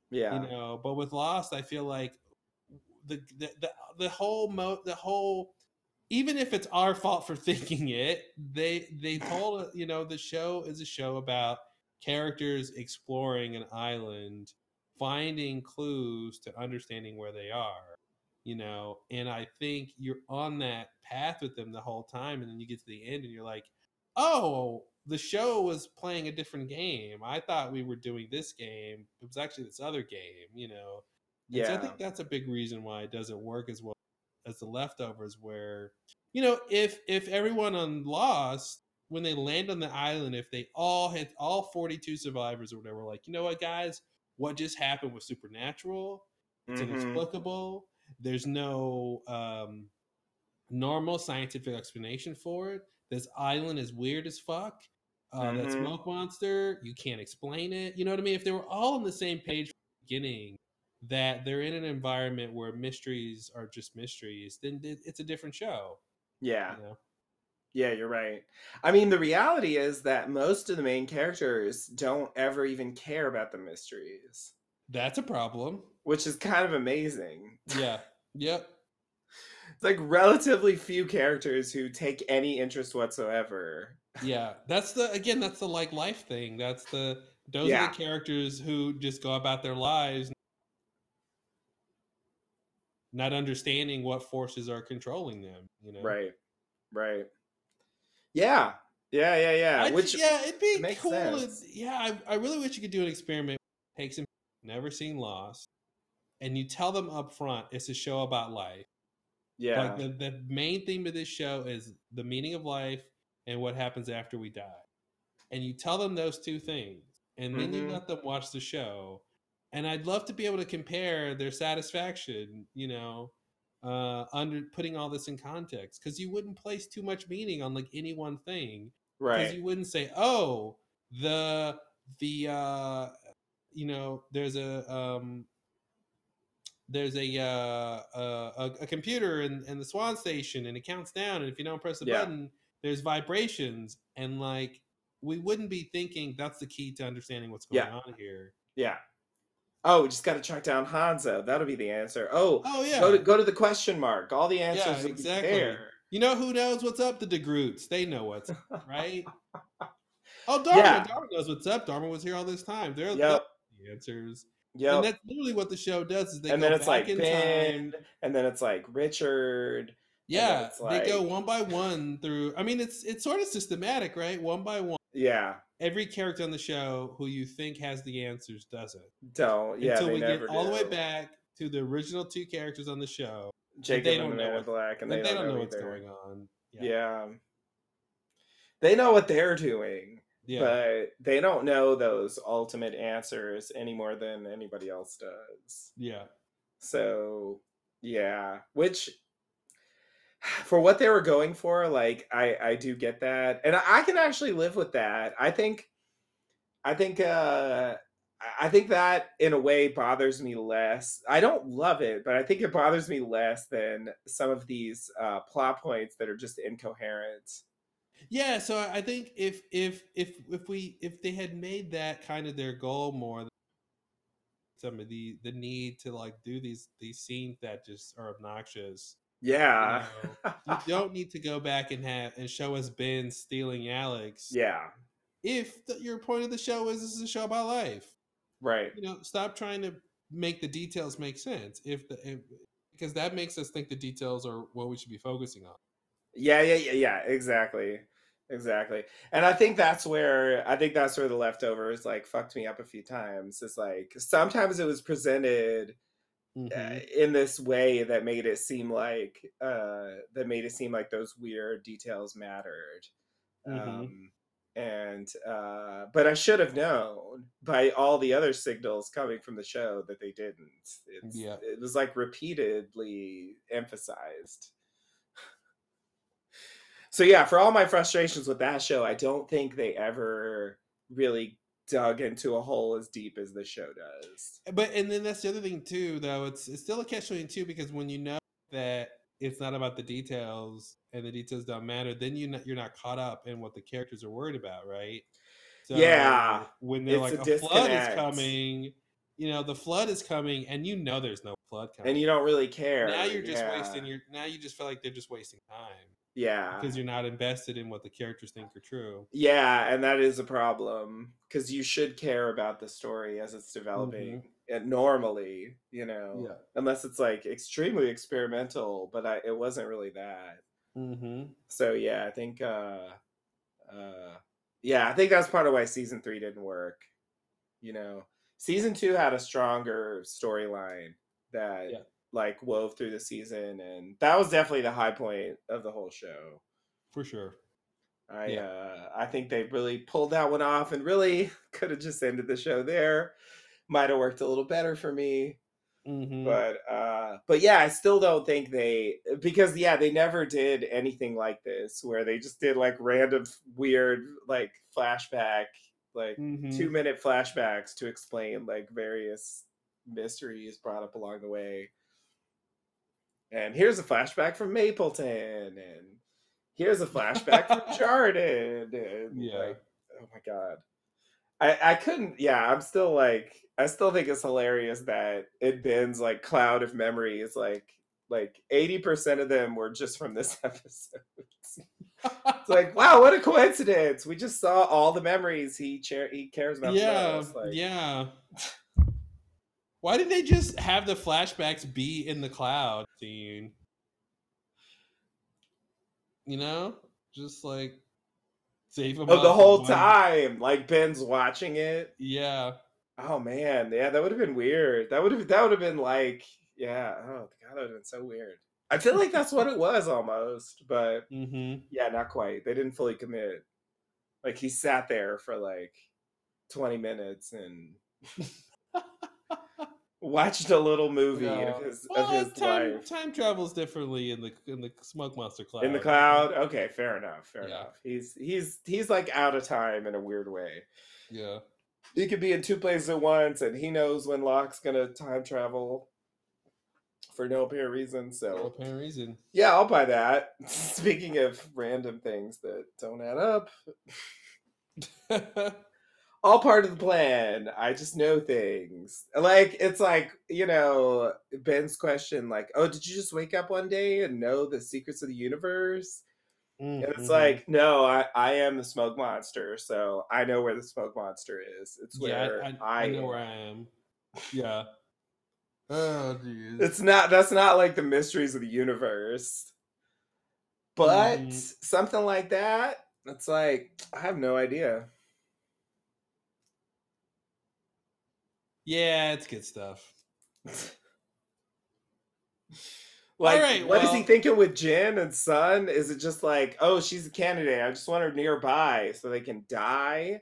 Yeah. you know. But with Lost, I feel like the the the, the whole mo the whole even if it's our fault for thinking it, they they told you know, the show is a show about characters exploring an island, finding clues to understanding where they are, you know, and I think you're on that path with them the whole time, and then you get to the end and you're like, oh, the show was playing a different game. I thought we were doing this game. It was actually this other game, you know. And so I think that's a big reason why it doesn't work as well as the leftovers where you know if if everyone on lost when they land on the island if they all had all 42 survivors or whatever like you know what guys what just happened was supernatural it's Mhm. inexplicable there's no um normal scientific explanation for it this island is weird as fuck uh, that Mhm. smoke monster you can't explain it you know what i mean if they were all on the same page from the beginning that they're in an environment where mysteries are just mysteries, then it's a different show. Yeah. You know? Yeah, you're right. I mean, the reality is that most of the main characters don't ever even care about the mysteries, That's a problem. which is kind of amazing. Yeah. Yep. It's like relatively few characters who take any interest whatsoever. Yeah. That's the again, that's the like life thing. That's the those are Yeah. the characters who just go about their lives not understanding what forces are controlling them, you know. Right. Right. Yeah. Yeah, yeah, yeah. I Which yeah, it'd be cool. sense. yeah, I, I really wish you could do an experiment. Take some never seen Lost, and you tell them up front it's a show about life. Yeah. Like the, the main theme of this show is the meaning of life and what happens after we die. And you tell them those two things, and then you Mhm. let them watch the show. And I'd love to be able to compare their satisfaction, you know, uh, under putting all this in context, because you wouldn't place too much meaning on like any one thing, right because you wouldn't say, "Oh, the the uh, you know, there's a um, there's a uh, a, a computer in, in the Swan station, and it counts down, and if you don't press the Yeah. button, there's vibrations, and like we wouldn't be thinking that's the key to understanding what's going Yeah. on here. Yeah. Oh, we just got to track down Hanso. That'll be the answer. Oh, Oh yeah, go to go to the question mark. All the answers yeah, exactly. there. You know who knows what's up? The DeGroots. They know what's up, right. Oh, Dharma. Yeah. Dharma knows what's up. Dharma was here all this time. They're Yep. the answers. Yep. And that's literally what the show does. Is they and go then it's back like in Ben, time. and then it's like Richard. Yeah, it's they go one by one through. I mean, it's it's sort of systematic, right? One by one. Yeah. Every character on the show who you think has the answers doesn't. Don't. Yeah, Until they we get all the way back to the original two characters on the show. Jacob they and don't know Man what, Black, and then they, don't, know, what's going on. Yeah. They know what they're doing. Yeah. But they don't know those ultimate answers any more than anybody else does. Yeah. So, yeah, which for what they were going for, like I I do get that. And I, can actually live with that. I think I think uh I- I think that in a way bothers me less. I don't love it, but I think it bothers me less than some of these uh plot points that are just incoherent. Yeah, so I think if if if if we if they had made that kind of their goal more, some of the the need to like do these these scenes that just are obnoxious. Yeah. You, um, know, you don't need to go back and have and show us Ben stealing Alex. Yeah. If the, your point of the show is this is a show about life, Right. you know, stop trying to make the details make sense. If the if, because that makes us think the details are what we should be focusing on. Yeah, yeah, yeah, yeah, exactly. Exactly. And I think that's where I think that's where the leftovers like fucked me up a few times. It's like sometimes it was presented uh, in this way that made it seem like uh that made it seem like those weird details mattered. Mhm. Um and uh but I should have known by all the other signals coming from the show that they didn't. It's, Yeah. It was like repeatedly emphasized. So yeah, for all my frustrations with that show, I don't think they ever really dug into a hole as deep as the show does. But and then that's the other thing too, though. It's it's still a catch twenty two because when you know that it's not about the details and the details don't matter, then you not, you're not caught up in what the characters are worried about, right? So Yeah, when they're it's like a a, flood is coming, you know, the flood is coming, and you know there's no flood coming, And you don't really care. now you're just yeah. wasting your now you just feel like they're just wasting time Yeah. because you're not invested in what the characters think are true. Yeah, and that is a problem because you should care about the story as it's developing. And normally, you know, Mm-hmm. Yeah. unless it's like extremely experimental, but I, it wasn't really that. Mm-hmm. So yeah, I think uh uh yeah, I think that's part of why season 3 didn't work. You know, season 2 had a stronger storyline that Yeah. Like wove through the season and that was definitely the high point of the whole show. For sure. I Yeah. uh I think they really pulled that one off and really could have just ended the show there. Might have worked a little better for me. Mm-hmm. But uh but yeah, I still don't think they because yeah, they never did anything like this where they just did like random weird like flashback like Mhm. 2 minute flashbacks to explain like various mysteries brought up along the way. And here's a flashback from Mapleton, and here's a flashback from Jarden, and Yeah. like, oh my god, I I couldn't. Yeah, I'm still like, I still think it's hilarious that it Ben's like cloud of memories, like like eighty percent of them were just from this episode. it's like, wow, what a coincidence! We just saw all the memories he cher- he cares about. yeah, like- yeah. Why did they just have the flashbacks be in the cloud scene? You know, just like save them Oh, the whole one- time, like Ben's watching it. Yeah, Oh man, yeah, that would have been weird. That would have that would have been like, yeah, oh god, that would have been so weird. I feel like that's what it was almost, but mm-hmm. yeah, not quite. They didn't fully commit. Like he sat there for like twenty minutes and watched a little movie of his of well, his time, life time travels differently in the in the smoke monster cloud. in the cloud. Okay, fair enough. Fair Yeah. enough. He's he's he's like out of time in a weird way. Yeah, he could be in two places at once, and he knows when Locke's gonna time travel for no apparent reason. So no apparent reason. yeah, I'll buy that. Speaking of random things that don't add up, all part of the plan. I just know things. Like it's like you know Ben's question, like, "Oh, did you just wake up one day and know the secrets of the universe?" And it's Mhm. like, no, I, I am the smoke monster, so I know where the smoke monster is. It's yeah, where I, I, I, I know am. where I am. Yeah. Oh, jeez. It's not that's not like the mysteries of the universe. But Mhm. something like that, it's like I have no idea. Yeah, it's good stuff. Like, right, what is he thinking with Jin and Sun? Is it just like, oh, she's a candidate. I just want her nearby so they can die?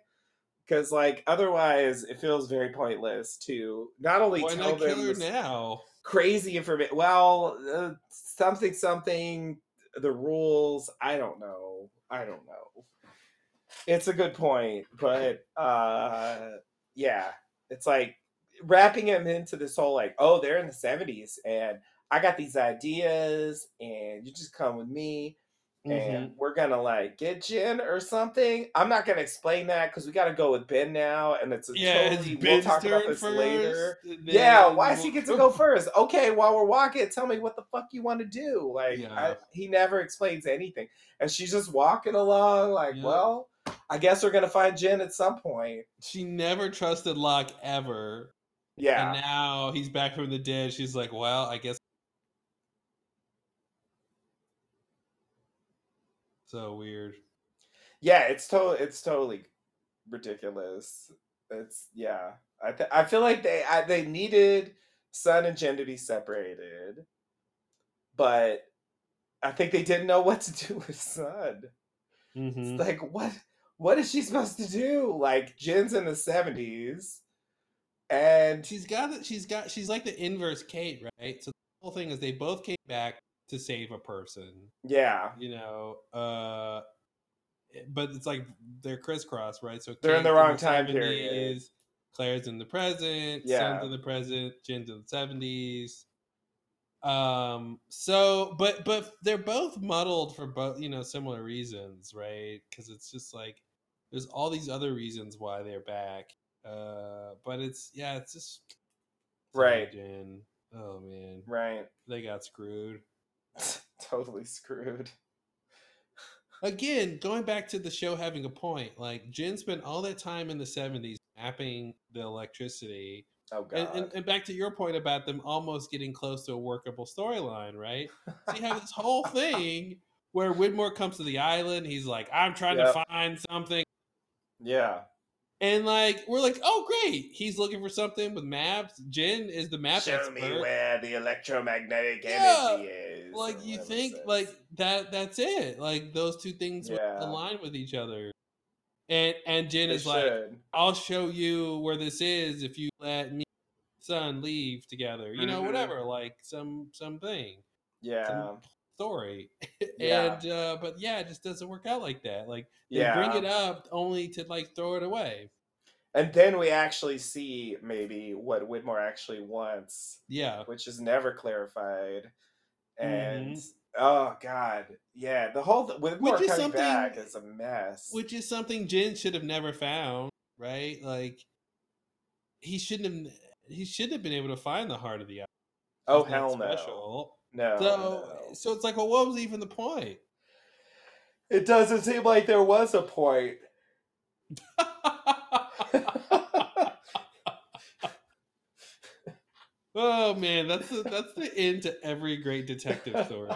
Because like otherwise, it feels very pointless to not only Why tell not kill them her now? crazy information. Well, uh, something, something, the rules. I don't know. I don't know. It's a good point, but uh, yeah, it's like wrapping him into this whole like, oh, they're in the seventies, and I got these ideas, and you just come with me. And mm-hmm. we're gonna like get Jin or something. I'm not gonna explain that because we got to go with Ben now, and it's a Yeah, it's totally. We'll talk about this first, and Yeah, why does he get to go first? Okay, while we're walking, tell me what the fuck you want to do. Like, I, he never explains anything, and she's just walking along. Like, Yeah. well, I guess we're gonna find Jin at some point. She never trusted Locke ever. Yeah, And now he's back from the dead. She's like, well, I guess. So weird. yeah, it's totally, it's totally ridiculous. It's yeah. I th- I feel like they I, they needed Sun and Jin to be separated, but I think they didn't know what to do with Sun. Mhm. It's like what what is she supposed to do? Like Jin's in the seventies, and She's got. She's got. She's like the inverse Kate, right? So the whole thing is they both came back to save a person. yeah, You know, uh, but it's like they're crisscross, right? So They're in the wrong time period. Claire's in the present. Yeah. In the present. Jin's in the seventies. Um. So, but but they're both muddled for both you know similar reasons, right? Because it's just like there's all these other reasons why they're back. Uh. But it's yeah, it's just Right. Jin. Oh man, right, they got screwed. totally screwed. again, going back to the show having a point, like Jin spent all that time in the 70s mapping the electricity. Oh god, And, and, and back to your point about them almost getting close to a workable storyline, right? So you have this whole thing where Widmore comes to the island. He's like, I'm trying Yep. to find something. yeah, And like, we're like, oh, great. He's looking for something with maps. Jin is the map show expert. me where the electromagnetic Yeah, energy is. like you think like that that's it like those two things Yeah. align with each other and and jin is like i'll show you where this is if you let me son leave together you know Mhm. whatever like some something yeah, story Yeah. and uh but yeah it just doesn't work out like that like they yeah. bring it up only to like throw it away and then we actually see maybe what Widmore actually wants, Yeah. which is never clarified. And Mhm. oh god, yeah, the whole th- Widmore Which is coming something- back is a mess. Which is something Jin should have never found, right? Like he shouldn't have he shouldn't have been able to find the heart of the island. oh He's hell special. no, So no. so it's like, well, what was even the point? It doesn't seem like there was a point. Oh man, that's the, that's the end to every great detective story.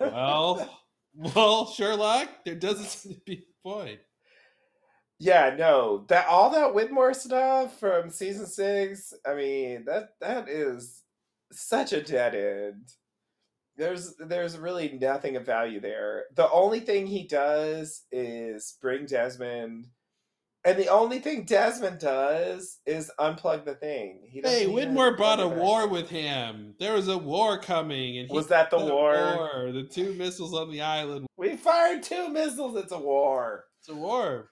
well, well, Sherlock, there doesn't seem to be a point. Yeah, no, that all that Widmore stuff from season six. I mean, that that is such a dead end. There's there's really nothing of value there. The only thing he does is bring Desmond, and the only thing Desmond does is unplug the thing. He Hey, even Widmore brought a war with him. There was a war coming, and he Was that the fought war? The two missiles on the island. We fired two missiles. It's a war. It's a war.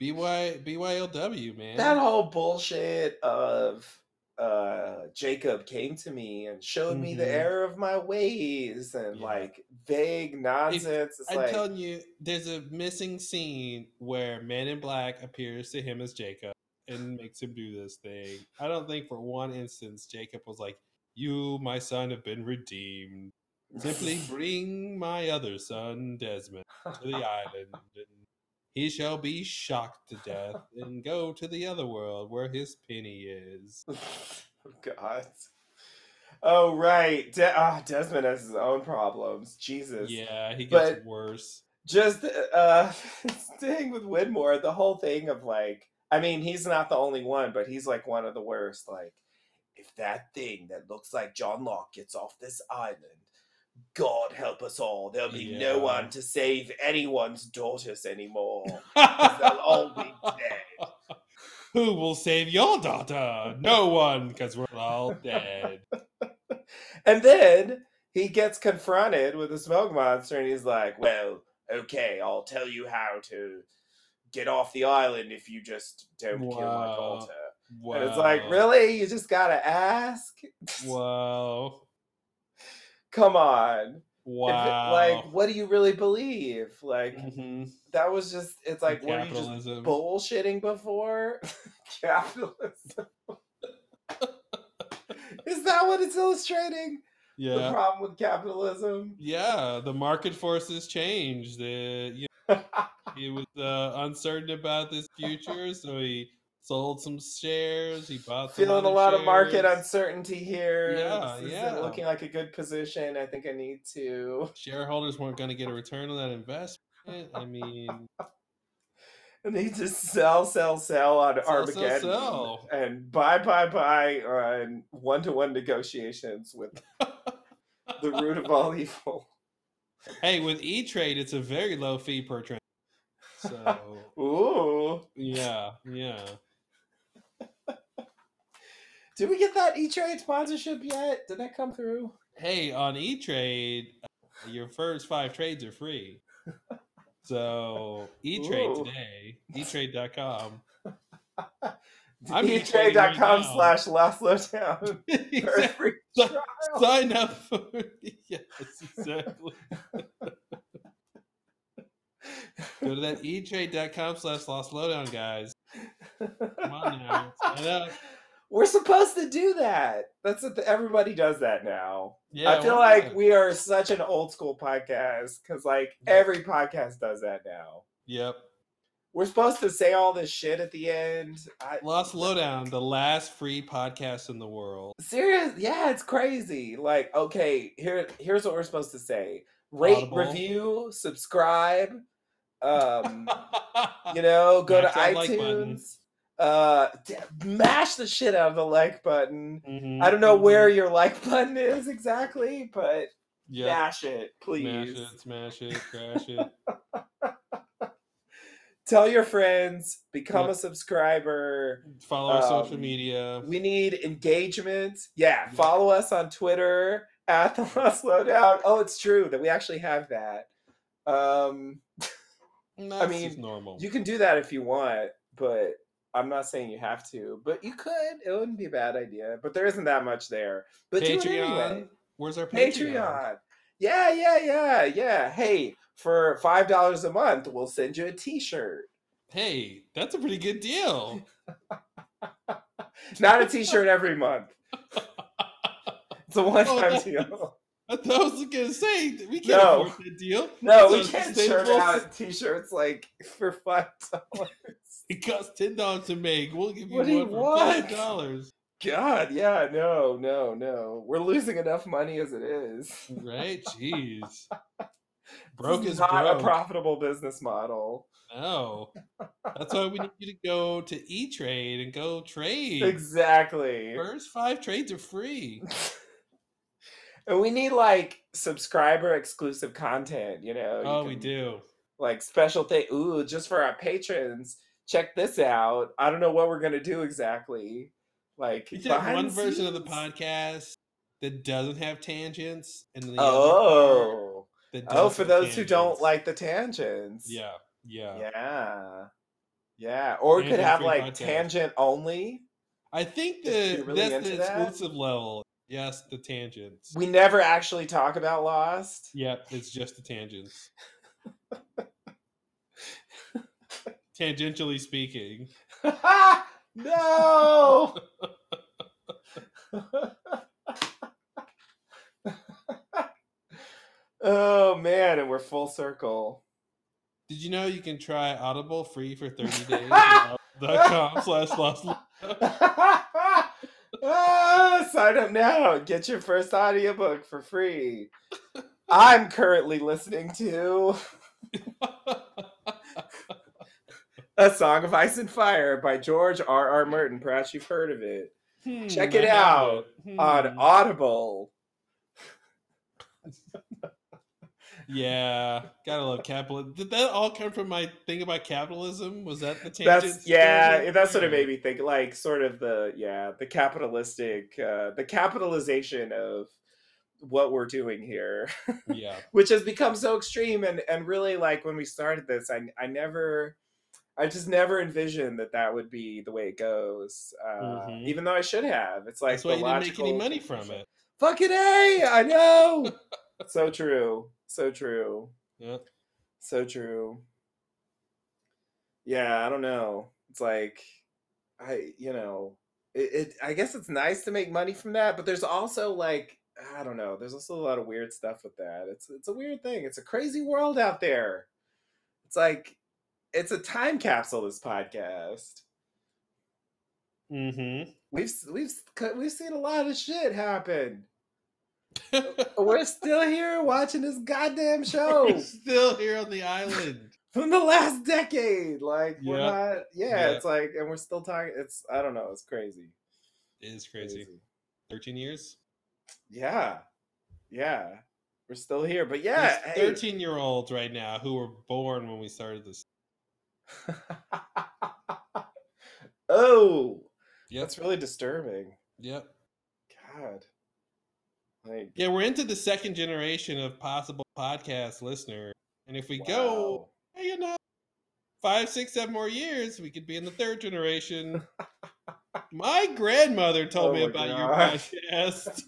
BY BYLW man. that whole bullshit of uh Jacob came to me and showed me the Mhm. error of my ways and Yeah. like vague nonsense. It's I'm like telling you, there's a missing scene where Man in Black appears to him as Jacob and makes him do this thing. I don't think for one instance Jacob was like, "You, my son, have been redeemed. Simply bring my other son Desmond to the island, and he shall be shocked to death and go to the other world where his penny is." oh god. Oh right. De- ah, Desmond has his own problems. Jesus. Yeah, he gets But- worse. just uh staying with Widmore, the whole thing of like I mean, he's not the only one, but he's like one of the worst. Like, if that thing that looks like John Locke gets off this island, God help us all. There'll be no one to save anyone's daughters anymore. they'll all be dead. Who will save your daughter? No one, because we're all dead. And then he gets confronted with a smoke monster and he's like, Well, okay, I'll tell you how to get off the island if you just don't kill my daughter. Wow. And it's like, really? You just gotta ask? Wow. Come on. If it- Wow. like, what do you really believe? Like, Mhm. that was just, it's like, were you just bullshitting before? Capitalism. Is that what it's illustrating? Yeah. The problem with capitalism? Yeah, the market forces changed. The you know, he was uh, uncertain about this future, so he sold some shares. He bought some Feeling a lot of market shares. uncertainty here. Yeah, this yeah. looking like a good position. I think I need to. Shareholders weren't going to get a return on that investment. I mean, I need to sell, sell, sell on Sell, sell, Armageddon sell. and buy, buy, buy on one-to-one negotiations with the root of all evil. hey, with E Trade, it's a very low fee per transaction. So Ooh, yeah, yeah. Did we get that E-Trade sponsorship yet? Did that come through? Hey, on E Trade, your first five trades are free. So E Trade today, etrade.com. I'm E-trading right E-Trade.com slash Lost Lowdown. for Exactly. Sign up for yes, exactly. Go to that etrade.com slash lost lowdown, guys. Come on now. Sign up. We're supposed to do that. That's what the, everybody does that now. Yeah, I feel like we are such an old school podcast because like every podcast does that now. Yep. We're supposed to say all this shit at the end. I, Lost Lowdown, the last free podcast in the world. serious? Yeah, it's crazy. Like, okay, here here's what we're supposed to say: rate, Audible. review, subscribe. Um, you know, go to that like iTunes. Uh, mash the shit out of the like button. Mhm, I don't know where mhm. your like button is exactly, but Yep. mash it, please. Smash it, smash it, crash it. Tell your friends, become Yep. a subscriber. Follow our social Um, media. We need engagement. Yeah, follow us on Twitter at the Lost Lowdown. Oh, it's true that we actually have that. Um, I mean, normal. you can do that if you want, but I'm not saying you have to. But you could. It wouldn't be a bad idea. But there isn't that much there. But do it Patreon. anyway. Where's our Patreon? Patreon. Yeah, yeah, yeah, yeah. Hey, for five dollars a month, we'll send you a T-shirt. Hey, that's a pretty good deal. Not a T-shirt every month. It's a one-time oh, that- deal. I thought I was gonna say we can't No. afford that deal. No, we can't turn out T-shirts like for five dollars. It costs ten dollars to make. We'll give you What do you one for want? five dollars. God, yeah, no, no, no. We're losing enough money as it is. Right? Jeez. Broke This is not broke. a profitable business model. No. That's why we need you to go to E Trade and go trade. Exactly. First five trades are free. And we need like subscriber exclusive content, you know. you Oh, we do. Like special thing. Ooh, just for our patrons. Check this out. I don't know what we're gonna do exactly. Like should one version of the podcast that doesn't have tangents, and the Oh. that Oh, for those who don't like the tangents. Yeah, yeah. Yeah. Yeah. Or we could have like podcast. tangent only. I think the really that's the that. exclusive level. Yes, the tangents. We never actually talk about Lost. Yep, it's just the tangents. Tangentially speaking. no. oh man, and we're full circle. Did you know you can try Audible free for 30 days? at audible.com slash lost Ah, sign up now. Get your first audiobook for free. I'm currently listening to A Song of Ice and Fire by George R. R. Martin. Perhaps you've heard of it. Hmm, Check it out haven't. on Hmm. Audible. Yeah, gotta love capitalism. Did that all come from my thing about capitalism? Was that the tangent? That's yeah, tangent? that's what it made me think. Like sort of the yeah, the capitalistic, uh, the capitalization of what we're doing here. Yeah. which has become so extreme and and really like when we started this i i never i just never envisioned that that would be the way it goes uh Mhm. even though i should have. It's like That's why you didn't make any money from it. fucking a! I know! So true. So true. Yeah. so true. Yeah i don't know. It's like i you know it, it i guess it's nice to make money from that but there's also like i don't know there's also a lot of weird stuff with that. It's it's a weird thing. It's a crazy world out there. It's like it's a time capsule this podcast Mm-hmm. we've we've we've seen a lot of shit happen we're still here watching this goddamn show We're still here on the island. from the last decade. Like we're Yeah. not. Yeah, Yeah. it's like, and we're still talking. It's I don't know. It's crazy. It is crazy. Crazy. 13 years? Yeah, yeah. We're still here, but yeah. 13 year olds right now who were born when we started this. oh, Yep. that's really disturbing. Yep. God. Like, Yeah, we're into the second generation of possible podcast listener. And if we go, wow. hey, you know, five, six, seven more years, we could be in the third generation. My grandmother told Oh me about gosh. your podcast.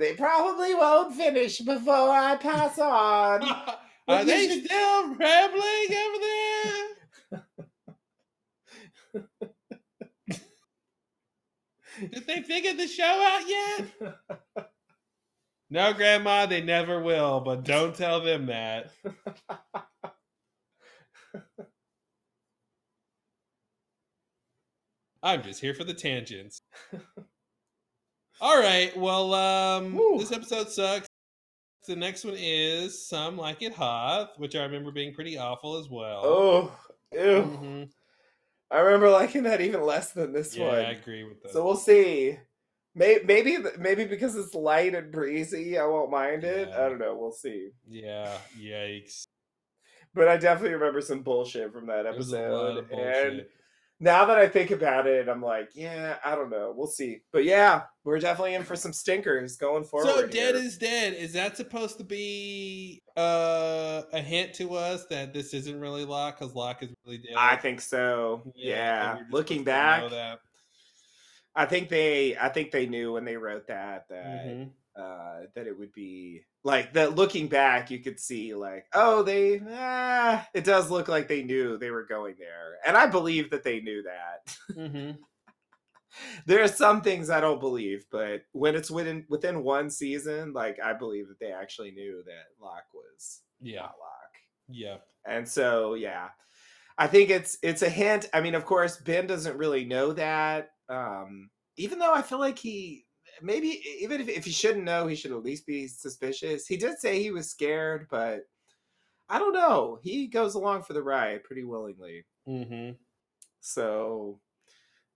They probably won't finish before I pass on. Are they should- still rambling over there? Did they figure the show out yet? No, Grandma, they never will, but don't tell them that. I'm just here for the tangents. All right, well, um, Woo. this episode sucks. The next one is Some Like It Hot, which I remember being pretty awful as well. Oh, ew. Mhm. I remember liking that even less than this Yeah, one. I agree with that. So we'll see. Maybe, maybe, maybe because it's light and breezy, I won't mind it. Yeah. I don't know. We'll see. yeah, yikes. But I definitely remember some bullshit from that There a lot episode, and. Now that I think about it, I'm like, yeah, I don't know. We'll see. But yeah, we're definitely in for some stinkers going forward. So dead here. is dead. Is that supposed to be uh, a hint to us that this isn't really Locke because Locke is really dead? I think so. Yeah, Yeah. and we're just Looking supposed to know back. I think they I think they knew when they wrote that that Mhm. Uh that it would be like that looking back you could see like oh they ah, it does look like they knew they were going there. And I believe that they knew that. Mhm. there are some things I don't believe, but when it's within within one season, like I believe that they actually knew that Locke was Yeah. not Locke. Yeah. And so yeah. I think it's it's a hint. I mean, of course, Ben doesn't really know that. Um, even though I feel like he maybe even if, if he shouldn't know, he should at least be suspicious. He did say he was scared, but I don't know. He goes along for the ride pretty willingly. Mm-hmm. So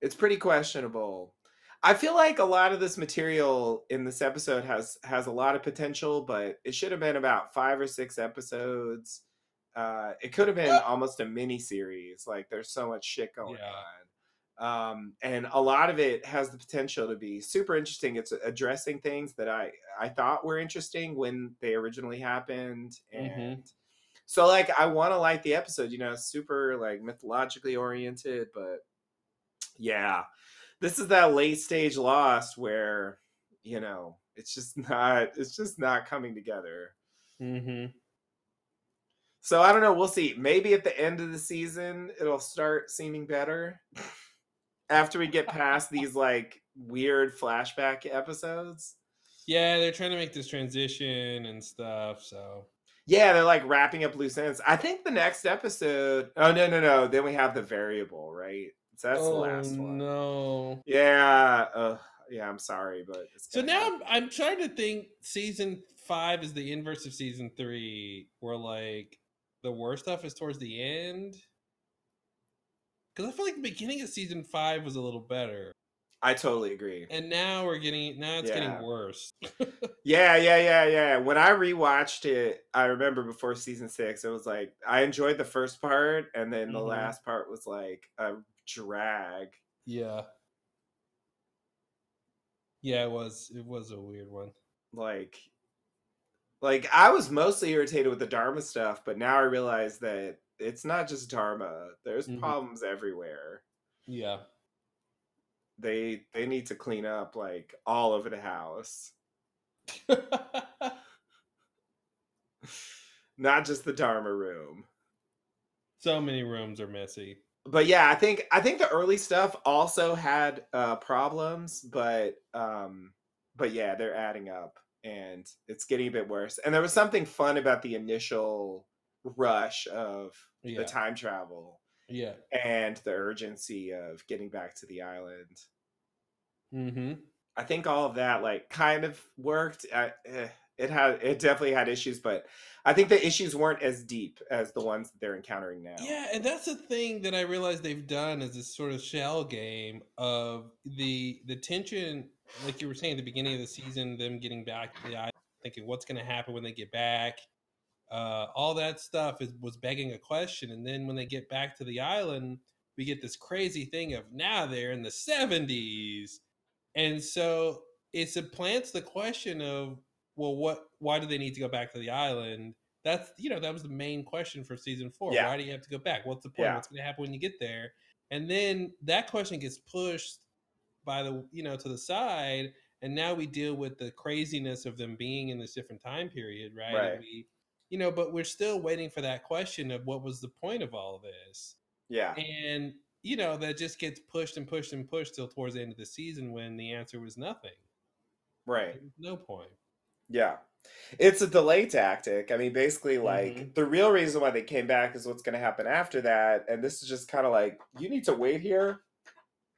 it's pretty questionable. I feel like a lot of this material in this episode has has a lot of potential, but it should have been about five or six episodes. Uh, it could have been almost a mini series. Like there's so much shit going on, um, and a lot of it has the potential to be super interesting. It's addressing things that I I thought were interesting when they originally happened, and Mhm. so like I want to like the episode. You know, super like mythologically oriented, but yeah, this is that late stage Lost where you know it's just not it's just not coming together. Mm-hmm. So I don't know. We'll see. Maybe at the end of the season, it'll start seeming better. After we get past these like weird flashback episodes. Yeah, they're trying to make this transition and stuff. So Yeah, they're like wrapping up loose ends. I think the next episode. Oh no, no, no. Then we have the variable, right? So that's the last one. No. Yeah. Uh, yeah. I'm sorry, but So now I'm, I'm trying to think. Season five is the inverse of season three, where like the worst stuff is towards the end. Because I feel like the beginning of season five was a little better, I totally agree. and now we're getting now it's Yeah. getting worse. Yeah, yeah, yeah, yeah. When I rewatched it, I remember before season six, it was like I enjoyed the first part, and then the Mhm. last part was like a drag. yeah. Yeah, it was it was a weird one. Like, like I was mostly irritated with the Dharma stuff, but now I realize that it's not just Dharma. There's Mhm. problems everywhere. Yeah. They they need to clean up like all over the house, not just the Dharma room. So many rooms are messy. but yeah, I think I think the early stuff also had uh problems, but um but yeah, they're adding up and it's getting a bit worse. And there was something fun about the initial rush of Yeah. the time travel Yeah. and the urgency of getting back to the island. Mm-hmm. I think all of that like kind of worked. I, eh, it had it definitely had issues, but I think the issues weren't as deep as the ones that they're encountering now. Yeah, and that's the thing that I realized they've done is this sort of shell game of the the tension, like you were saying at the beginning of the season, them getting back to the island, thinking what's going to happen when they get back. Uh, all that stuff is was begging a question, and then when they get back to the island, we get this crazy thing of now they're in the seventies, and so it supplants the question of well, what? Why do they need to go back to the island? That's you know that was the main question for season four. Yeah. Why do you have to go back? What's the point? Yeah. What's going to happen when you get there? And then that question gets pushed by the you know to the side, and now we deal with the craziness of them being in this different time period, right? Right. You know, but we're still waiting for that question of what was the point of all of this, Yeah. and you know that just gets pushed and pushed and pushed till towards the end of the season when the answer was nothing. Right. No point. Yeah. It's a delay tactic. I mean, basically, like, Mhm. the real reason why they came back is what's going to happen after that. And this is just kind of like, you need to wait here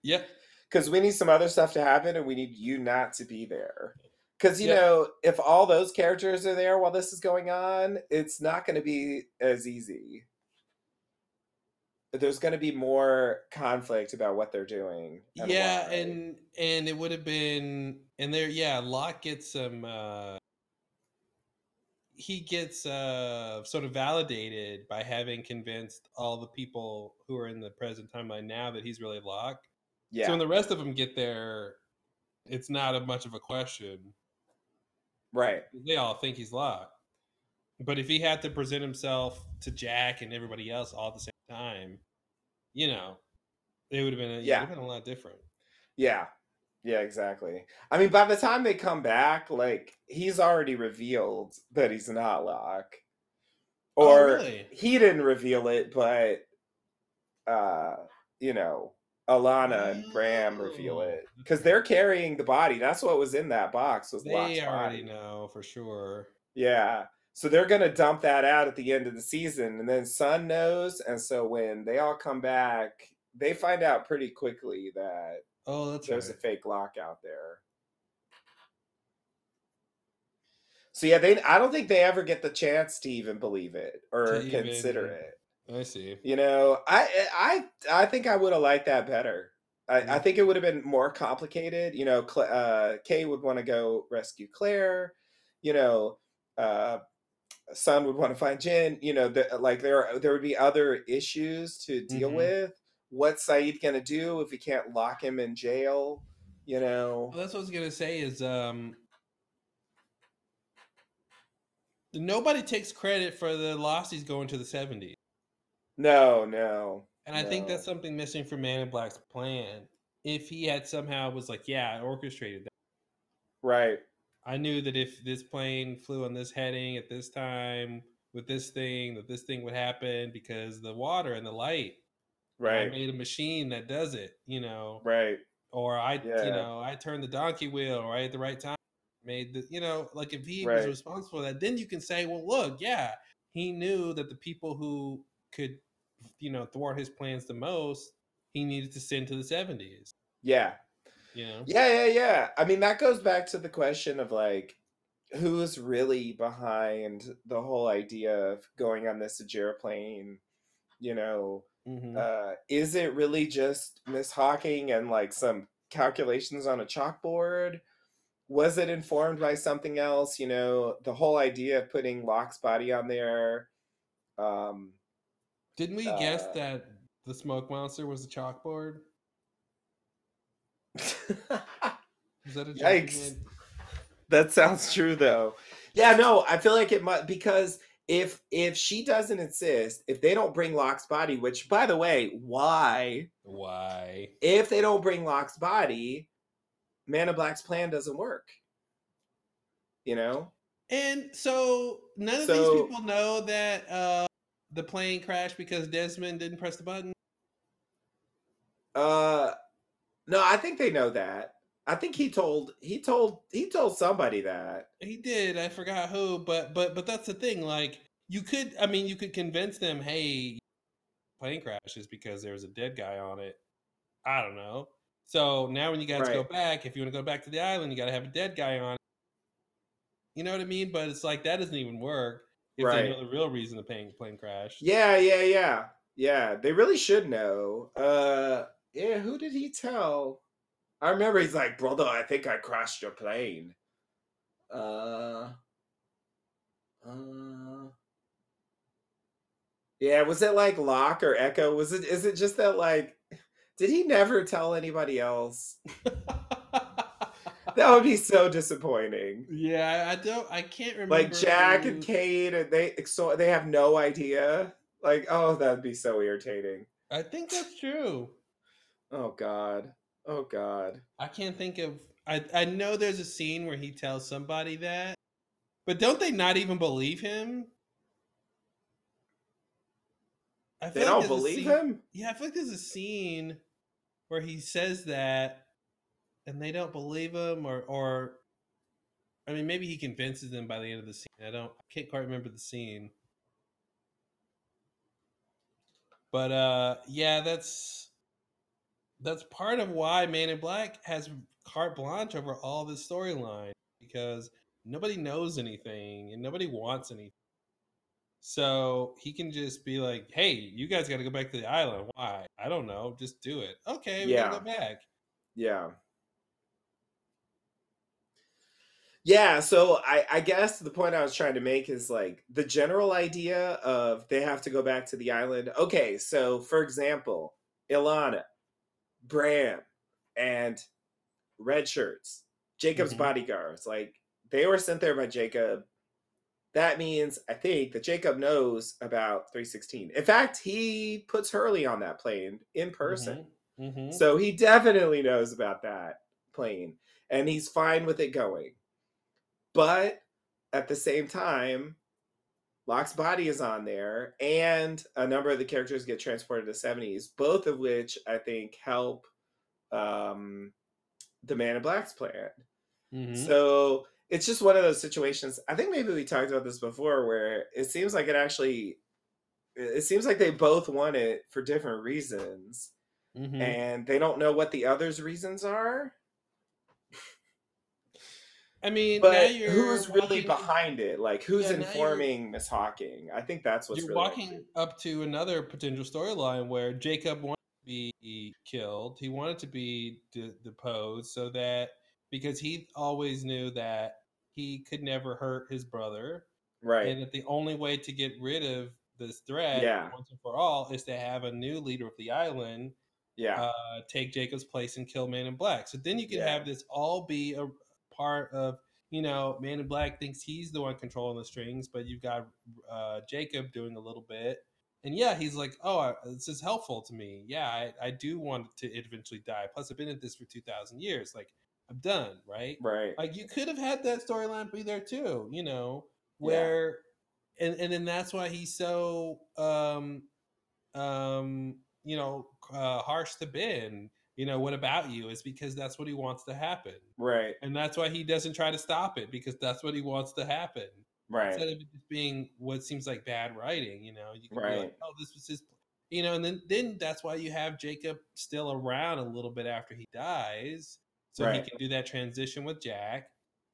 Yeah. because we need some other stuff to happen and we need you not to be there. Because, you Yep. know, if all those characters are there while this is going on, it's not going to be as easy. There's going to be more conflict about what they're doing. and yeah why. and and it would have been and there yeah locke gets some uh he gets uh sort of validated by having convinced all the people who are in the present timeline now that he's really Locke. Yeah. So when the rest of them get there, it's not a much of a question. Right. They all think he's Locke. But if he had to present himself to Jack and everybody else all at the same time, you know, it would have been a, yeah. Yeah. it would have been a lot different. Yeah. Yeah, exactly. I mean, by the time they come back, like he's already revealed that he's not Locke. Oh, Or really? he didn't reveal it, but uh, you know, Ilana and Bram reveal it because they're carrying the body. That's what was in that box was They already body. know for sure. Yeah. So they're gonna dump that out at the end of the season, and then Sun knows, and so when they all come back, they find out pretty quickly that Oh, that's there's right. a fake Locke out there. So yeah, they I don't think they ever get the chance to even believe it or To even- consider it. I see. You know, I I I think I would have liked that better. I, I think it would have been more complicated. You know, Cla uh, Kate would want to go rescue Claire. You know, uh, Sun would want to find Jin. You know, the, like there are, there would be other issues to deal Mhm. with. What's Sayid gonna do if we can't lock him in jail? You know, Well, that's what I was gonna say is um nobody takes credit for the losses going to the 70s. No, no, And I think that's something missing from Man in Black's plan. If he had somehow was like, yeah, I orchestrated that. right. I knew that if this plane flew on this heading at this time with this thing, that this thing would happen because the water and the light. And I Right. made a machine that does it, you know. Right. Or I, Yeah. you know, I turned the donkey wheel right at the right time. Made the, you know, like if he Right. was responsible for that, then you can say, well, look, yeah, he knew that the people who could, you know, thwart his plans the most, he needed to send to the seventies. Yeah. You know. Yeah, yeah, yeah. I mean, that goes back to the question of like, who's really behind the whole idea of going on this Ajira plane? You know, Mhm. uh, is it really just Miss Hawking and like some calculations on a chalkboard? Was it informed by something else? You know, the whole idea of putting Locke's body on there. Um, Didn't we guess uh, that the smoke monster was a chalkboard? Was that a joke Yikes. again? That sounds true though. Yeah, no, I feel like it might because if if she doesn't insist, if they don't bring Locke's body, which by the way, why? Why? If they don't bring Locke's body, Man of Black's plan doesn't work. You know? And so none of So- these people know that uh, the plane crashed because Desmond didn't press the button. Uh no, I think they know that. I think he told he told he told somebody that. He did. I forgot who, but but but that's the thing. Like you could, I mean, you could convince them, hey, plane crashes because there's a dead guy on it. I don't know. So now when you guys go back, if you want to go back to the island, you got to have a dead guy on it. You know what I mean? But it's like that doesn't even work if they Right. know the real reason the plane plane crashed. Yeah, yeah, yeah. Yeah, they really should know. Uh yeah, who did he tell? I remember he's like, "Brother, I think I crashed your plane." Uh uh Yeah, was it like Locke or Eko? Was it is it just that like did he never tell anybody else? that would be so disappointing. Yeah, I don't. I can't remember. Like Jack and Kate and they so they have no idea. Like, oh, that'd be so irritating. I think that's true. Oh god. Oh god. I can't think of. I I know there's a scene where he tells somebody that, but don't they not even believe him? I They don't believe scene- him? Yeah, I feel like there's a scene where he says that, and they don't believe him, or or, I mean, maybe he convinces them by the end of the scene. I don't. I can't quite remember the scene. But uh yeah, that's that's part of why Man in Black has carte blanche over all this storyline because nobody knows anything and nobody wants anything. So he can just be like, "Hey, you guys got to go back to the island. Why? I don't know. Just do it. Okay, we Yeah. gotta go back." Yeah. Yeah, so I, I guess the point I was trying to make is like the general idea of they have to go back to the island. Okay, so for example, Ilana, Bram, and Red Shirts, Jacob's Mhm. bodyguards, like they were sent there by Jacob. That means I think that Jacob knows about 316. In fact, he puts Hurley on that plane in person. Mhm. So he definitely knows about that plane and he's fine with it going. But at the same time, Locke's body is on there and a number of the characters get transported to the 70s, both of which I think help um, the Man in Black's plan. Mhm. So it's just one of those situations. I think maybe we talked about this before where it seems like it actually it seems like they both want it for different reasons Mhm. and they don't know what the others' reasons are. I mean, But who's really walking- behind it? Like who's Yeah, informing Miss Hawking? I think that's what's you're really walking up to another potential storyline where Jacob wanted to be killed. He wanted to be de- deposed so that because he always knew that he could never hurt his brother, right. and that the only way to get rid of this threat Yeah. once and for all is to have a new leader of the island Yeah. uh, take Jacob's place and kill Man in Black. So then you can Yeah. have this all be a part of, you know, Man in Black thinks he's the one controlling the strings, but you've got uh, Jacob doing a little bit. And yeah, he's like, oh, I- this is helpful to me. Yeah, I, I do want to eventually die. Plus, I've been at this for 2,000 years. Like, I'm done, right? Right. Like, you could have had that storyline be there too, you know, Yeah. where, and, and then that's why he's so, um, um, you know, uh, harsh to Ben. You know, what about you? Is because that's what he wants to happen, Right. and that's why he doesn't try to stop it because that's what he wants to happen. Right. Instead of it just being what seems like bad writing, you know, you can be Right. like, oh, this was his, you know, and then then that's why you have Jacob still around a little bit after he dies, so Right. he can do that transition with Jack.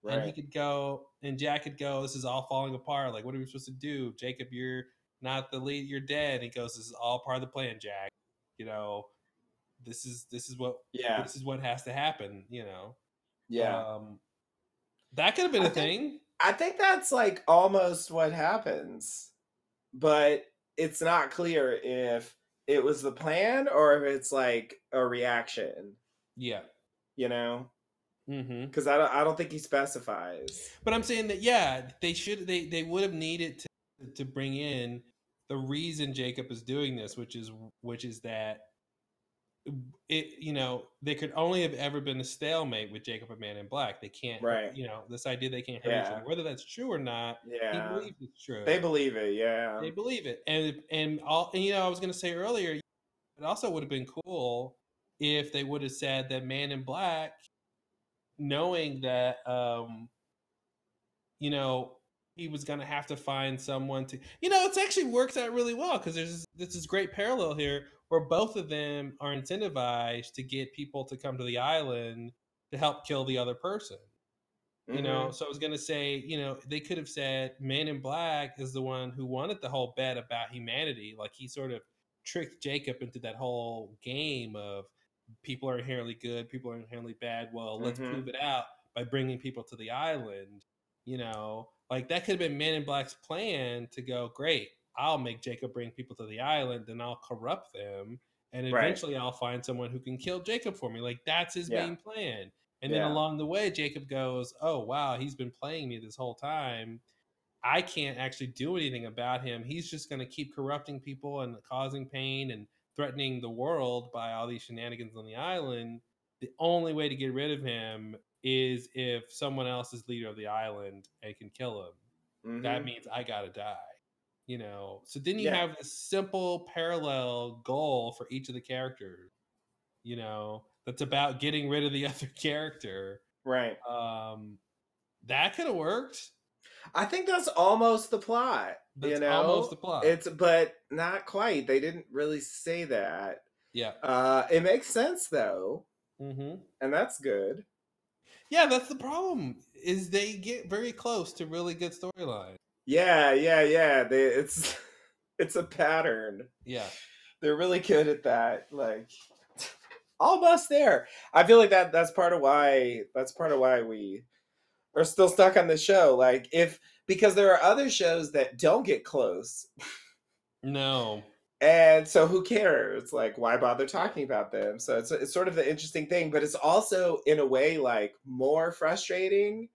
Right. And he could go, and Jack could go, this is all falling apart. Like, what are we supposed to do? Jacob, you're not the lead, you're dead. And he goes, This is all part of the plan, Jack. You know, this is this is what Yeah. this is what has to happen, you know. Yeah. Um that could have been I a think- thing. I think that's like almost what happens, but it's not clear if it was the plan or if it's like a reaction. Yeah. You know, Mm-hmm. because I don't, I don't think he specifies. But I'm saying that yeah, they should they they would have needed to to bring in the reason Jacob is doing this, which is which is that it you know they could only have ever been a stalemate with Jacob and Man in Black. They can't Right. you know this idea they can't hurt each other. Whether that's true or not, Yeah. he believes it's true. They believe it. Yeah. They believe it, and and all and, you know I was going to say earlier, it also would have been cool if they would have said that Man in Black, knowing that um, you know he was going to have to find someone to, you know, it's actually works out really well because there's this is great parallel here where both of them are incentivized to get people to come to the island to help kill the other person you know Mhm. so i was going to say you know they could have said man in black is the one who wanted the whole bet about humanity like he sort of tricked jacob into that whole game of people are inherently good people are inherently bad well let's Mhm. prove it out by bringing people to the island you know like that could have been man in black's plan to go great i'll make jacob bring people to the island then i'll corrupt them and Right. eventually i'll find someone who can kill jacob for me like that's his Yeah. main plan and then along the way, Jacob goes, Oh, wow, he's been playing me this whole time. I can't actually do anything about him. He's just going to keep corrupting people and causing pain and threatening the world by all these shenanigans on the island. The only way to get rid of him is if someone else is leader of the island and can kill him. That Mhm. means I got to die. You know, so then you Yeah. have this simple parallel goal for each of the characters you know, that's about getting rid of the other character. Right. Um, that could have worked. I think that's almost the plot. you know, almost the plot. It's but not quite. They didn't really say that. Yeah. Uh, it makes sense though, Mm-hmm. and that's good. Yeah, that's the problem. Is they get very close to really good storyline. Yeah, yeah, yeah. They, it's it's a pattern. Yeah. They're really good at that. Like almost there. I feel like that that's part of why that's part of why we are still stuck on the show. Like if because there are other shows that don't get close. No. And so who cares? Like why bother talking about them? So it's it's sort of the interesting thing, but it's also in a way like more frustrating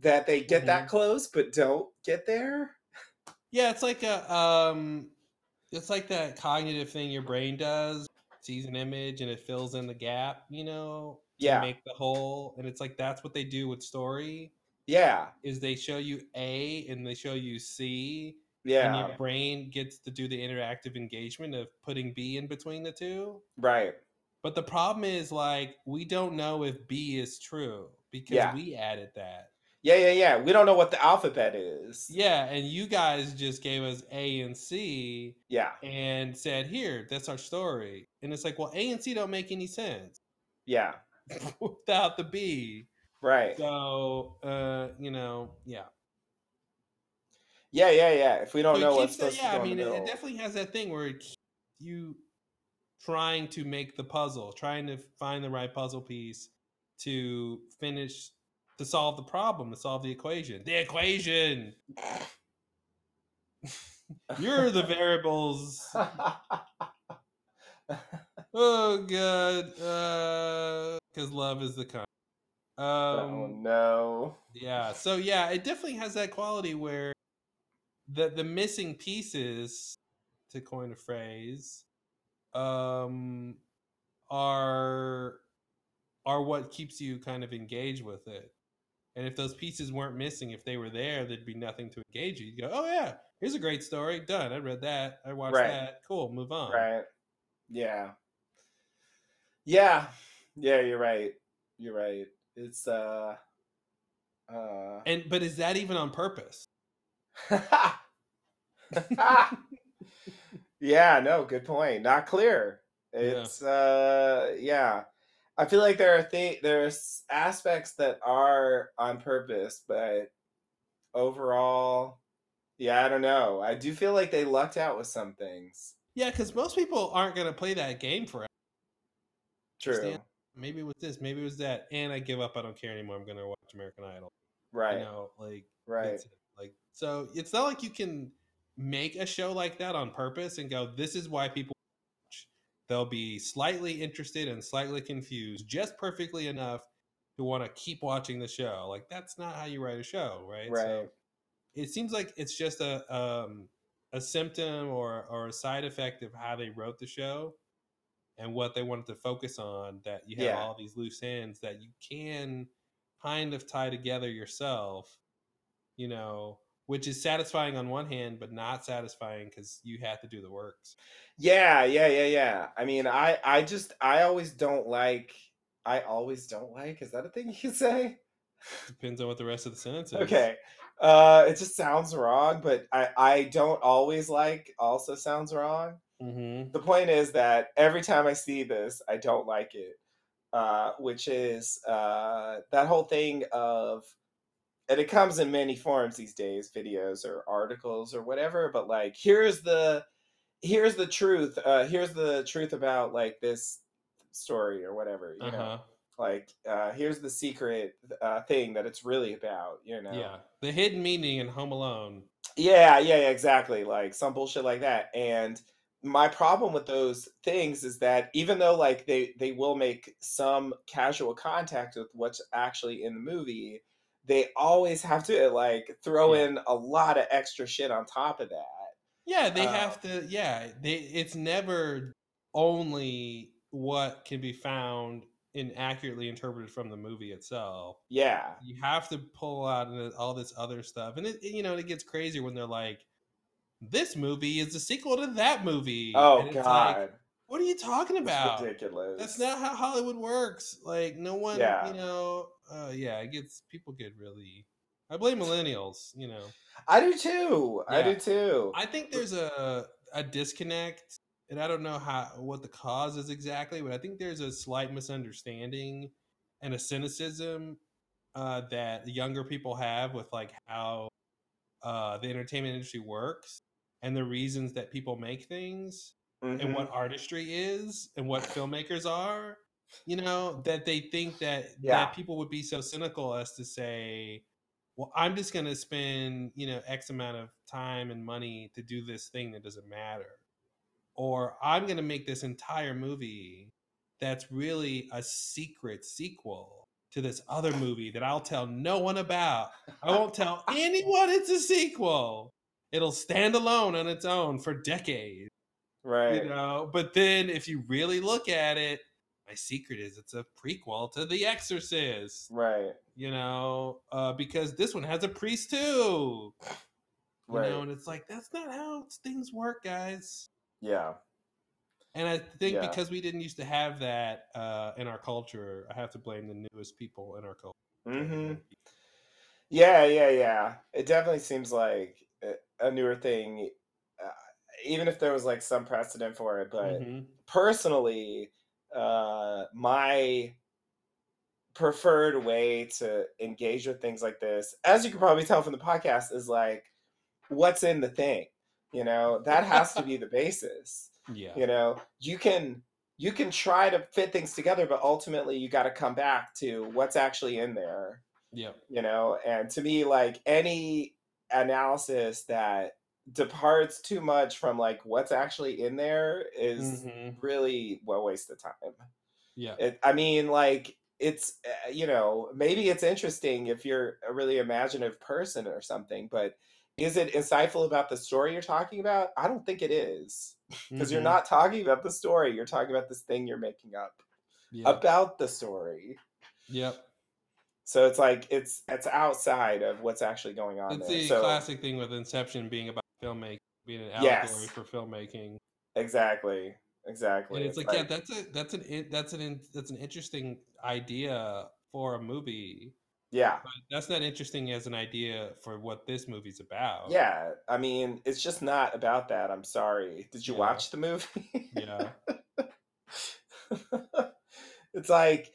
that they get that close but don't get there. Yeah, it's like a um it's like that cognitive thing your brain does, sees an image and it fills in the gap, you know, to Yeah. make the whole and it's like that's what they do with story. Yeah. Is they show you A and they show you C. And Yeah. your brain gets to do the interactive engagement of putting B in between the two. Right. But the problem is like we don't know if B is true because Yeah. we added that. Yeah, yeah, yeah. We don't know what the alphabet is. Yeah, and you guys just gave us A and C. Yeah. And said, "Here, that's our story." And it's like, well, A and C don't make any sense Yeah. without the B. Right. So, uh, you know, yeah. Yeah, yeah, yeah. If we don't So know what's keeps that- supposed yeah, to go I mean, it, it definitely has that thing where it you trying to make the puzzle, trying to find the right puzzle piece to finish to solve the problem, to solve the equation. The equation. You're the variables. oh god. Because love is the con. Um, oh no. yeah. So yeah, it definitely has that quality where the the missing pieces, to coin a phrase, um, are are what keeps you kind of engaged with it. And if those pieces weren't missing, if they were there, there'd be nothing to engage you. You'd go, oh yeah, here's a great story. Done. I read that. I watched Right. that. Cool. Move on. Right. Yeah. Yeah. Yeah, you're right. You're right. It's uh uh And but is that even on purpose? Yeah, no, good point. Not clear. It's uh yeah. I feel like there are th- there's aspects that are on purpose, but overall yeah, I don't know. I do feel like they lucked out with some things. Yeah, because most people aren't gonna play that game forever. True. Maybe it was this, maybe it was that, and I give up. I don't care anymore. I'm gonna watch American Idol. Right. You know, like Right. That's it. Like so, it's not like you can make a show like that on purpose and go, "This is why people watch." They'll be slightly interested and slightly confused, just perfectly enough to want to keep watching the show. Like that's not how you write a show, right? So Right. it seems like it's just a um, a symptom or or a side effect of how they wrote the show and what they wanted to focus on. That you have Yeah. all these loose ends that you can kind of tie together yourself, you know, which is satisfying on one hand, but not satisfying because you have to do the works. Yeah, yeah, yeah, yeah. I mean, I I just I always don't like I always don't like. Is that a thing you can say? Depends on what the rest of the sentence is. Okay. Uh it just sounds wrong, but I I don't always like also sounds wrong. Mm-hmm. The point is that every time I see this, I don't like it. Uh which is uh that whole thing of and it comes in many forms these days, videos or articles or whatever, but like here's the here's the truth. Uh here's the truth about like this story or whatever, you know. Uh-huh. Like uh here's the secret uh thing that it's really about, you know. Yeah. The hidden meaning in Home Alone. Yeah, yeah, yeah, exactly. Like some bullshit like that. And my problem with those things is that even though like they they will make some casual contact with what's actually in the movie, they always have to like throw in a lot of extra shit on top of that. Yeah, they Um, have to. Yeah, they. It's never only what can be found and accurately interpreted from the movie itself. Yeah. You have to pull out all this other stuff, and it you know it gets crazier when they're like, "This movie is the sequel to that movie." Oh it's like, god. what are you talking It's about? ridiculous. That's not how Hollywood works. Like no one, Yeah. you know. Uh, yeah, it gets people get really. I blame millennials. You know. I do too. I do too. I think there's a a disconnect, and I don't know how what the cause is exactly, but I think there's a slight misunderstanding and a cynicism uh, that younger people have with like how uh, the entertainment industry works and the reasons that people make things and Mhm. what artistry is and what filmmakers are. You know that they think that Yeah. that people would be so cynical as to say, "Well, I'm just going to spend you know X amount of time and money to do this thing that doesn't matter," or "I'm going to make this entire movie that's really a secret sequel to this other movie that I'll tell no one about. I won't tell anyone it's a sequel. It'll stand alone on its own for decades." Right. You know, but then if you really look at it, my secret is it's a prequel to The Exorcist. Right. You know, uh, because this one has a priest too. You Right. know, and it's like that's not how things work, guys. Yeah. And I think Yeah. because we didn't used to have that uh, in our culture, I have to blame the newest people in our culture. hmm Yeah, yeah, yeah. It definitely seems like a- newer thing, uh, even if there was like some precedent for it. But Mhm. personally, uh, my preferred way to engage with things like this, as you can probably tell from the podcast, is like what's in the thing. You know, that has to be the basis. Yeah. You know, you can you can try to fit things together, but ultimately you got to come back to what's actually in there Yeah. you know and to me like any analysis that departs too much from like what's actually in there is Mhm. really well waste of time Yeah. it, i mean like it's uh, you know maybe it's interesting if you're a really imaginative person or something but is it insightful about the story you're talking about i don't think it is because you're Mhm. not talking about the story you're talking about this thing you're making up Yeah. about the story Yep. so it's like it's it's outside of what's actually going on It's there. the So classic thing with Inception being about filmmaking, being an allegory Yes. for filmmaking. exactly, exactly. And it's, like, yeah, that's a that's an that's an that's an interesting idea for a movie. yeah, But that's not interesting as an idea for what this movie's about. yeah. I mean, it's just not about that. I'm sorry. Did you Yeah. watch the movie? Yeah. it's like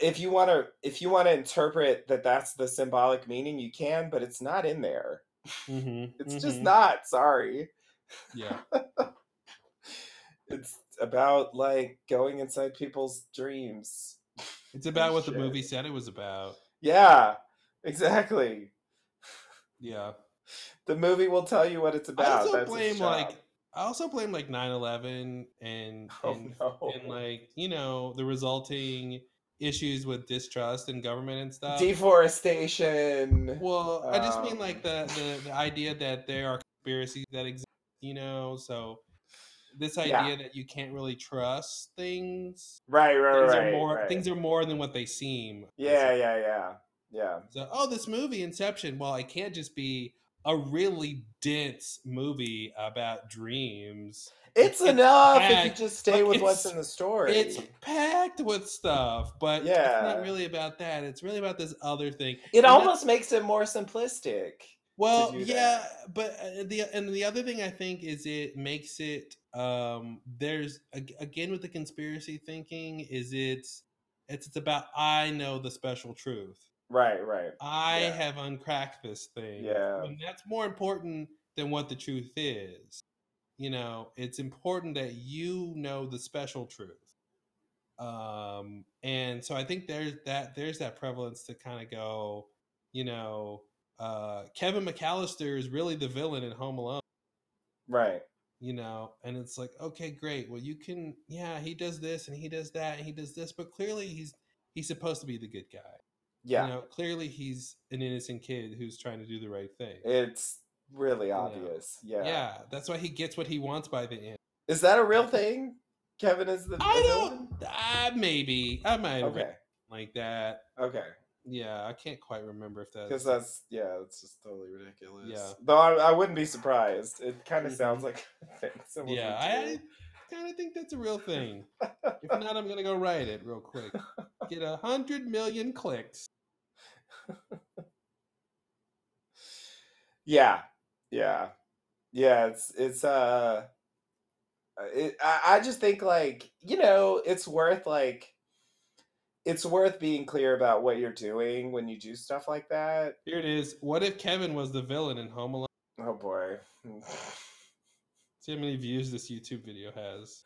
if you want to if you want to interpret that that's the symbolic meaning, you can, but it's not in there. Mhm, It's just mhm. not. Sorry. Yeah. It's about like going inside people's dreams. It's about what the movie said it was about. Yeah, exactly. Yeah. The movie will tell you what it's about. I also That's blame like I also blame like 9/11 and Oh, and, no. and like, you know, the resulting issues with distrust in government and stuff. deforestation. Well, I just mean like um, the, the the idea that there are conspiracies that exist, you know. So this Yeah. idea that you can't really trust things. Right, right, things right, are more right. things are more than what they seem. Yeah, yeah, yeah, yeah. So, oh, this movie Inception. Well, it can't just be a really dense movie about dreams. It's enough if you just stay like, with what's in the story. It's packed with stuff, but it's Yeah. not really about that. It's really about this other thing. It And that- almost makes it more simplistic. well, yeah, but uh, the and the other thing I think is it makes it um there's again with the conspiracy thinking is it's it's it's about I know the special truth. Right, right. I Yeah. have uncracked this thing. Yeah. And that's more important than what the truth is. You know, it's important that you know the special truth. Um, and so I think there's that there's that prevalence to kind of go, you know, uh Kevin McAllister is really the villain in Home Alone, Right. you know, and it's like, okay, great. Well, you can yeah, he does this and he does that and he does this, but clearly he's he's supposed to be the good guy. Yeah. You know, clearly he's an innocent kid who's trying to do the right thing. It's really know. obvious. Yeah. Yeah, that's why he gets what he wants by the end. Is that a real thing? Kevin is the, I villain? don't. Uh, maybe I might have Okay. like that. Okay. Yeah, I can't quite remember if that's Because that's yeah, it's just totally ridiculous. Yeah. Though I, I wouldn't be surprised. It kind of sounds like someone yeah. I, kind of think that's a real thing. if not, I'm gonna go write it real quick. Get a hundred million clicks. Yeah, yeah, yeah. It's it's uh, it, I I just think like you know it's worth like it's worth being clear about what you're doing when you do stuff like that. Here it is. What if Kevin was the villain in Home Alone? Oh boy. See how many views this YouTube video has.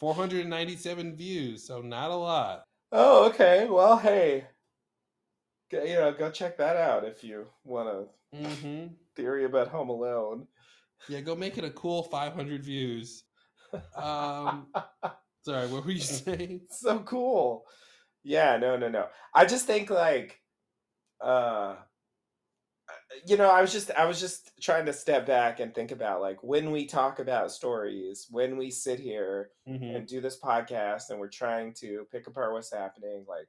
497 views, so not a lot. Oh, okay. Well, hey, you know, go check that out if you want a hmm theory about Home Alone. Yeah, go make it a cool 500 views. Um, sorry, what were you saying? so cool. Yeah, no, no, no. I just think like, uh, you know, I was just I was just trying to step back and think about like when we talk about stories, when we sit here Mhm. and do this podcast and we're trying to pick apart what's happening, like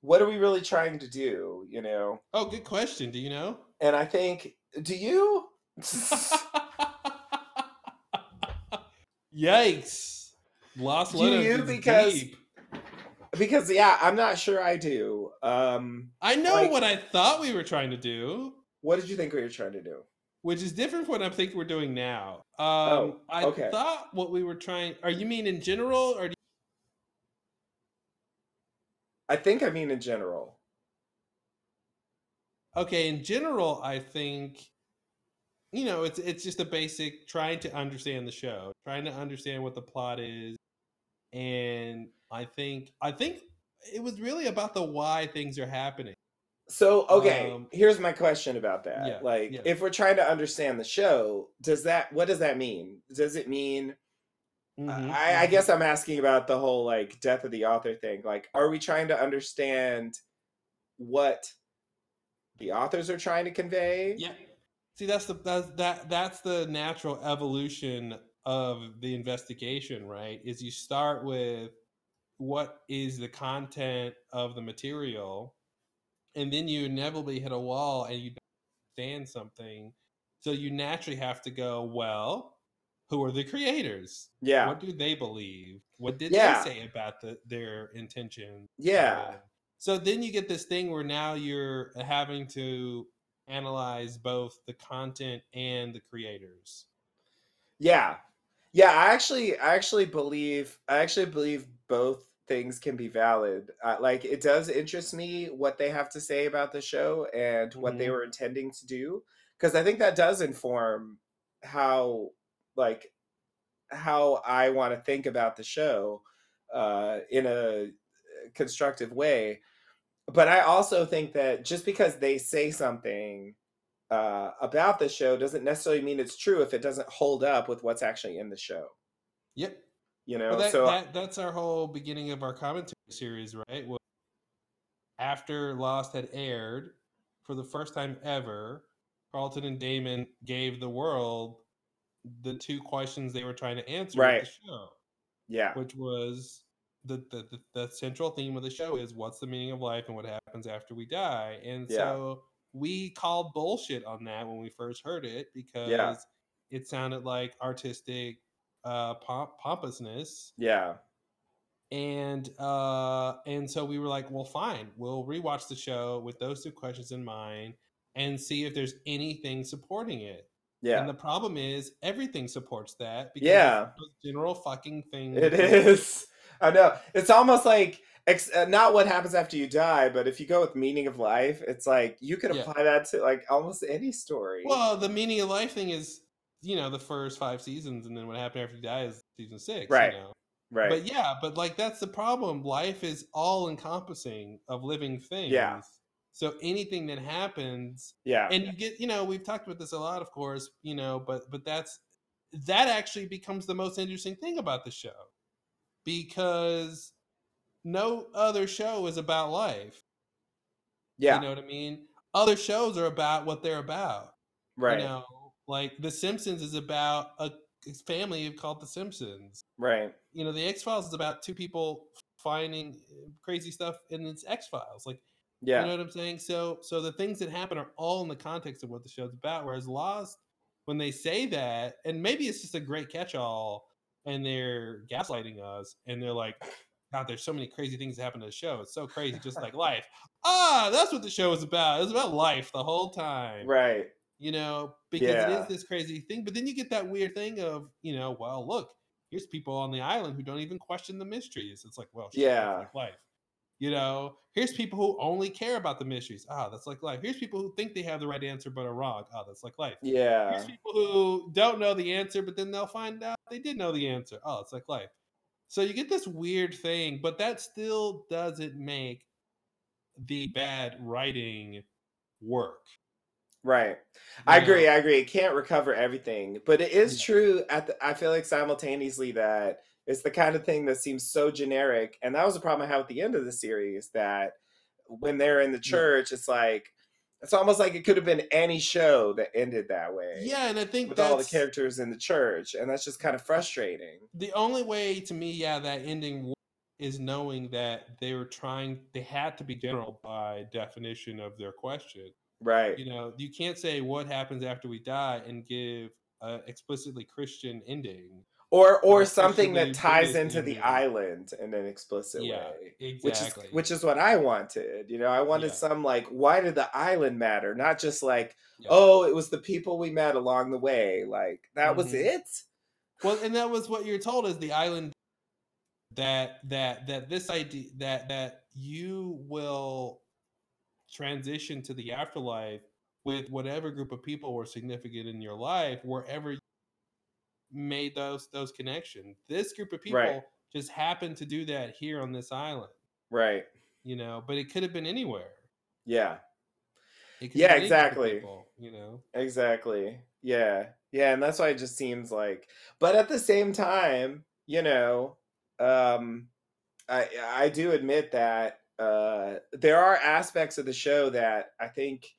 what are we really trying to do, you know? Oh, good question. Do you know? And I think do you? Yikes! Lost Do you? Because- deep. because yeah, I'm not sure I do. Um I know like- what I thought we were trying to do, what did you think we were trying to do? which is different from what I think we're doing now. Um, Oh, I okay. thought what we were trying. Are you mean in general, or do I think I mean in general. okay in general i think you know it's it's just a basic trying to understand the show trying to understand what the plot is and i think i think it was really about the why things are happening So okay, Um, here's my question about that. yeah, like, yeah. if we're trying to understand the show, does that what does that mean? Does it mean? Mhm, I, I mhm. guess I'm asking about the whole like death of the author thing. Like, are we trying to understand what the authors are trying to convey? yeah see that's the that's that that's the natural evolution of the investigation right is you start with what is the content of the material and then you inevitably hit a wall and you don't understand something so you naturally have to go well who are the creators Yeah. what do they believe what did Yeah. they say about the, their intention Yeah. so then you get this thing where now you're having to analyze both the content and the creators Yeah. Yeah, I actually I actually believe I actually believe both things can be valid. Uh, like it does interest me what they have to say about the show and what they Mhm. were intending to do because I think that does inform how like how I want to think about the show uh in a constructive way. But I also think that just because they say something uh, about the show doesn't necessarily mean it's true if it doesn't hold up with what's actually in the show. yep You know, Well, that, so that that's our whole beginning of our commentary series, right? Well, after Lost had aired for the first time ever, Carlton and Damon gave the world the two questions they were trying to answer Right. the show, yeah, which was the, the the the central theme of the show is what's the meaning of life and what happens after we die, and Yeah. so we called bullshit on that when we first heard it because it sounded like artistic uh pomp- pompousness. Yeah, and uh and so we were like well fine we'll rewatch the show with those two questions in mind and see if there's anything supporting it yeah. and the problem is everything supports that because Yeah. general fucking thing. It is. I know. It's almost like ex- uh, not what happens after you die, but if you go with meaning of life, it's like you could Yeah. apply that to like almost any story. well the meaning of life thing is you know the first five seasons and then what happened after you die is season six Right. you know right. But yeah, but like that's the problem. Life is all encompassing of living things. So anything that happens, yeah. and you get, you know, we've talked about this a lot, of course, you know, but but that's that actually becomes the most interesting thing about the show because no other show is about life. yeah. You know what I mean? Other shows are about what they're about. right. You know, like The Simpsons is about a family called The Simpsons right. you know, the X Files is about two people finding uh, crazy stuff in its X Files. Like, Yeah. you know what I'm saying? So, so the things that happen are all in the context of what the show's about. Whereas Lost, when they say that, and maybe it's just a great catch-all, and they're gaslighting us, and they're like, "God, there's so many crazy things that happen to the show. It's so crazy, just like life." Ah, that's what the show is about. It's about life the whole time right. you know, because it Yeah. is this crazy thing. But then you get that weird thing of, you know, well, look, here's people on the island who don't even question the mysteries. It's like, well, Yeah. like life. You know, here's people who only care about the mysteries. Ah, that's like life. Here's people who think they have the right answer but are wrong. Ah, that's like life. Yeah. Here's people who don't know the answer, but then they'll find out they did know the answer. Oh, it's like life. So you get this weird thing, but that still doesn't make the bad writing work. Right. I agree. I agree. It can't recover everything, but it is true. At the, I feel like simultaneously that it's the kind of thing that seems so generic, and that was the problem I had at the end of the series. That when they're in the church, it's like it's almost like it could have been any show that ended that way. Yeah, and I think with all the characters in the church, and that's just kind of frustrating. the only way to me, yeah, that ending is knowing that they were trying they had to be general by definition of their question. Right. You know, you can't say what happens after we die and give a explicitly Christian ending. Or or something that ties into the island in an explicit Yeah, way. Which is which is what I wanted. You know, I wanted Yeah. some like why did the island matter? Not just like, Yeah. oh, it was the people we met along the way. Like that was Mhm. it? Well, and that was what you're told is the island that that that this idea that that you will transition to the afterlife with whatever group of people were significant in your life wherever you made those those connections. This group of people Right. just happened to do that here on this island, Right. you know, but it could have been anywhere. Yeah. Yeah, have been any group of exactly. people, you know. Exactly. Yeah. Yeah, and that's why it just seems like but at the same time, you know, um I I do admit that uh there are aspects of the show that I think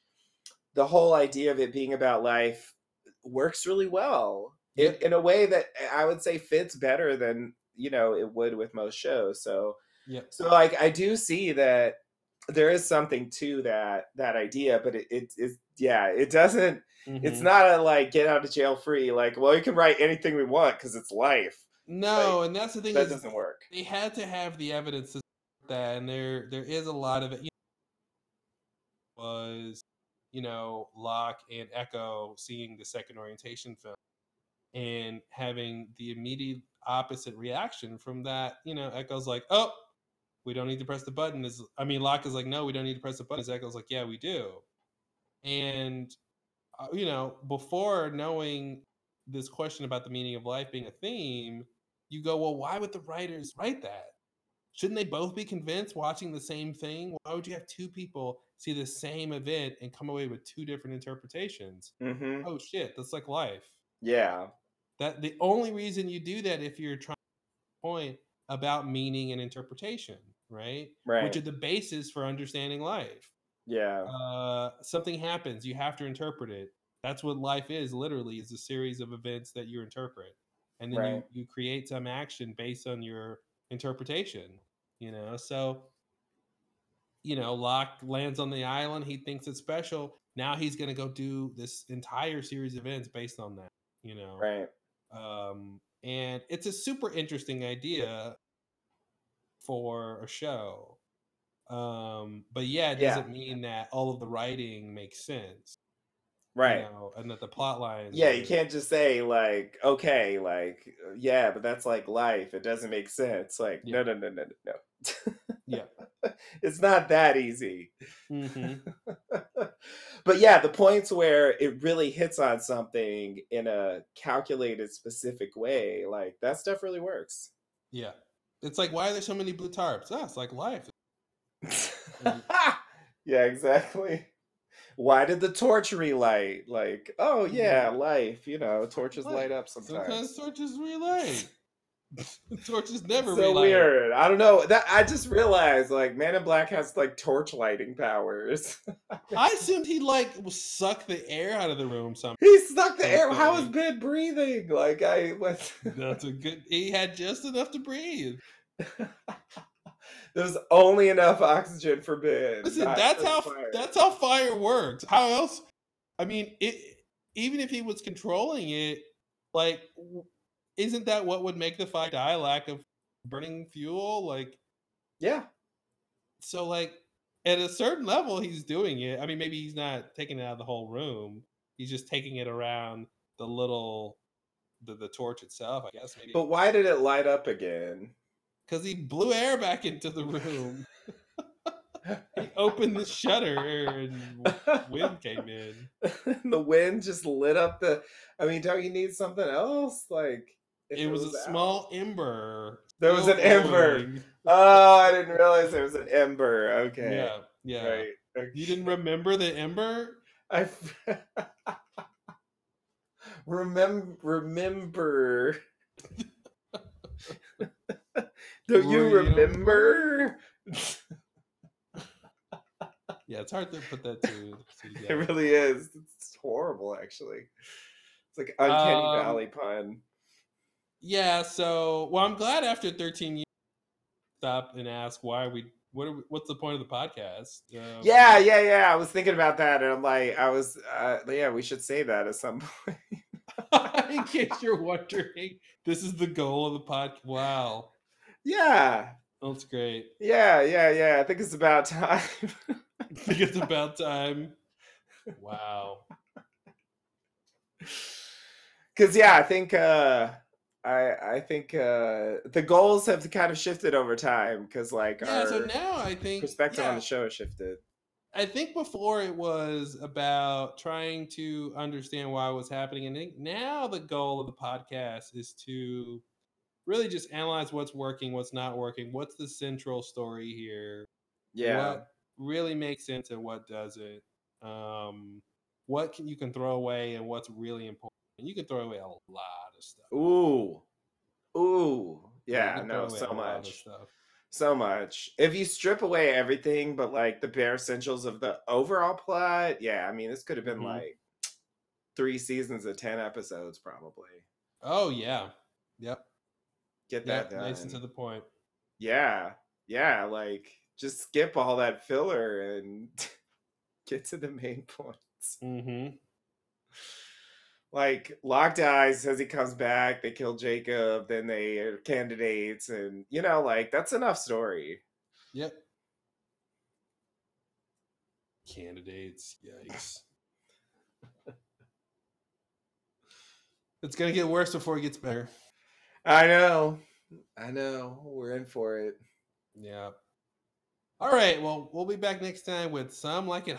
the whole idea of it being about life works really well in, in a way that I would say fits better than you know it would with most shows. So Yeah. so like I do see that there is something to that that idea, but it it is yeah, it doesn't it's Mhm. not a like get out of jail free like well you can write anything we want because it's life. No, and that's the thing that doesn't work. They had to have the evidence to that, and there there is a lot of it. You know, was you know Locke and Eko seeing the second orientation film and having the immediate opposite reaction from that. You know, Eko's like, "Oh, we don't need to press the button." Is I mean, Locke is like, "No, we don't need to press the button." Is Eko's like, "Yeah, we do," and uh, you know, before knowing this question about the meaning of life being a theme, you go, well, why would the writers write that? Shouldn't they both be convinced watching the same thing? Why would you have two people see the same event and come away with two different interpretations? Mhm. Oh shit, that's like life. Yeah. That the only reason you do that if you're trying to point about meaning and interpretation, right? Right. Which are the basis for understanding life Yeah. uh, something happens, you have to interpret it. That's what life is. Literally, is a series of events that you interpret, and then Right. you you create some action based on your interpretation. You know, so you know, Locke lands on the island. He thinks it's special. Now he's going to go do this entire series of events based on that. You know, Right. um, and it's a super interesting idea for a show. Um, but yeah, it doesn't mean that all of the writing makes sense. Right. You know, and that the plot lines. Yeah, you can't just say like, okay, like, uh, yeah, but that's like life. It doesn't make sense. Like, no, no, no, no, no, no. Yeah. it's not that easy. Mhm. but yeah, the points where it really hits on something in a calculated, specific way, like that stuff really works. Yeah. It's like, why are there so many blue tarps? Oh, it's like life. Yeah, exactly. Why did the torch relight? Like, oh yeah, life. You know, torches light up sometimes. Sometimes torches relight. torches never so relight. weird. I don't know. That I just realized like Man in Black has like torch lighting powers. I assumed he'd like suck the air out of the room somehow. he sucked the air. How is Ben breathing? Like I what That's a good. He had just enough to breathe. There's only enough oxygen for Ben. Listen, that's how fire. that's how fire works. How else? I mean, it. Even if he was controlling it, like, isn't that what would make the fire die? Lack of burning fuel, like. Yeah. So, like, at a certain level, he's doing it. I mean, maybe he's not taking it out of the whole room. He's just taking it around the little, the the torch itself. I guess maybe. But why did it light up again? Because he blew air back into the room. he opened the shutter and wind came in. the wind just lit up the. I mean, don't you need something else? Like if It was a out- small ember There was an ember. Oh, I didn't realize there was an ember. Okay. Yeah, yeah. Right. okay. You didn't remember the ember? I f- remember remember. Don't you remember? Yeah, it's hard to put that to, It really is. It's horrible, actually. It's like uncanny Um, valley pun. Yeah, so well, I'm glad after 13 years, stop and ask why are we what are we, what's the point of the podcast? Um, Yeah, yeah, yeah. I was thinking about that, and I'm like, I was, uh, yeah, we should say that at some point. in case you're wondering, this is the goal of the podcast. Wow, yeah, that's great. yeah, yeah, yeah. I think it's about time. I think it's about time. Wow. Because yeah, I think uh I I think uh the goals have kind of shifted over time because like Yeah, our so now I think perspective on the show has shifted. I think before it was about trying to understand why it was happening. And now the goal of the podcast is to really just analyze what's working, what's not working, what's the central story here. Yeah. What really makes sense and what doesn't. Um, what can you can throw away and what's really important. And you can throw away a lot of stuff. Ooh. Ooh. Yeah, no, so a lot of much. So much. If you strip away everything but like the bare essentials of the overall plot, yeah, I mean this could have been Mhm. like three seasons of ten episodes probably. Oh yeah. Yep. Get that done. Nice and to the point. Yeah, yeah, like just skip all that filler and get to the main points. Mm-hmm. Like Locke dies, says he comes back, they kill Jacob, then they are candidates, and you know, like that's enough story. Yep. Candidates. Yikes. it's gonna get worse before it gets better. I know, I know, we're in for it. Yeah. All right. Well, we'll be back next time with some like it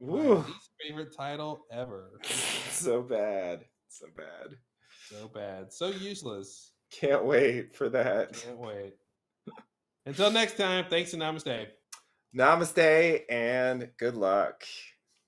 Woo. least favorite title ever. so bad, so bad. So bad. So useless. Can't wait for that. Can't wait. Until next time, thanks and namaste. Namaste and good luck.